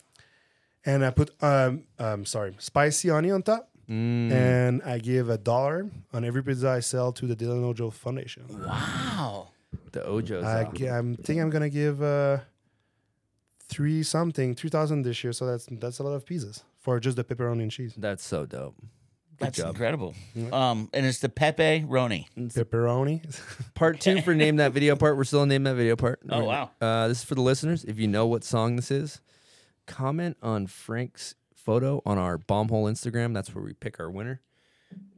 and I put um um sorry spicy onion on top, Mm. and I give a dollar on every pizza I sell to the Dylan Ojo Foundation. wow. The Ojo's. I out. gi- I'm think I'm gonna give uh three something three thousand this year, so that's that's a lot of pizzas for just the pepperoni and cheese. That's so dope. Good That's job. incredible. Um, and it's the Pepe Roni. Pepperoni. <laughs> Part two for name that video part. We're still in name that video part. Oh, wow. Uh, this is for the listeners. If you know what song this is, comment on Frank's photo on our bomb hole Instagram. That's where we pick our winner.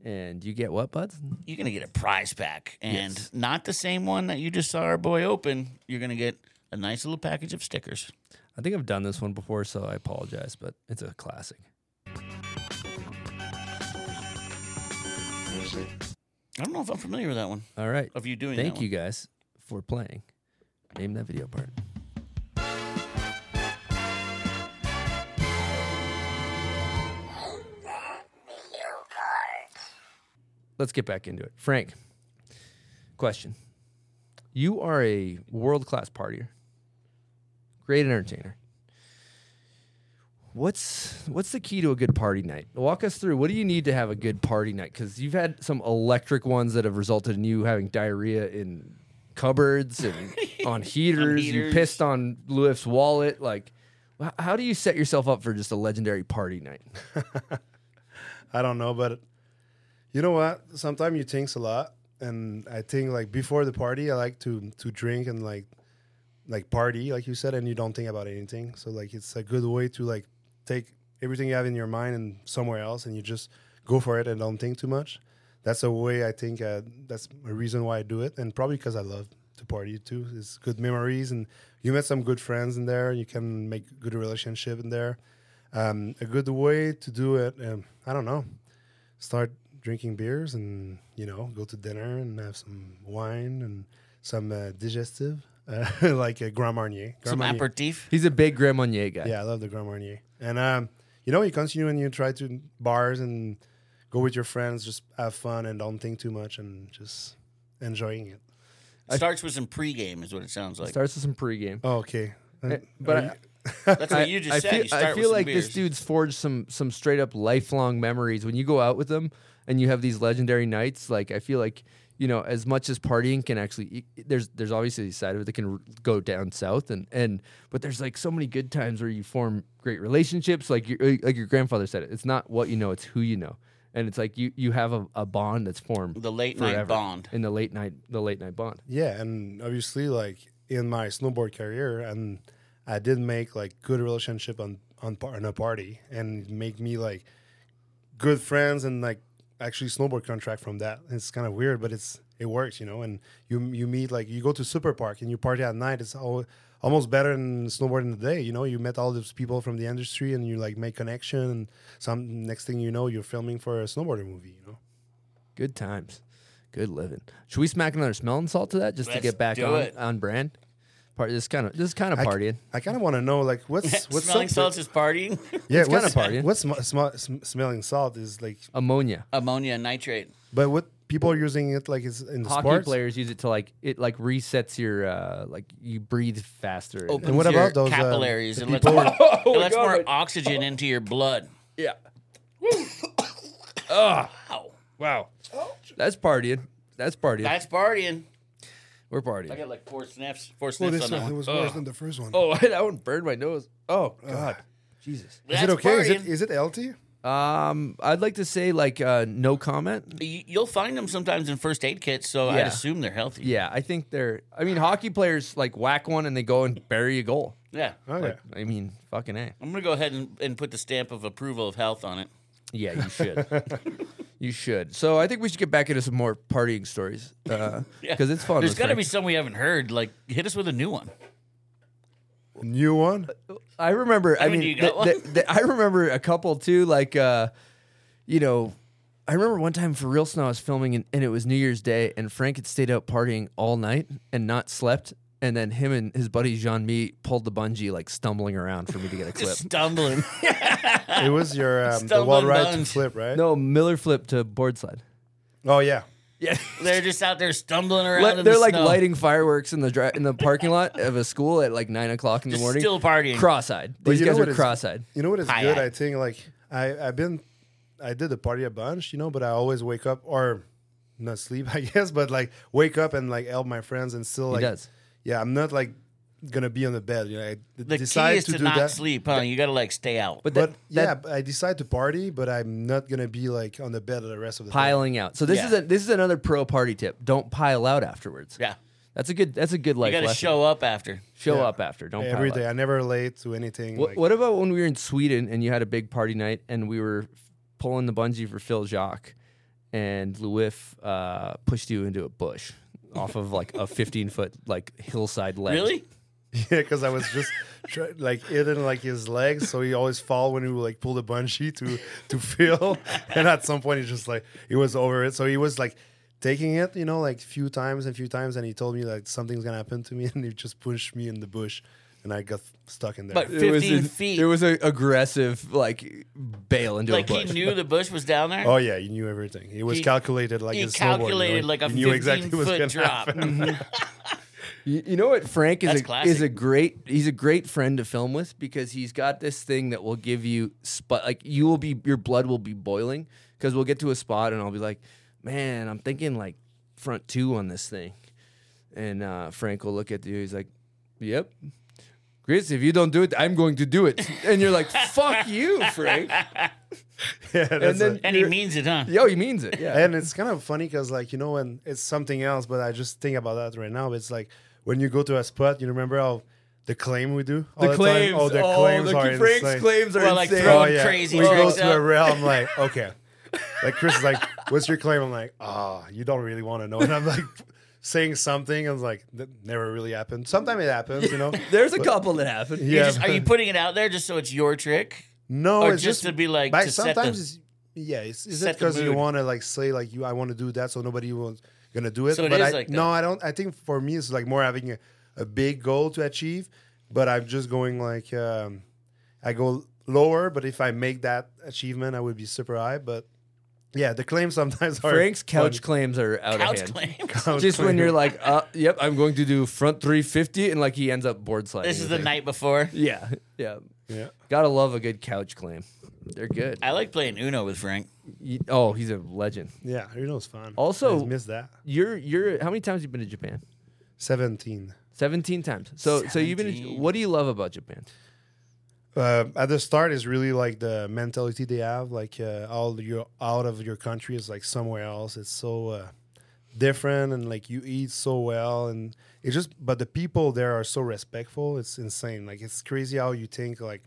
And you get what, buds? You're gonna get a prize pack, and Yes. not the same one that you just saw our boy open. You're gonna get a nice little package of stickers. I think I've done this one before, so I apologize, but it's a classic. I don't know if I'm familiar with that one. All right. Of you doing Thank you guys for playing. Name that video part. Let's get back into it. Frank, question. You are a world class partier, great entertainer. What's what's the key to a good party night? Walk us through. What do you need to have a good party night? Because you've had some electric ones that have resulted in you having diarrhea in cupboards and <laughs> on heaters. You heaters. pissed on Louis' wallet. Like, how do you set yourself up for just a legendary party night? <laughs> I don't know, but you know what? Sometimes you think a lot, and I think like before the party, I like to to drink and like like party, like you said, and you don't think about anything. So like it's a good way to like take everything you have in your mind and somewhere else, and you just go for it and don't think too much. That's a way I think uh, that's a reason why I do it, and probably because I love to party too. It's good memories, and you met some good friends in there. You can make good relationship in there. Um, a good way to do it, um, I don't know, start drinking beers and you know go to dinner and have some wine and some uh, digestive, uh, <laughs> like a Grand Marnier. Grand Some Marnier. aperitif. He's a big Grand Marnier guy. Yeah, I love the Grand Marnier. And um, you know, you continue and you try to bars and go with your friends, just have fun and don't think too much and just enjoying it. it Starts with some pregame, is what it sounds like. Starts with some pregame. Oh, okay. Eh, Uh, but I- <laughs> That's what you just I said. Feel, You start I with feel some like beers. this dude's forged some some straight up lifelong memories. When you go out with them and you have these legendary nights, like I feel like you know as much as partying can actually there's there's obviously a side of it that can r- go down south and and but there's like so many good times where you form great relationships. Like your like your grandfather said it. It's not what you know, it's who you know. And it's like you you have a, a bond that's formed. The late night bond. In the late night the late night bond. Yeah, and obviously, like in my snowboard career, and I did make like good relationship on on, par- on a party, and make me like good friends and like actually snowboard contract from that. It's kind of weird, but it's it works, you know. And you you meet like you go to super park and you party at night. It's all, almost better than snowboard in the day. You know, you met all those people from the industry and you like make connection. And some next thing you know, you're filming for a snowboarder movie. You know. Good times. Good living. Should we smack another smelling salt to that just to Let's get back on it. on brand? Part this kind of this is kind of I- partying. I kind of want to know like what's <laughs> what's Smelling salt is partying. <laughs> Yeah, It's kinda what's, partying. What's sm- sm- sm- smelling salt is like, Ammonia. Ammonia and nitrate. but what people are using it like is in the Hockey sports. players use it to like it like resets your uh like you breathe faster. and- Opens what your about those, um, capillaries the and lets people- more, <laughs> Oh it my lets God, more my- oxygen into your blood. Yeah. <coughs> oh, Wow. Wow. That's partying. That's partying. That's partying. We're partying. I partying. got like four sniffs. Four Well, sniffs this on that one, it one. was worse than the first one. Oh, <laughs> that one burned my nose. Oh God. Jesus. is That's it okay? Is it partying. is it healthy? Um, I'd like to say like uh no comment. You'll find them sometimes in first aid kits, so I'd assume they're healthy. Yeah, I think they're. I mean, hockey players like whack one and they go and bury a goal. Yeah. Okay. Like, I mean, fucking a. I'm gonna go ahead and, and put the stamp of approval of health on it. Yeah, you should. <laughs> you should. So I think we should get back into some more partying stories because <laughs> Yeah. it's fun. There's got to be Frank. some we haven't heard. Like, hit us with a new one. New one? I remember. I I mean, mean, you got the- one? the- the- I remember a couple too. Like, uh, you know, I remember one time for real snow I was filming and, and it was New Year's Day and Frank had stayed out partying all night and not slept. And then him and his buddy Jean Mi pulled the bungee like stumbling around for me to get a <laughs> clip. Stumbling. <laughs> <laughs> It was your um, the Stumbling wall ride to buns. flip, right? no, Miller flip to board slide. Oh yeah. Yeah, They're just out there stumbling around. Li- in they're the like snow. lighting fireworks in the dri- in the parking lot of a school at like nine o'clock in the Just morning. still partying. Cross-eyed. But These you know guys what are is- cross-eyed. You know what is Hi, good? hi. I think like I I've been I did the party a bunch, you know, but I always wake up or not sleep, I guess, but like wake up and like help my friends and still He like does. Yeah, I'm not like gonna be on the bed. You know, I d- The decide key is to, to, do not that. sleep, huh? You got to like stay out. But, But that, yeah, that I decide to party, but I'm not gonna be like on the bed the rest of the day. piling out. So this Yeah. is a, this is another pro party tip. Don't pile out afterwards. yeah. That's a good. That's a good life. You life got to lesson. show up after. Show Yeah. up after. Don't every pile day. up. I never late to anything. What, like- what about when we were in Sweden and you had a big party night and we were pulling the bungee for Phil Jacques and Louis uh, pushed you into a bush off of like a 15 foot like hillside ledge. Really? <laughs> Yeah, because I was just try, like hitting like his legs, so he always fall when he would like pull the bungee to to feel, <laughs> and at some point he just like he was over it. So he was like taking it, you know, like few times and few times, and he told me like something's gonna happen to me, <laughs> and he just pushed me in the bush, and I got stuck in there. But It was 15 a- feet. It was an aggressive like bail into a few. Like a he knew the bush was down there. oh yeah, he knew everything. He was He- calculated like he a snowboard, you know, calculated like a he knew exactly 15 what was foot gonna drop. happen. <laughs> You, you know what Frank is a, classic. is a great he's a great friend to film with because he's got this thing that will give you spot like you will be your blood will be boiling because we'll get to a spot and I'll be like, man, I'm thinking like front two on this thing, and uh, Frank will look at you. He's like, yep. Chris, if you don't do it, I'm going to do it. And you're like, fuck <laughs> you, Frank. <laughs> yeah, that's then a- and he means it, huh? Yo, he means it. Yeah. And it's kind of funny because, like, you know, when it's something else, but I just think about that right now. It's like when you go to a spot, you remember how the claim we do? all The time? claims. Oh, the Oh, claims the are Frank's insane. claims are Well, like insane. throw- Oh, yeah. crazy We go tricks to a up. rail. I'm like, <laughs> okay. Like, Chris is like, what's your claim? I'm like, ah, you don't really want to know. And I'm like, saying something. I was like, that never really happened. Sometimes it happens, you know? <laughs> There's a But- couple that happen. Yeah. just- are you putting it out there just so it's your trick? No, or it's just, to be like to set the- sometimes it's yeah. It's, is it because you want to like say like you I want to do that so nobody was gonna do it? So it but I, like no, I don't. I think for me it's like more having a, a big goal to achieve, but I'm just going like um, I go lower. But if I make that achievement, I would be super high. But yeah, the claims sometimes are Frank's couch fun. claims are out Couch of hand. claims. <laughs> Couch Just when claim. you're like, uh, yep, I'm going to do front 350, and like he ends up board sliding. This is the it. night before. <laughs> Yeah, yeah, yeah. Gotta love a good couch claim. They're good. I like playing Uno with Frank. You- oh, he's a legend. Yeah, who knows? Fun. Also, I missed that. You're you're how many times you been to Japan? Seventeen. Seventeen times. So so you've been. 17. What do you love about Japan? Uh, at the start is really like the mentality they have like uh, all your out of your country is like somewhere else. It's so uh, different and like you eat so well and it just but the people there are so respectful. It's insane. Like it's crazy how you think like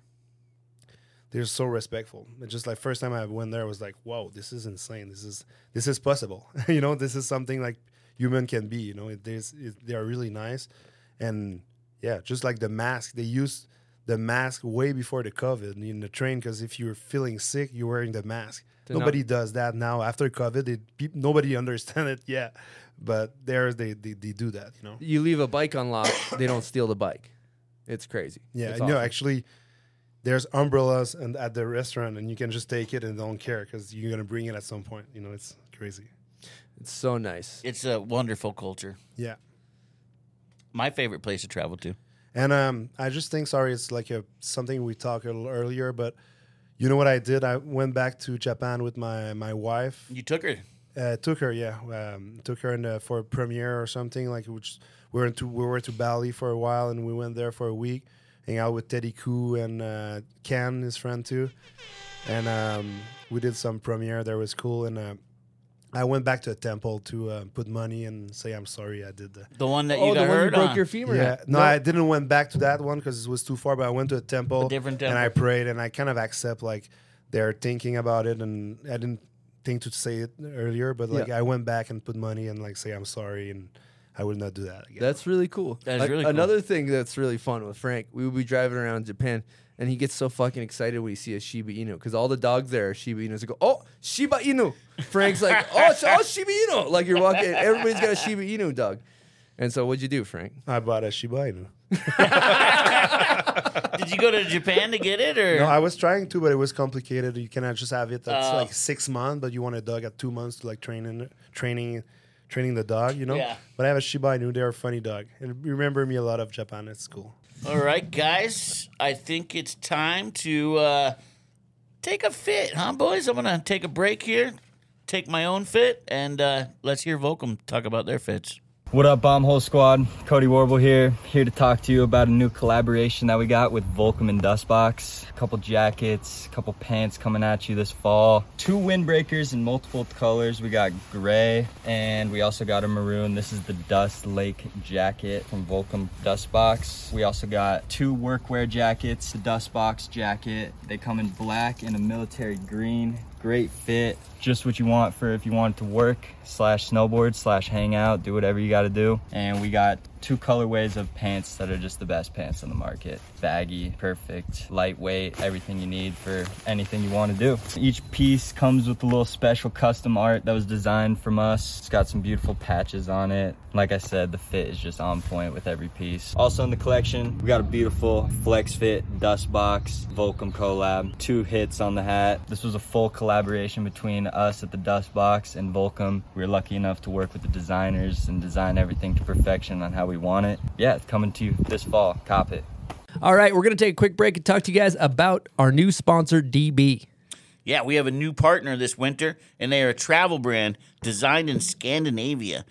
they're so respectful. It's just like first time i went there I was like whoa this is insane. This is this is possible. <laughs> You know this is something like human can be you know? It, it, they are really nice. And yeah just like the mask they use the mask way before the COVID in the train because if you're feeling sick, you're wearing the mask. They're not- nobody does that now after COVID. It, peop nobody <laughs> understand it yet, but there they, they they do that. You know. You leave a bike unlocked, they don't steal the bike. It's crazy. Yeah, It's no, awesome. actually, there's umbrellas and at the restaurant, and you can just take it and don't care because you're gonna bring it at some point. You know, it's crazy. It's so nice. It's a wonderful culture. Yeah. My favorite place to travel to. And um, I just think, sorry, it's like a something we talked a little earlier, but you know what I did? I went back to Japan with my my wife. You took her. Uh, took her, yeah. Um, took her in the, for a premiere or something. Like which we were to we were to Bali for a while, and we went there for a week, hang out with Teddy Koo and uh, Ken, his friend too, and um, we did some premiere. That was cool, and uh, I went back to a temple to uh, put money and say I'm sorry I did the The one that Oh, you the got one you broke on. your femur yeah, at. no, I didn't went back to that one because it was too far. But I went to a temple, A different and I prayed, and I kind of accept like they're thinking about it, and I didn't think to say it earlier, but like Yeah. I went back and put money and like say I'm sorry, and I will not do that again. That's really cool. That is A- really cool. Another thing that's really fun with Frank, we would be driving around Japan, and he gets so fucking excited when he sees a Shiba Inu because all the dogs there are Shiba Inus. They go, "Oh, Shiba Inu!" Frank's like, <laughs> "Oh, oh Shiba Inu!" Like you're walking, everybody's got a Shiba Inu dog. And so, what'd you do, Frank? I bought a Shiba Inu. <laughs> Did you go to Japan to get it, or No, I was trying to, but it was complicated. You cannot just have it. That's Oh. like six months, but you want a dog at two months to like training, training, training the dog. You know. Yeah. But I have a Shiba Inu. They're a funny dog. And it remember me a lot of Japan. It's cool. All right, guys. I think it's time to uh, take a fit, huh, boys? I'm gonna take a break here, take my own fit, and uh, let's hear Volcom talk about their fits. What up, Bombhole Squad? Cody Warble here, here to talk to you about a new collaboration that we got with Volcom and Dustbox. A couple jackets, a couple pants coming at you this fall. Two windbreakers in multiple colors. We got gray and we also got a maroon. This is the Dust Lake jacket from Volcom Dustbox. We also got two workwear jackets, the Dustbox jacket. They come in black and a military green. Great fit, just what you want for if you want to work slash snowboard slash hang out, do whatever you got to do. And we got two colorways of pants that are just the best pants on the market. Baggy, perfect, lightweight, everything you need for anything you want to do. Each piece comes with a little special custom art that was designed from us. It's got some beautiful patches on it. Like I said, the fit is just on point with every piece. Also in the collection, we got a beautiful Flex Fit Dust Box Volcom collab. Two hits on the hat. This was a full collaboration between us at the Dust Box in Volcom. We were lucky enough to work with the designers and design everything to perfection on how we want it. Yeah, it's coming to you this fall. Cop it. All right, we're going to take a quick break and talk to you guys about our new sponsor, DB. Yeah, we have a new partner this winter, and they are a travel brand designed in Scandinavia.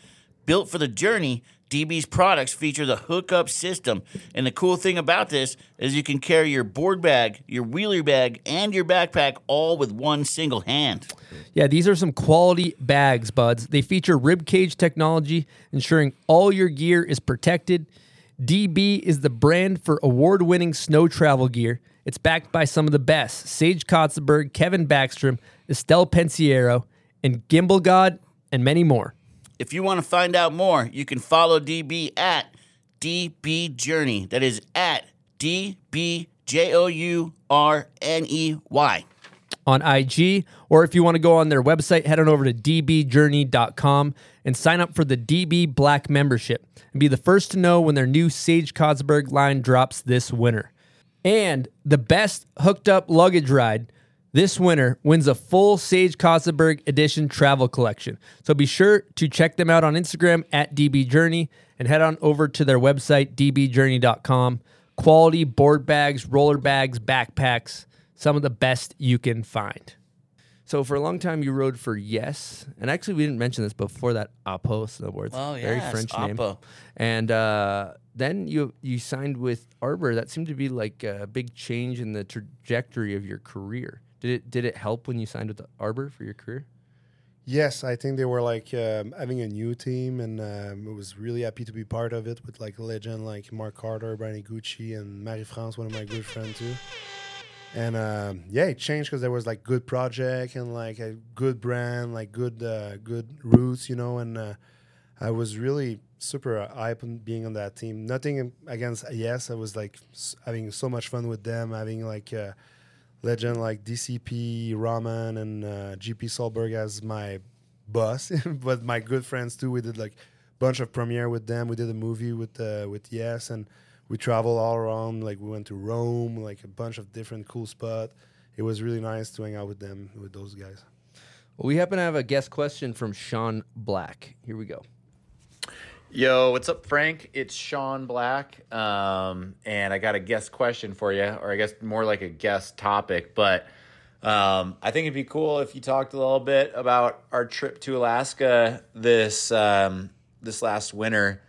Built for the journey, DB's products feature the hookup system. And the cool thing about this is you can carry your board bag, your wheeler bag, and your backpack all with one single hand. Yeah, these are some quality bags, buds. They feature rib cage technology, ensuring all your gear is protected. DB is the brand for award winning snow travel gear. It's backed by some of the best Sage Kotsenburg, Kevin Backstrom, Estelle Pensiero, and Gimbal God, and many more. If you want to find out more, you can follow DB at DB Journey. That is at D B J O U R N E Y. on IG, or if you want to go on their website, head on over to dbjourney.com and sign up for the DB Black membership and be the first to know when their new Sage Kotsenburg line drops this winter. And the best hooked up luggage ride this winner wins a full Sage Kotsenburg edition travel collection. So be sure to check them out on Instagram at dbjourney and head on over to their website, dbjourney.com. Quality board bags, roller bags, backpacks, some of the best you can find. So for a long time, you rode for Yes, and actually we didn't mention this before that Apo snowboards. Oh, very French name. Apo. And uh, then you you signed with Arbor. That seemed to be like a big change in the trajectory of your career. Did it did it help when you signed with the Arbor for your career? Yes, I think they were like um, having a new team, and um, I was really happy to be part of it with like legend like Mark Carter, Bryan Iguchi, and Marie-France, one of my good friends too. And um, yeah, it changed because there was like good project and like a good brand, like good uh, good roots, you know. And uh, I was really super hype on being on that team. Nothing against Yes, I was like having so much fun with them, having like. Uh, legend like DCP, Raman, and uh, JP Solberg as my boss, <laughs> but my good friends too. We did like a bunch of premiere with them. We did a movie with uh, with Yes, and we traveled all around. Like we went to Rome, like a bunch of different cool spots. It was really nice to hang out with them, with those guys. Well, we happen to have a guest question from Sean Black. Here we go. Yo, what's up, Frank? It's Sean Black, um, and I got a guest question for you, or I guess more like a guest topic. But um, I think it'd be cool if you talked a little bit about our trip to Alaska this um, this last winter.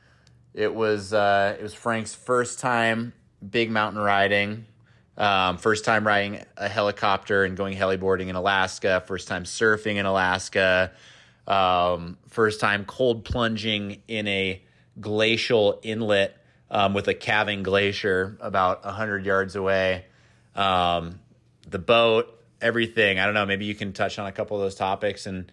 It was uh, it was Frank's first time big mountain riding, um, first time riding a helicopter and going heliboarding in Alaska, first time surfing in Alaska um, first time cold plunging in a glacial inlet um, with a calving glacier about 100 yards away. Um, the boat, everything. I don't know. Maybe you can touch on a couple of those topics. And,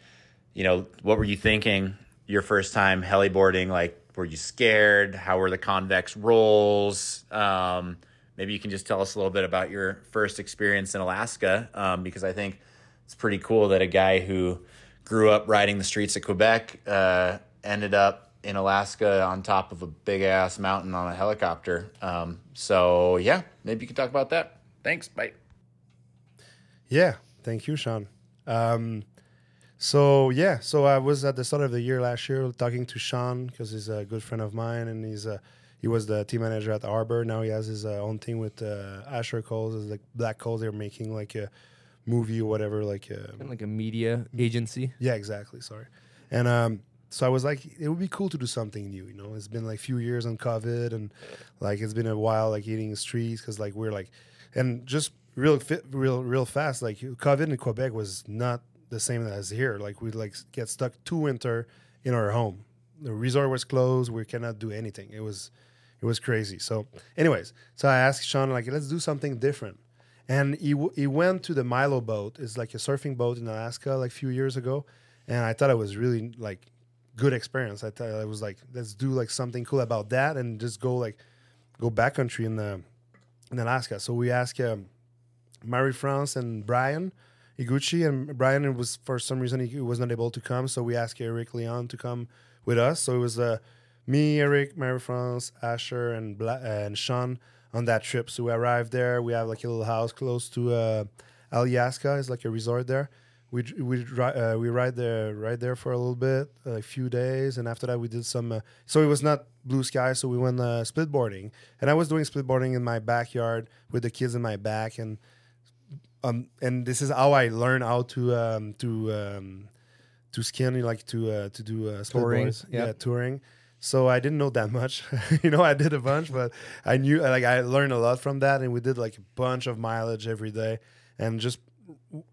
you know, what were you thinking your first time heliboarding? Like, were you scared? How were the convex rolls? Um, maybe you can just tell us a little bit about your first experience in Alaska, um, because I think it's pretty cool that a guy who grew up riding the streets of Quebec uh, ended up in Alaska on top of a big ass mountain on a helicopter. Um, so yeah, maybe you could talk about that. Thanks. Bye. Yeah, thank you, Sean. Um, so yeah, so I was at the start of the year last year talking to Sean because he's a good friend of mine, and he's uh, he was the team manager at Arbor. Now he has his uh, own team with uh, Asher Coles, like Black Coles. They're making like a movie or whatever, like a, Kind of like a media agency. yeah, exactly. Sorry. And um, so I was like, it would be cool to do something new. You know, it's been like few years on COVID, and like it's been a while like eating streets because like we're like, and just real fit, real real fast. Like COVID in Quebec was not the same as here. Like we like get stuck two winter in our home. The resort was closed. We cannot do anything. It was it was crazy. So, anyways, so I asked Sean like, let's do something different. And he w- he went to the Milo boat. It's like a surfing boat in Alaska, like a few years ago. And I thought it was really like good experience. I thought it was like let's do like something cool about that and just go like go backcountry in the in Alaska. So we asked um, Marie-France and Bryan Iguchi, and Brian was for some reason he was not able to come, so we asked Eric Leon to come with us. So it was uh, me, Eric, Marie-France, Asher, and Bla- and Sean on that trip. So we arrived there. We have like a little house close to uh, Alyeska. It's like a resort there. We we uh, we ride there right there for a little bit, a few days, and after that we did some. Uh, so it was not blue sky, so we went uh, split boarding, and I was doing split boarding in my backyard with the kids in my back, and um and this is how I learned how to um to um to skin like to uh, to do uh, split Touring, yep. yeah touring. So I didn't know that much, <laughs> you know. I did a bunch, but I knew like I learned a lot from that, and we did like a bunch of mileage every day, and just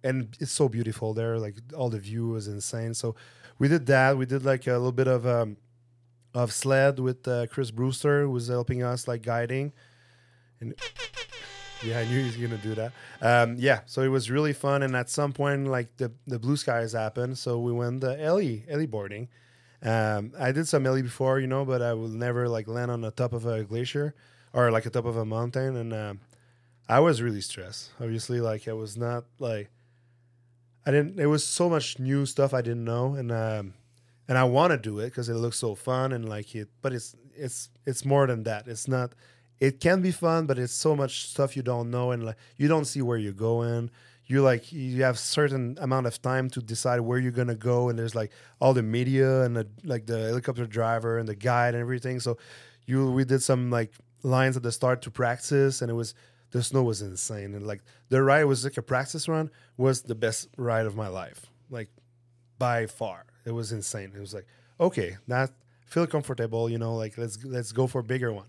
and it's so beautiful there. Like all the view was insane. So we did that. We did like a little bit of um of sled with uh, Chris Brewster, who was helping us like guiding, and yeah, I knew he was gonna do that. Um, yeah, so it was really fun. And at some point, like the the blue skies happened, so we went the Ellie Ellie boarding. Um, I did some Ellie before, you know, but I will never like land on the top of a glacier or like a top of a mountain. And um, I was really stressed. Obviously, like I was not like I didn't. It was so much new stuff I didn't know, and um, and I want to do it because it looks so fun and like it. But it's it's it's more than that. It's not. It can be fun, but it's so much stuff you don't know, and like you don't see where you're going. You like you have certain amount of time to decide where you're gonna go, and there's like all the media and the like the helicopter driver and the guide and everything. So you we did some like lines at the start to practice, and it was the snow was insane, and like the ride was like a practice run was the best ride of my life, like by far. It was insane. It was like okay, that feel comfortable, you know, like let's let's go for a bigger one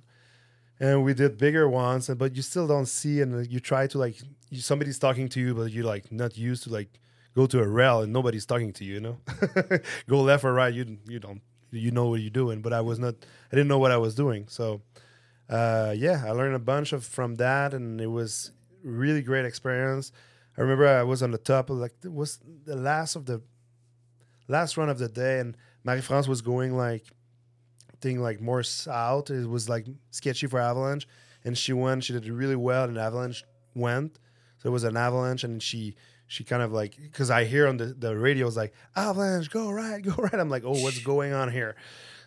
and we did bigger ones but you still don't see and you try to like somebody's talking to you but you're like not used to like go to a rail and nobody's talking to you you know? <laughs> Go left or right you you don't you know what you're doing but i was not i didn't know what i was doing. So uh yeah i learned a bunch of from that and it was really great experience. I remember i was on the top of like it was the last of the last run of the day and marie-france was going like thing like more south. It was like sketchy for Avalanche, and she went. She did really well, and Avalanche went. So it was an Avalanche, and she she kind of like because I hear on the the radio is like Avalanche, go right, <laughs> go right. I'm like, oh, what's going on here?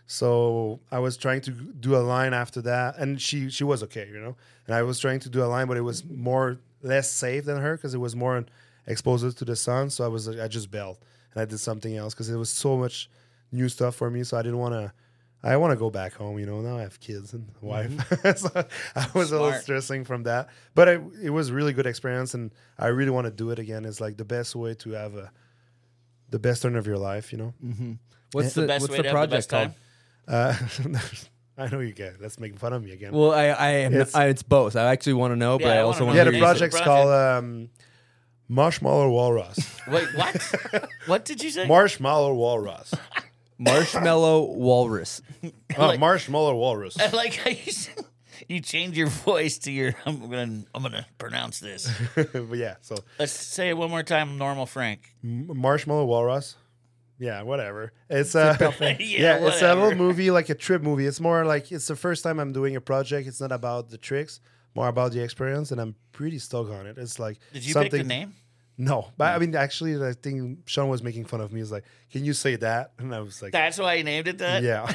So I was trying to do a line after that, and she she was okay, you know. And I was trying to do a line, but it was more less safe than her because it was more exposed to the sun. So I was I just bailed and I did something else because it was so much new stuff for me. So I didn't want to. I want to go back home, you know. Now I have kids and a wife, <laughs> so I was a little stressing from that. But it, it was really good experience, and I really want to do it again. It's like the best way to have a the best turn of your life, you know. Mhm. What's And- the- Best what's way the to have the project best Uh, <laughs> I know you get. Let's make fun of me again. Well, I, I, am, It's- I it's both. I actually want to know, but I, also want yeah, to. the project's called um, Marshmallow Walrus. Wait, what? <laughs> what did you say? Marshmallow Walrus. Marshmallow Walrus. <laughs> Oh, Marshmallow Walrus. I like how you, s- you change your voice to your. I'm gonna. I'm gonna pronounce this. <laughs> but yeah, so Let's say it one more time. Normal Frank. M- Marshmallow Walrus. Yeah, whatever. It's uh, <laughs> Yeah, yeah, it's a whatever. little movie, like a trip movie. It's more like it's the first time I'm doing a project. It's not about the tricks, more about the experience, and I'm pretty stoked on it. It's like Did you something, pick the name? No, but I mean, actually, I think Sean was making fun of me. He's like, "Can you say that?" And I was like, That's why he named it that. "Yeah."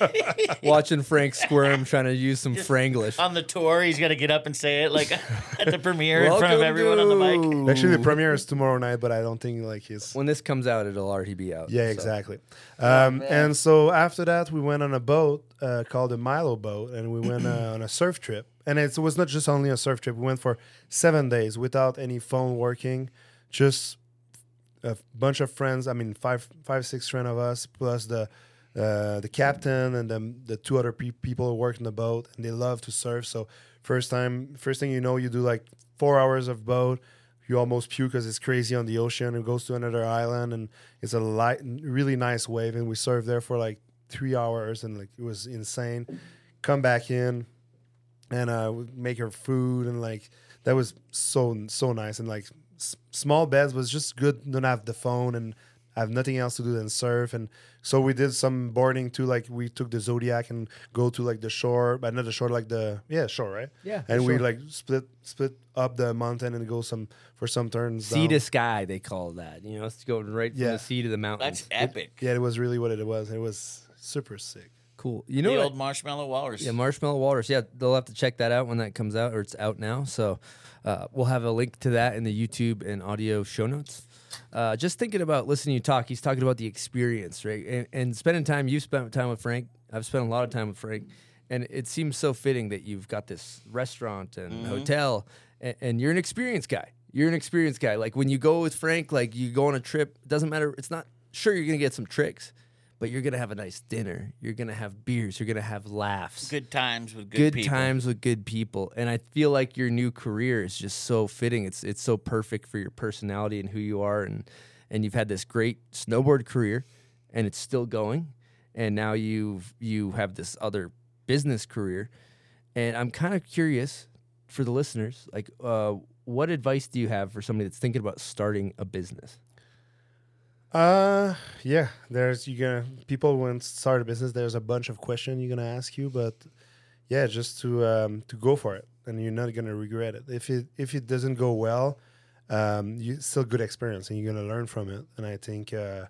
<laughs> <laughs> Watching Frank squirm, trying to use some Franglish. On the tour, he's got to get up and say it like <laughs> at the premiere in front of Welcome everyone on the mic. Actually, the premiere is tomorrow night, but I don't think like he's. When this comes out, it'll already be out. Yeah, so. exactly. Um, and so after that, we went on a boat uh, called the Milo boat, and we went uh, on a surf trip. And it was not just only a surf trip. We went for seven days without any phone working, just a bunch of friends. I mean, five, five, six friends of us plus the uh, the captain and the the two other pe- people who work in the boat, and they love to surf. So first time, first thing you know, you do like four hours of boat. You almost puke because it's crazy on the ocean. It goes to another island, and it's a light, really nice wave. And we surfed there for like three hours, and like it was insane. Come back in, and uh, we make her food, and like that was so so nice. And like s- small beds was just good. Don't have the phone and I have nothing else to do than surf. And so we did some boarding too. Like we took the Zodiac and go to like the shore, but not the shore, like the yeah shore, right? Yeah, And the we shore. like split split up the mountain and go some for some turns. Sea down. to sky, they call that. You know, it's going right from Yeah. the sea to the mountain. That's epic. Yeah, it was really what it was. It was super sick. Cool. You know the what? old marshmallow walrus. Yeah, Marshmallow Walrus. Yeah, they'll have to check that out when that comes out, or it's out now. So uh, we'll have a link to that in the YouTube and audio show notes. Uh, just thinking about listening to you talk, he's talking about the experience, right? And, and spending time, you've spent time with Frank. I've spent a lot of time with Frank. And it seems so fitting that you've got this restaurant and Mhm. hotel, and, and you're an experienced guy. You're an experienced guy. Like when you go with Frank, like you go on a trip, it doesn't matter. It's not, sure, you're going to get some tricks, but you're to have a nice dinner. You're to have beers. You're to have laughs. Good times with good, good, people. times with good people. And i feel like your new career is just so fitting. It's it's so perfect for your personality and who you are. And and you've had this great snowboard career and it's still going. And now you've you have this other business career. And i'm kind of curious for the listeners like uh what advice do you have for somebody that's thinking about starting a business Uh yeah, there's you gonna people when start a business. There's a bunch of questions you're gonna ask you, but yeah, just to um, to go for it, and you're not gonna regret it. If it if it doesn't go well, um, you still good experience, and you're gonna learn from it. And I think uh,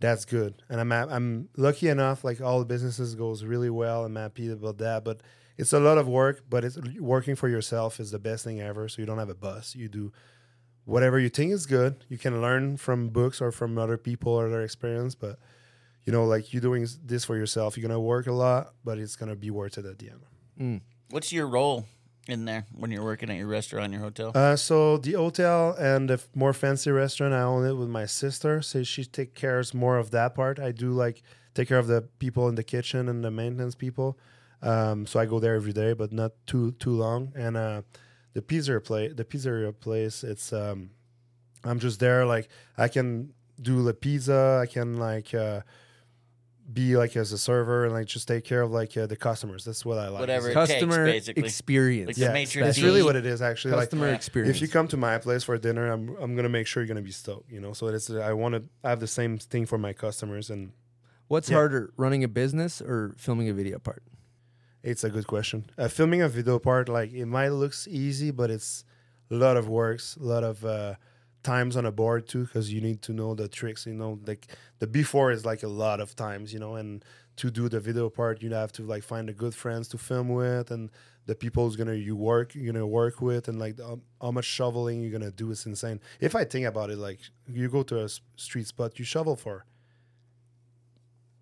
that's good. And I'm I'm lucky enough, like all the businesses goes really well. I'm happy about that, but it's a lot of work. But it's working for yourself is the best thing ever. So you don't have a boss. You do whatever you think is good. You can learn from books or from other people or their experience, but you know, like you doing this for yourself, you're gonna work a lot, but it's gonna be worth it at the end. What's your role in there when you're working at your restaurant, your hotel? Uh, so the hotel and the more fancy restaurant, I own it with my sister. So she take cares more of that part. I do like take care of the people in the kitchen and the maintenance people. Um, so I go there every day, but not too too long. And uh, the pizza place, the pizzeria place, it's um, I'm just there. Like I can do the pizza. I can like uh, be like as a server and like just take care of like uh, the customers. That's what I like. Whatever It's- it takes, Customer basically. experience. Like yeah, that's really what it is. Actually, Customer like, experience. If you come to my place for dinner, I'm I'm gonna make sure you're gonna be stoked. You know, so it's I want to have the same thing for my customers, and what's Yeah. harder running a business or filming a video part it's a good question. Uh, filming a video part, like it might looks easy, but it's a lot of works, a lot of uh, times on a board too, because you need to know the tricks. You know, like the before is like a lot of times, you know, and to do the video part, you have to like find the good friends to film with, and the people who's gonna you work, you're gonna work with, and like the, how much shoveling you're gonna do is insane. If I think about it, like you go to a street spot, you shovel for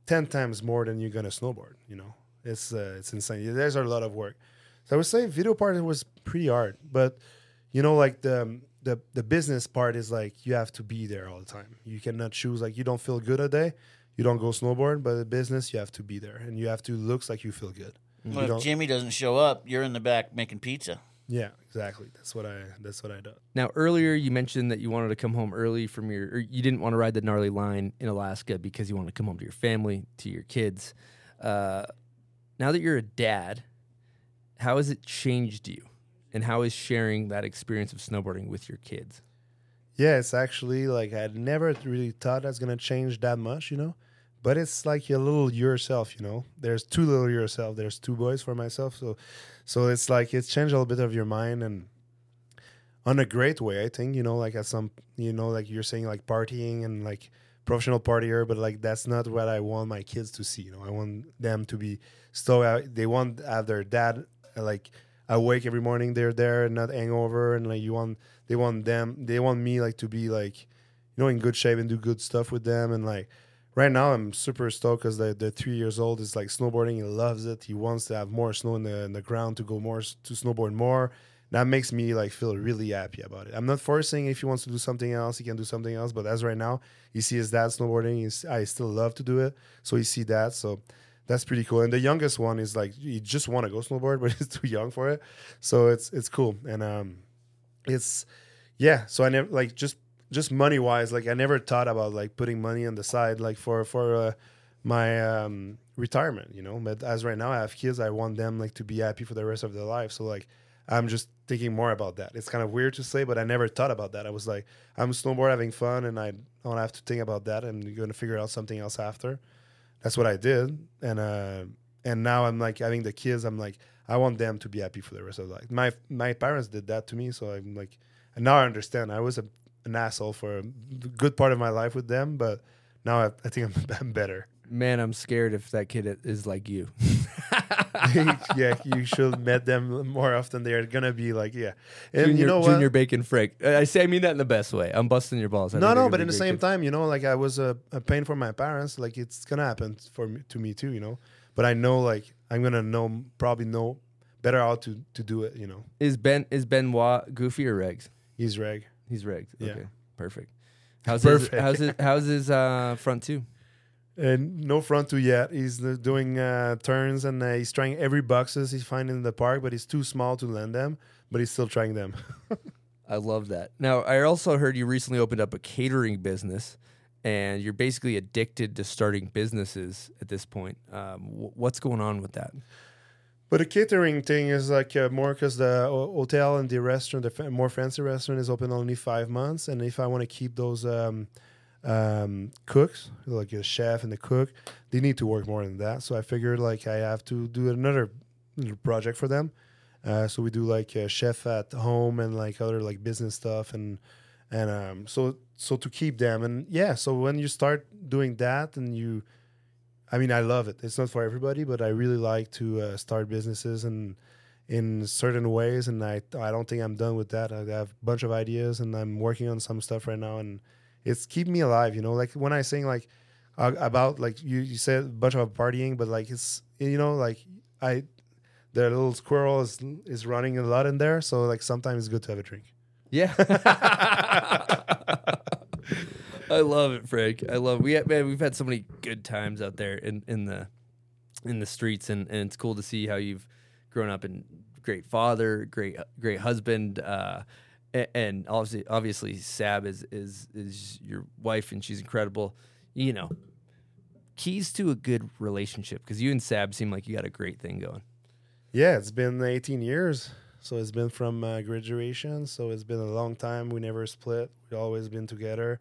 ten times more than you're gonna snowboard. You know, it's uh, it's insane. There's a lot of work. So I would say video part was pretty hard, but you know, like the the the business part is like you have to be there all the time. You cannot choose like you don't feel good a day, you don't go snowboard. But the business, you have to be there, and you have to looks like you feel good. You Well, if Jimmy doesn't show up, you're in the back making pizza. yeah, exactly. That's what I that's what I do. Now, earlier you mentioned that you wanted to come home early from your, or you didn't want to ride the gnarly line in Alaska because you wanted to come home to your family, to your kids. Uh, now that you're a dad, how has it changed you? And how is sharing that experience of snowboarding with your kids? Yeah, it's actually like I never really thought that's gonna change that much, you know. But it's like a little yourself, you know. There's two little yourself. There's two boys for myself, so so it's like it's changed a little bit of your mind and on a great way, I think. You know, like at some, you know, like you're saying, like partying and like professional partier, but like that's not what I want my kids to see. You know, I want them to be so out. They want to have their dad uh, like awake every morning. They're there and not hangover, and like you want, they want them, they want me like to be like, you know, in good shape and do good stuff with them, and like. Right now, I'm super stoked because the, the three years old is like snowboarding. He loves it. He wants to have more snow in the in the ground to go more to snowboard more that makes me like feel really happy about it. I'm not forcing if he wants to do something else, he can do something else. But as right now, you see his dad snowboarding. He's, I still love to do it, so you see that. So that's pretty cool. And the youngest one is like he just want to go snowboard, <laughs> but he's too young for it. So it's it's cool. And um, it's yeah. So I never like just just money wise, like I never thought about like putting money on the side like for for uh, my um retirement, you know. But as right now I have kids, I want them like to be happy for the rest of their life. So like I'm just thinking more about that. It's kind of weird to say, but I never thought about that. I was like, I'm snowboard having fun, and I don't have to think about that, and you're gonna figure out something else after. That's what I did, and uh, and now I'm like having the kids. I'm like, I want them to be happy for the rest of their life. My my parents did that to me, so I'm like, and now I understand. I was a, an asshole for a good part of my life with them, but now I, I think I'm, I'm <laughs> better. Man, I'm scared if that kid is like you. <laughs> yeah, you should met them more often. They're gonna be like, yeah, and Junior, you know what? Junior Bacon Frank. I say I mean that in the best way. I'm busting your balls. I No, no, but in the same kids. time, you know, like I was a, a pain for my parents. Like it's gonna happen for me to me too, you know. But I know, like I'm gonna know probably know better how to to do it, you know. Is Ben is Benoit goofy or Regs? He's reg. He's Regs. Yeah. Okay, perfect. How's Perfect. his how's his how's his uh, front two? And no front two yet. He's uh, doing uh, turns and uh, he's trying every boxes he's finding in the park, but he's too small to land them. But he's still trying them. <laughs> I love that. Now, I also heard you recently opened up a catering business, and you're basically addicted to starting businesses at this point. Um, wh- what's going on with that? But the catering thing is like uh, more because the ho- hotel and the restaurant, the fa- more fancy restaurant, is open only five months. And if I want to keep those um, um, cooks, like the chef and the cook, they need to work more than that. So I figured like I have to do another project for them. Uh, so we do like a chef at home and like other like business stuff and and um, so so to keep them and yeah. So when you start doing that and you I mean, I love it. It's not for everybody, but I really like to uh, start businesses and in certain ways. And I I don't think I'm done with that. I have a bunch of ideas, and I'm working on some stuff right now, and it's keeping me alive. You know, like when I sing like uh, about like you you said a bunch of partying, but like it's you know like I the little squirrel is is running a lot in there, so like sometimes it's good to have a drink. Yeah. <laughs> I love it, Frank. I love we had, man. We've had so many good times out there in, in the in the streets, and, and it's cool to see how you've grown up and great father, great great husband, uh, and obviously obviously Sab is is is your wife, and she's incredible. You know, keys to a good relationship because you and Sab seem like you got a great thing going. Yeah, it's been 18 years. So it's been from uh, graduation. So it's been a long time. We never split. We've always been together.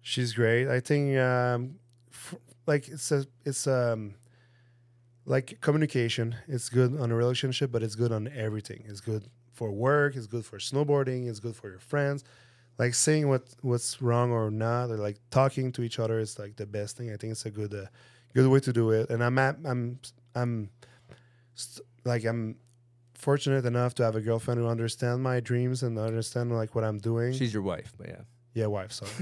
She's great. I think um, f- like it's a it's um like communication. It's good on a relationship, but it's good on everything. It's good for work. It's good for snowboarding. It's good for your friends. Like saying what what's wrong or not, or like talking to each other is like the best thing. I think it's a good uh, good way to do it. And I'm at, I'm I'm st- like I'm fortunate enough to have a girlfriend who understands my dreams and understand like what I'm doing. She's your wife, but yeah. Yeah, wife. Sorry.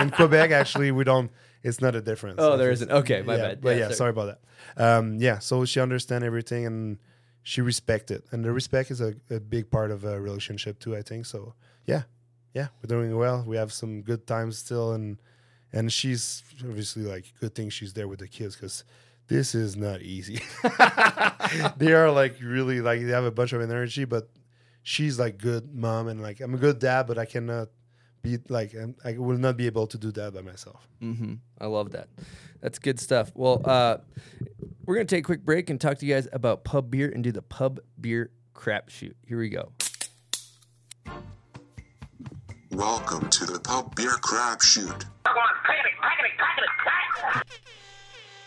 in Quebec, actually, we don't. It's not a difference. Oh, there isn't. Okay, my yeah, bad. But Yeah, yeah, sorry. sorry. about that. Um, yeah, so she understands everything and she respect it, and the respect is a, a big part of a relationship too. I think so. Yeah, yeah, we're doing well. We have some good times still, and and she's obviously like good thing she's there with the kids because this is not easy. <laughs> they are like really like they have a bunch of energy, but she's like good mom and like I'm a good dad, but I cannot be like I will not be able to do that by myself. Mm-hmm. I love that. That's good stuff. Well, uh, we're gonna take a quick break and talk to you guys about pub beer and do the pub beer crap shoot. Here we go. Welcome to the Pub Beer Crap Shoot.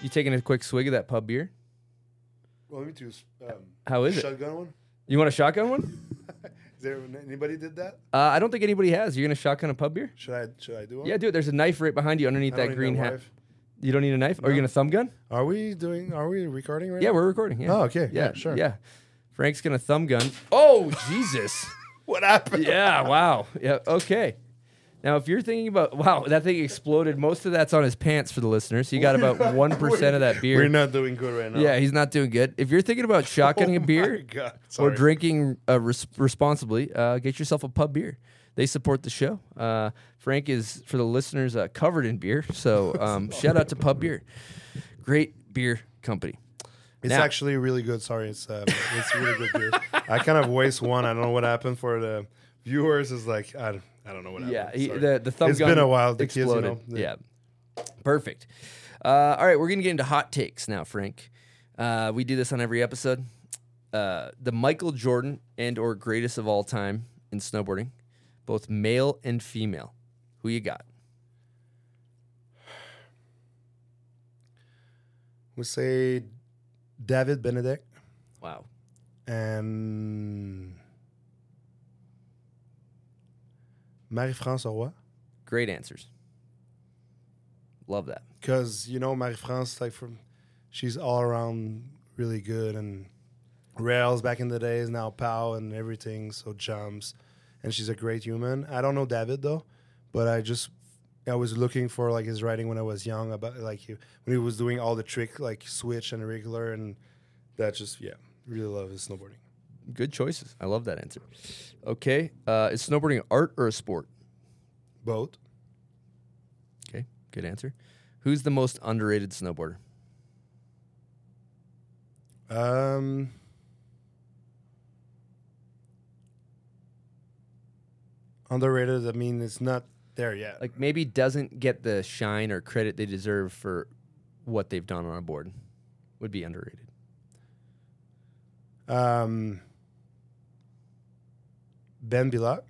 You taking a quick swig of that pub beer? Well, me too. Um, How is it? Shotgun one. You want a shotgun one? <laughs> Is there anybody did that? Uh, I don't think anybody has. You're gonna shotgun a pub beer? Should I? Should I do one? Yeah, do it. There's a knife right behind you underneath I that green hat. knife. You don't need a knife? Are you gonna thumb gun? Are we doing? Are we recording right now? Yeah, now? we're recording. Yeah. Oh, okay. Yeah, Yeah, sure. Yeah. Frank's gonna thumb gun. Oh Jesus! <laughs> what happened? Yeah. Wow. Yeah. Okay. Now, if you're thinking about wow, that thing exploded. Most of that's on his pants for the listeners. He got about <laughs> one percent of that beer. We're not doing good right now. Yeah, he's not doing good. If you're thinking about <laughs> shotgunning a Oh beer or drinking uh, res- responsibly, uh, get yourself a pub beer. They support the show. Uh, Frank is for the listeners uh, covered in beer, so um, <laughs> shout out to Pub Beer, great beer company. It's Now- actually really good. Sorry, it's um, it's really good beer. I kind of waste one. I don't know what happened for the viewers. Is like I, don't- I don't know what happened. Yeah, the the thumb It's gun been a while. The exploded. kids, you know. yeah, perfect. Uh, all right, we're gonna get into hot takes now, Frank. Uh, we do this on every episode. Uh, the Michael Jordan and or greatest of all time in snowboarding, both male and female. Who you got? We say David Benedek Wow. and Marie-France Roy. Great answers. Love that. because you know Marie France like from she's all around really good and rails back in the days now pow and everything so jumps and she's a great human I don't know David though but I just I was looking for like his writing when I was young about like he, when he was doing all the trick like switch and regular and that just yeah really love his snowboarding Good choices. I love that answer. Okay, uh, is snowboarding art or a sport? both Okay, good answer. Who's the most underrated snowboarder? um underrated I mean it's not there yet Like maybe doesn't get the shine or credit they deserve for what they've done on a board. Would be underrated. um Ben Bilocq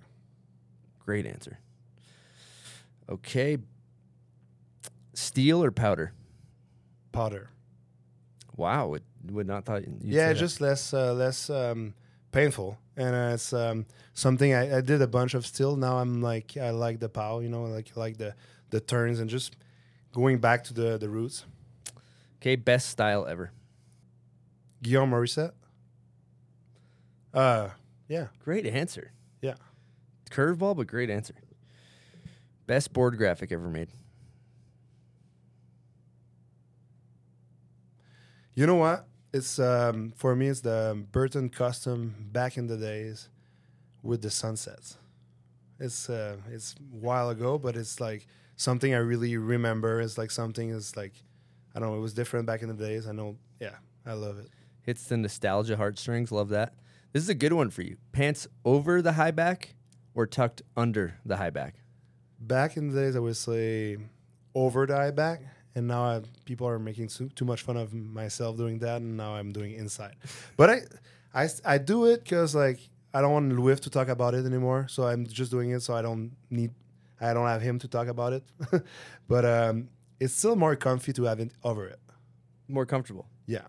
Great answer. Okay. Steel or powder? Powder. Wow, would would not thought. Yeah, just less uh, less um, painful, and uh, it's um, something I, I did a bunch of still. Now I'm like I like the pow, you know, like like the the turns and just going back to the the roots. okay. Best style ever. Guillaume Morissette. Uh, yeah, Great answer. yeah. Curveball, but great answer. Best board graphic ever made. You know what? It's um, for me. It's the Burton custom back in the days with the sunsets. It's uh, it's a while ago, but it's like something I really remember. It's like something is like I don't know. It was different back in the days. I know. Yeah, I love it. Hits the nostalgia heartstrings. Love that. This is a good one for you. Pants over the high back or tucked under the high back? Back in the days, I would say over the eye back, and now I, people are making too, too much fun of myself doing that, and now I'm doing inside. But I, I, I do it because like I don't want Louis to talk about it anymore, so I'm just doing it so I don't need, I don't have him to talk about it. <laughs> but um, it's still more comfy to have it over it. More comfortable. Yeah,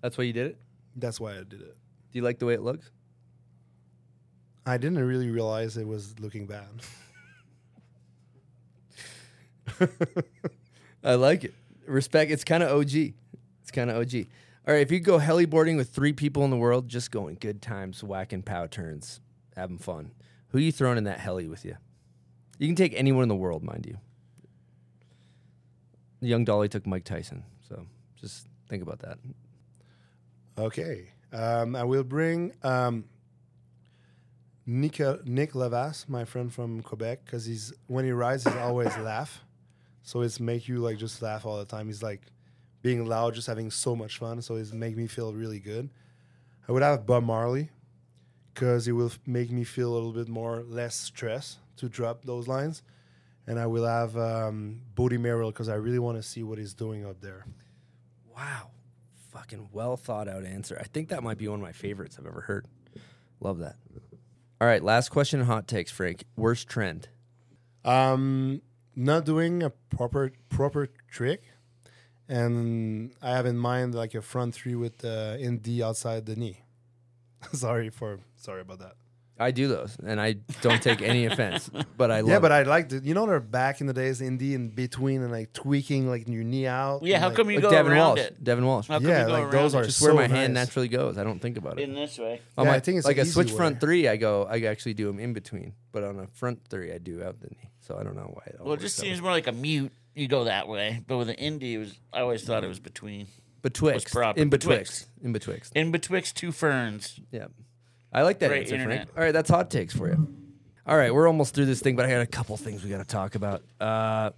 That's why you did it? that's why I did it. Do you like the way it looks? I didn't really realize it was looking bad. <laughs> I like it. Respect. It's kind of OG. It's kind of OG. All right, if you go heliboarding with three people in the world, just going good times, whacking pow turns, having fun. Who you throwing in that heli with you? You can take anyone in the world, mind you. Young Dolly took Mike Tyson, so just think about that. Okay. Um, I will bring um, Nick, Nick Lavas, my friend from Quebec, because he's when he rides, he's always laugh. So it's make you like just laugh all the time. He's like being loud, just having so much fun. So it's make me feel really good. I would have Bob Marley, because it will make me feel a little bit more less stress to drop those lines. And I will have um, Bode Merrill because I really want to see what he's doing up there. Wow. Fucking well thought out answer. I think that might be one of my favorites I've ever heard. Love that. All right, last question hot takes, Frank. Worst trend. Um, not doing a proper proper trick, and I have in mind like a front three with uh, indie outside the knee. <laughs> sorry for sorry about that. I do those, and I don't take any offense. <laughs> But I love. yeah, but it. I like to. you know they're back in the days indie in between and like tweaking like your knee out. Yeah, and, how like- come you like go Devin around Walsh. it? Devin Walsh. How come Yeah, you go like, around those it? are Just where so my hand naturally goes. I don't think about it. in this way. On Yeah, my- I think it's like an a switch easy front three. I go. I actually do them in between, but on a front three, I do out the knee. So I don't know why. It Well, it just seems way. more like a mute. You go that way, but with an indie, it was. I always thought it was between. betwixt, proper. in Betwixt. betwixt, in betwixt. In betwixt two ferns. Yeah, I like that Great answer, internet. Frank. All right, that's hot takes for you. All right, we're almost through this thing, but I got a couple things we got to talk about. Uh,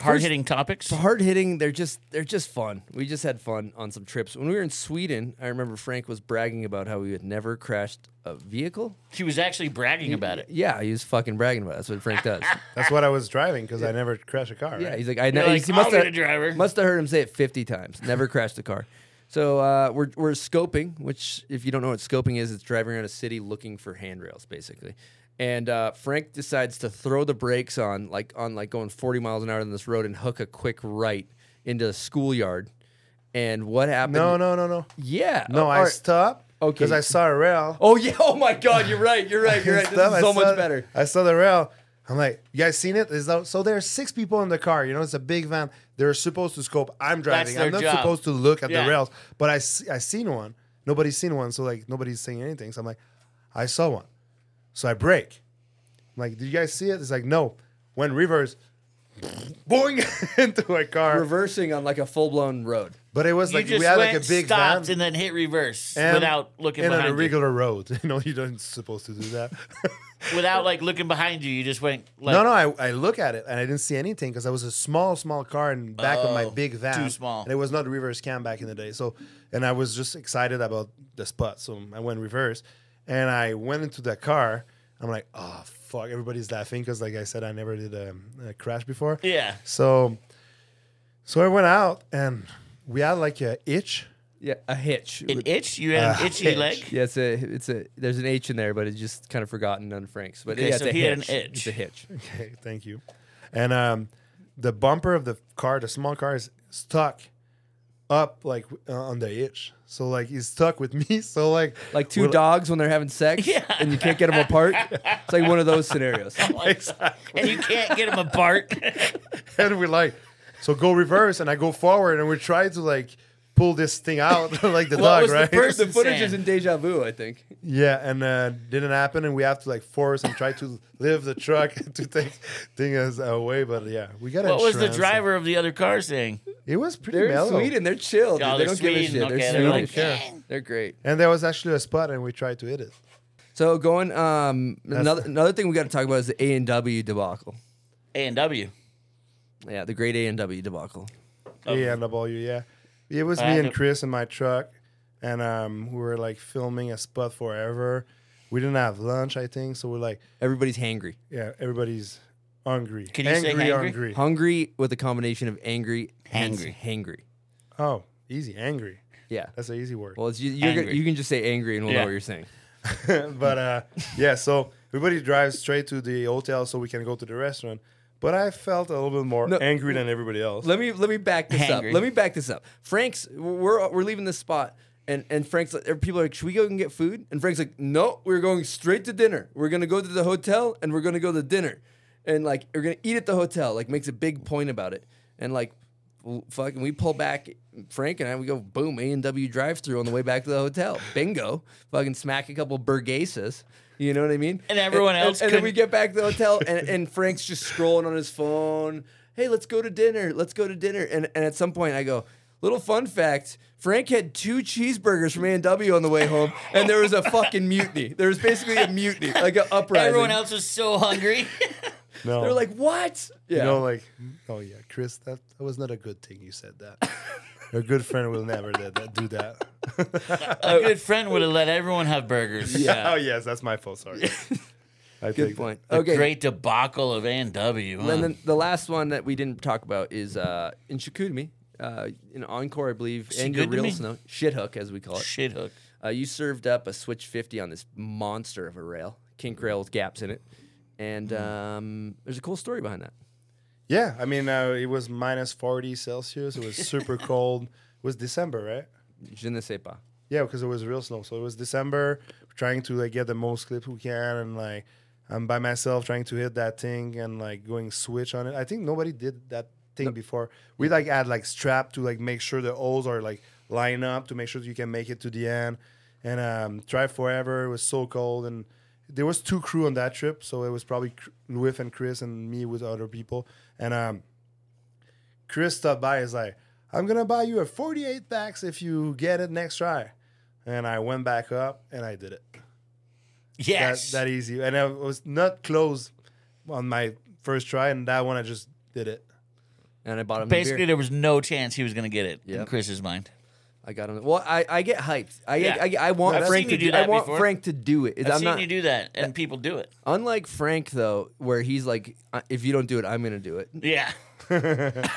Hard hitting topics. hard hitting. They're just they're just fun. We just had fun on some trips. When we were in Sweden, I remember Frank was bragging about how he had never crashed a vehicle. He was actually bragging about it. Yeah, he was fucking bragging about it. That's what Frank does. <laughs> That's what I was driving because I never crashed a car. Yeah, right? he's like, I You're know. like, he must have driver." must have heard him say it fifty times. Never crashed a car. <laughs> So uh, we're we're scoping, which if you don't know what scoping is, it's driving around a city looking for handrails, basically. And uh, Frank decides to throw the brakes on, like on like going forty miles an hour on this road, and hook a quick right into the schoolyard. And what happened? no, no, no, no. Yeah. No, I right. stopped Okay. because I saw a rail. Oh yeah. <laughs> Oh my God. You're right. You're right. You're right. <laughs> This is I so saw- much better. I saw the rail. I'm like, you guys seen it? Is that, so there's six people in the car. You know, it's a big van. They're supposed to scope. I'm driving. I'm not job. supposed to look at Yeah. the rails. But I see, I seen one. Nobody's seen one. So like nobody's saying anything. So I'm like, I saw one. So I brake. I'm like, did you guys see it? It's like, no. When reverse, <laughs> boing <laughs> into a car. Reversing on like a full blown road. But it was You like we had went, like a big stopped, van and then hit reverse and without looking in behind a you. regular road. <laughs> You know, you don't supposed to do that. Without like looking behind you, you just went. Like, no, no, I, I look at it and I didn't see anything because I was a small, small car in back of my Oh, big van. too small. And it was not reverse cam back in the day. So, and I was just excited about the spot. So I went reverse and I went into the car. I'm like, oh, fuck. Everybody's laughing because, like I said, I never did a, a crash before. Yeah. So, so I went out and we had like a itch. Yeah, a hitch. An itch? You had an itchy hitch. leg? Yeah, it's a it's a there's an H in there, but it's just kind of forgotten on Frank's. But Okay, yeah, so it's a he had an hitch. itch. It's a hitch. <laughs> Okay, thank you. And um, the bumper of the car, the small car, is stuck up like uh, on the itch. So like he's stuck with <laughs> me. So like Like 2 we're- dogs when they're having sex Yeah. and you can't get them apart. <laughs> It's like one of those scenarios. exactly. And you can't get them apart. and we're like, so go reverse, and I go forward, and we try to like pull this thing out <laughs> like the What dog, was the right? person the footage saying? is in deja vu, I think. Yeah, and uh, didn't happen, and we have to like force and try to <laughs> lift the truck <laughs> to take things away. But yeah, we got. What was the driver of the other car saying? It was pretty They're in mellow. Sweden. They're chill. Oh, they they're don't give a shit. Okay, They're they're like, Swedish. They're great. And there was actually a spot, and we tried to hit it. So going um another another thing we got to talk about is the A and W debacle. A and W. Yeah, the great A and W debacle. Yeah, W. Yeah, it was I me and Chris in my truck, and um, we were like filming a spot forever. We didn't have lunch, I think, so we're like, Everybody's hangry. yeah, everybody's hungry. Can you say angry, hangry? hungry? Hungry with a combination of angry, hence Hangry. hangry. Oh, easy, angry. Yeah. That's an easy word. Well, it's, you, you're gonna, Angry. you can just say angry and we'll Yeah. know what you're saying. <laughs> but uh, yeah, so everybody drives straight to the hotel so we can go to the restaurant. But I felt a little bit more No. angry than everybody else. Let me let me back this Hangry. up. Let me back this up. Frank's we're we're leaving this spot and and Frank's like, people are like, should we go and get food? And Frank's like, no, we're going straight to dinner. We're gonna go to the hotel and we're gonna go to dinner, and like we're gonna eat at the hotel. Like makes a big point about it, and like. w- Fucking, we pull back. Frank and I, we go boom A and W drive through on the way back to the hotel. Bingo! Fucking smack a couple burgasas. You know what I mean? And everyone else And, then we get back to the hotel, <laughs> and, and Frank's just scrolling on his phone. Hey, let's go to dinner. Let's go to dinner. And and at some point, I go, little fun fact: Frank had two cheeseburgers from A and W on the way home, and there was a fucking mutiny. There was basically a mutiny, like an uprising. Everyone else was so hungry. <laughs> no, They're like, what? you Yeah. know, like, oh yeah, Chris, that, that was not a good thing. You said that. <laughs> <laughs> Your good friend will never do that. Do that. <laughs> A good friend would have let everyone have burgers. Yeah. oh yes, that's my fault. Sorry. <laughs> I Good point. The Okay. great debacle of A and W. And then the last one that we didn't talk about is uh, in Chicoutimi, uh, in Encore, I believe, and your real snow shit hook as we call it. Shit hook. Uh, you served up a Switch 50 on this monster of a rail, kink rail with gaps in it, and um, there's a cool story behind that. Yeah, I mean, uh, it was minus 40 Celsius. It was super <laughs> cold. It was December, right? Je ne sais pas. Yeah, because it was real snow. So it was December. We're trying to like get the most clips we can, and like I'm by myself trying to hit that thing and like going switch on it. I think nobody did that thing before. We like add like strap to like make sure the holes are like line up to make sure you can make it to the end. And um, drive forever. It was so cold, and there was two crew on that trip, so it was probably Louis and Chris and me with other people. And um, Chris stopped by. Is like, I'm gonna buy you a 48 packs if you get it next try. And I went back up and I did it. Yes. that, that easy. And I was not close on my first try, and that one I just did it. And I bought him. Basically, beer. there was no chance he was going to get it in Chris's mind. I got him. Well, I, I get hyped. I, Yeah. I, I want I've Frank seen to you do. do I that want before. Frank to do it. I've I'm seen not. you do that, and people do it. Unlike Frank though, where he's like, "Uh, if you don't do it, I'm gonna do it. Yeah. <laughs>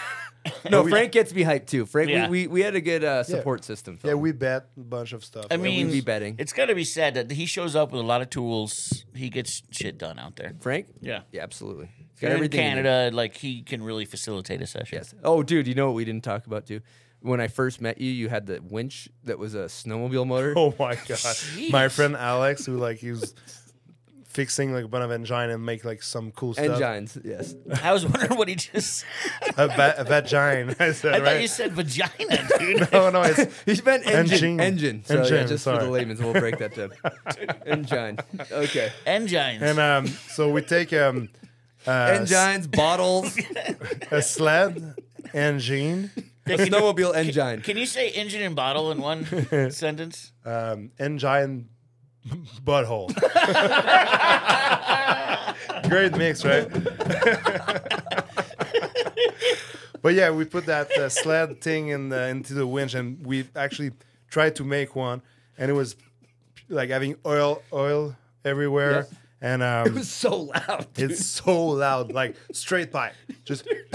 No, <laughs> Frank gets me hyped too. Frank, Yeah. we, we, we had a good uh, support system. Yeah, we bet a bunch of stuff. I Yeah, mean, be betting. It's got to be said that he shows up with a lot of tools. He gets shit done out there. Frank? Yeah. Yeah, absolutely. He's If you're got in everything. he needs. Canada, like he can really facilitate a session. Yes. Oh, dude, you know what we didn't talk about too? When I first met you, you had the winch that was a snowmobile motor. <laughs> Oh my god! My friend Alex, who like he was fixing like a bunch of engine and make like some cool stuff. Engines, yes. I was wondering what he just. a, va- a vagina. I said, I thought right? you said vagina, <laughs> dude. no, no, it's <laughs> He meant engine. Engine. So yeah, Engine, just for sorry. the layman's, we'll break that down. engine. Okay. Engines. And um, so we take um, uh, Engines, bottles, a sled, engine, a snowmobile engine. Can you say engine and bottle in one <laughs> sentence? um, engine, <laughs> butthole. <laughs> Great mix, right? but yeah, we put that uh, sled thing in the, into the winch, and we actually tried to make one, and it was like having oil, oil everywhere. Yes. And um, It was so loud. dude. It's so loud, like straight pipe, just. <laughs>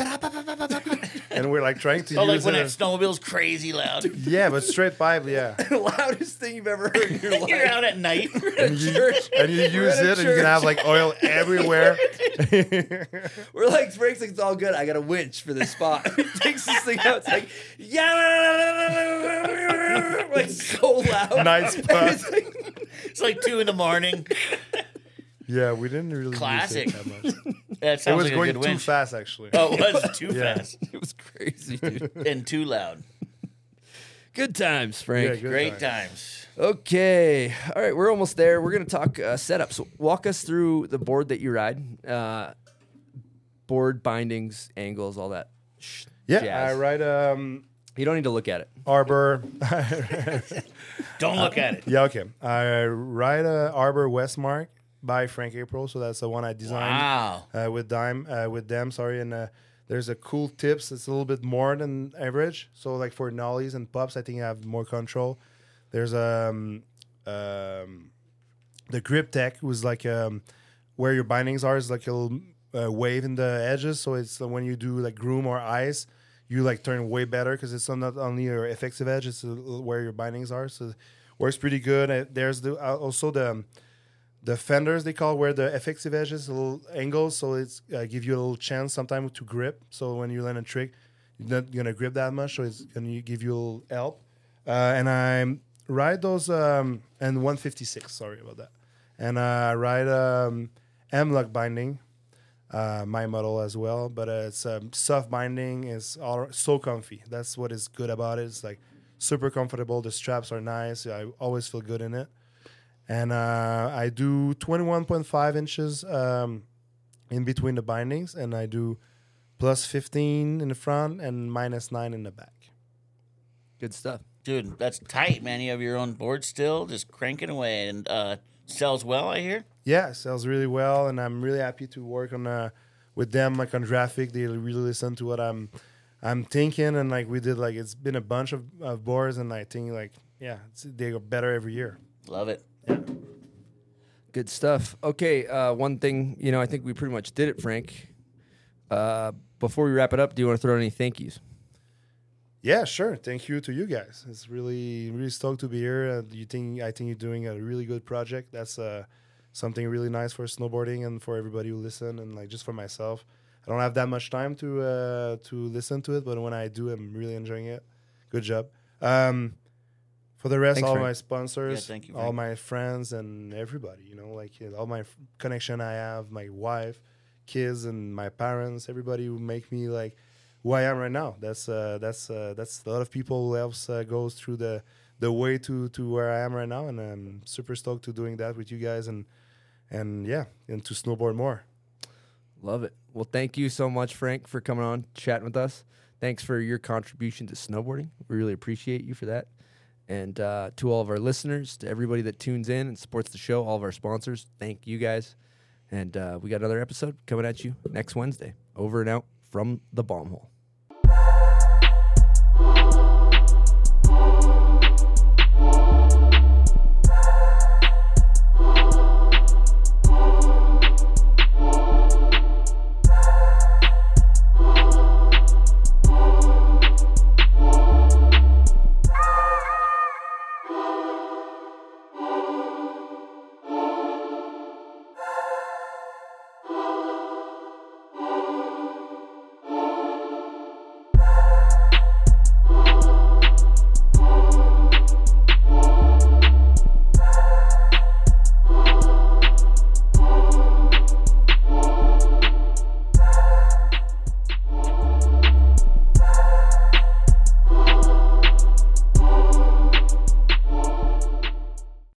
and we're like trying to Oh, like when it. that snowmobile's crazy loud. <laughs> yeah, but straight pipe, yeah. <laughs> the loudest thing you've ever heard in your life. You're out at night. And you, and you use it, and you can have like oil everywhere. We're like, Frank's like, it's all good. I got a winch for this spot. he takes this thing out. It's like, yeah, like so loud. Nice spot. It's like- It's like two in the morning. Yeah, we didn't really Classic. use it that much. <laughs> That It sounds was like a going good too winch. fast, actually. Oh, it was too <laughs> Yeah. fast <laughs> it was crazy, dude. and too loud. Good times, Frank. Yeah, good Great time. times. Okay. All right. We're almost there. We're going to talk uh, setups. Walk us through the board that you ride, uh, board bindings, angles, all that. Sh- Yeah, jazz. I ride um, You don't need to look at it. Arbor. Don't look at it. yeah, okay. I ride a Arbor Westmark by Frank April, so that's the one I designed Wow. uh, with Dime uh, with them. Sorry, and uh, there's a cool tips. It's a little bit more than average. So like for nollies and pups, I think I have more control. There's um, um the grip tech was like um where your bindings are is like a little uh, wave in the edges. So it's when you do like groom or ice, you like turn way better because it's not only your effective edge, it's where your bindings are. So works pretty good. There's the also the um, the fenders they call where the effective edge is a little angles, so it's uh, give you a little chance sometimes to grip. So when you land a trick, you're not gonna grip that much, so it's gonna give you a little help. Uh, and I ride those um, and 156. Sorry about that. And I ride um, M-Lock binding, uh, my model as well. But uh, it's um, soft binding. It's all so comfy. That's what is good about it. It's like super comfortable. The straps are nice. I always feel good in it. And uh, I do 21.5 inches um, in between the bindings, and I do plus 15 in the front and minus 9 in the back. Good stuff. Dude, that's tight, man. You have your own board still, just cranking away and uh sells well, I hear. Yeah, sells really well, and I'm really happy to work on uh, with them like on graphic. They really listen to what I'm I'm thinking, and like we did like it's been a bunch of, of boards, and I think like yeah, it's, they go better every year. Love it. Good stuff. Okay, uh, one thing, you know, I think we pretty much did it, Frank. Uh, before we wrap it up, do you want to throw any thank yous? Yeah, sure. Thank you to you guys. It's really really stoked to be here. Uh, you think I think you're doing a really good project. That's uh, something really nice for snowboarding and for everybody who listen and like just for myself. I don't have that much time to uh, to listen to it, but when I do, I'm really enjoying it. Good job. Um, For the rest, Thanks, all Frank. my sponsors, Yeah, thank you, all my friends, and everybody. You know, like all my f- connection I have, my wife, kids, and my parents. Everybody who make me like who I am right now. That's uh, that's uh, that's a lot of people who else uh, goes through the the way to to where I am right now, and I'm super stoked to doing that with you guys and and yeah, and to snowboard more. Love it. Well, thank you so much, Frank, for coming on, chatting with us. Thanks for your contribution to snowboarding. We really appreciate you for that. And uh, to all of our listeners, to everybody that tunes in and supports the show, all of our sponsors, thank you guys. And uh, we got another episode coming at you next Wednesday. Over and out from the bomb hole.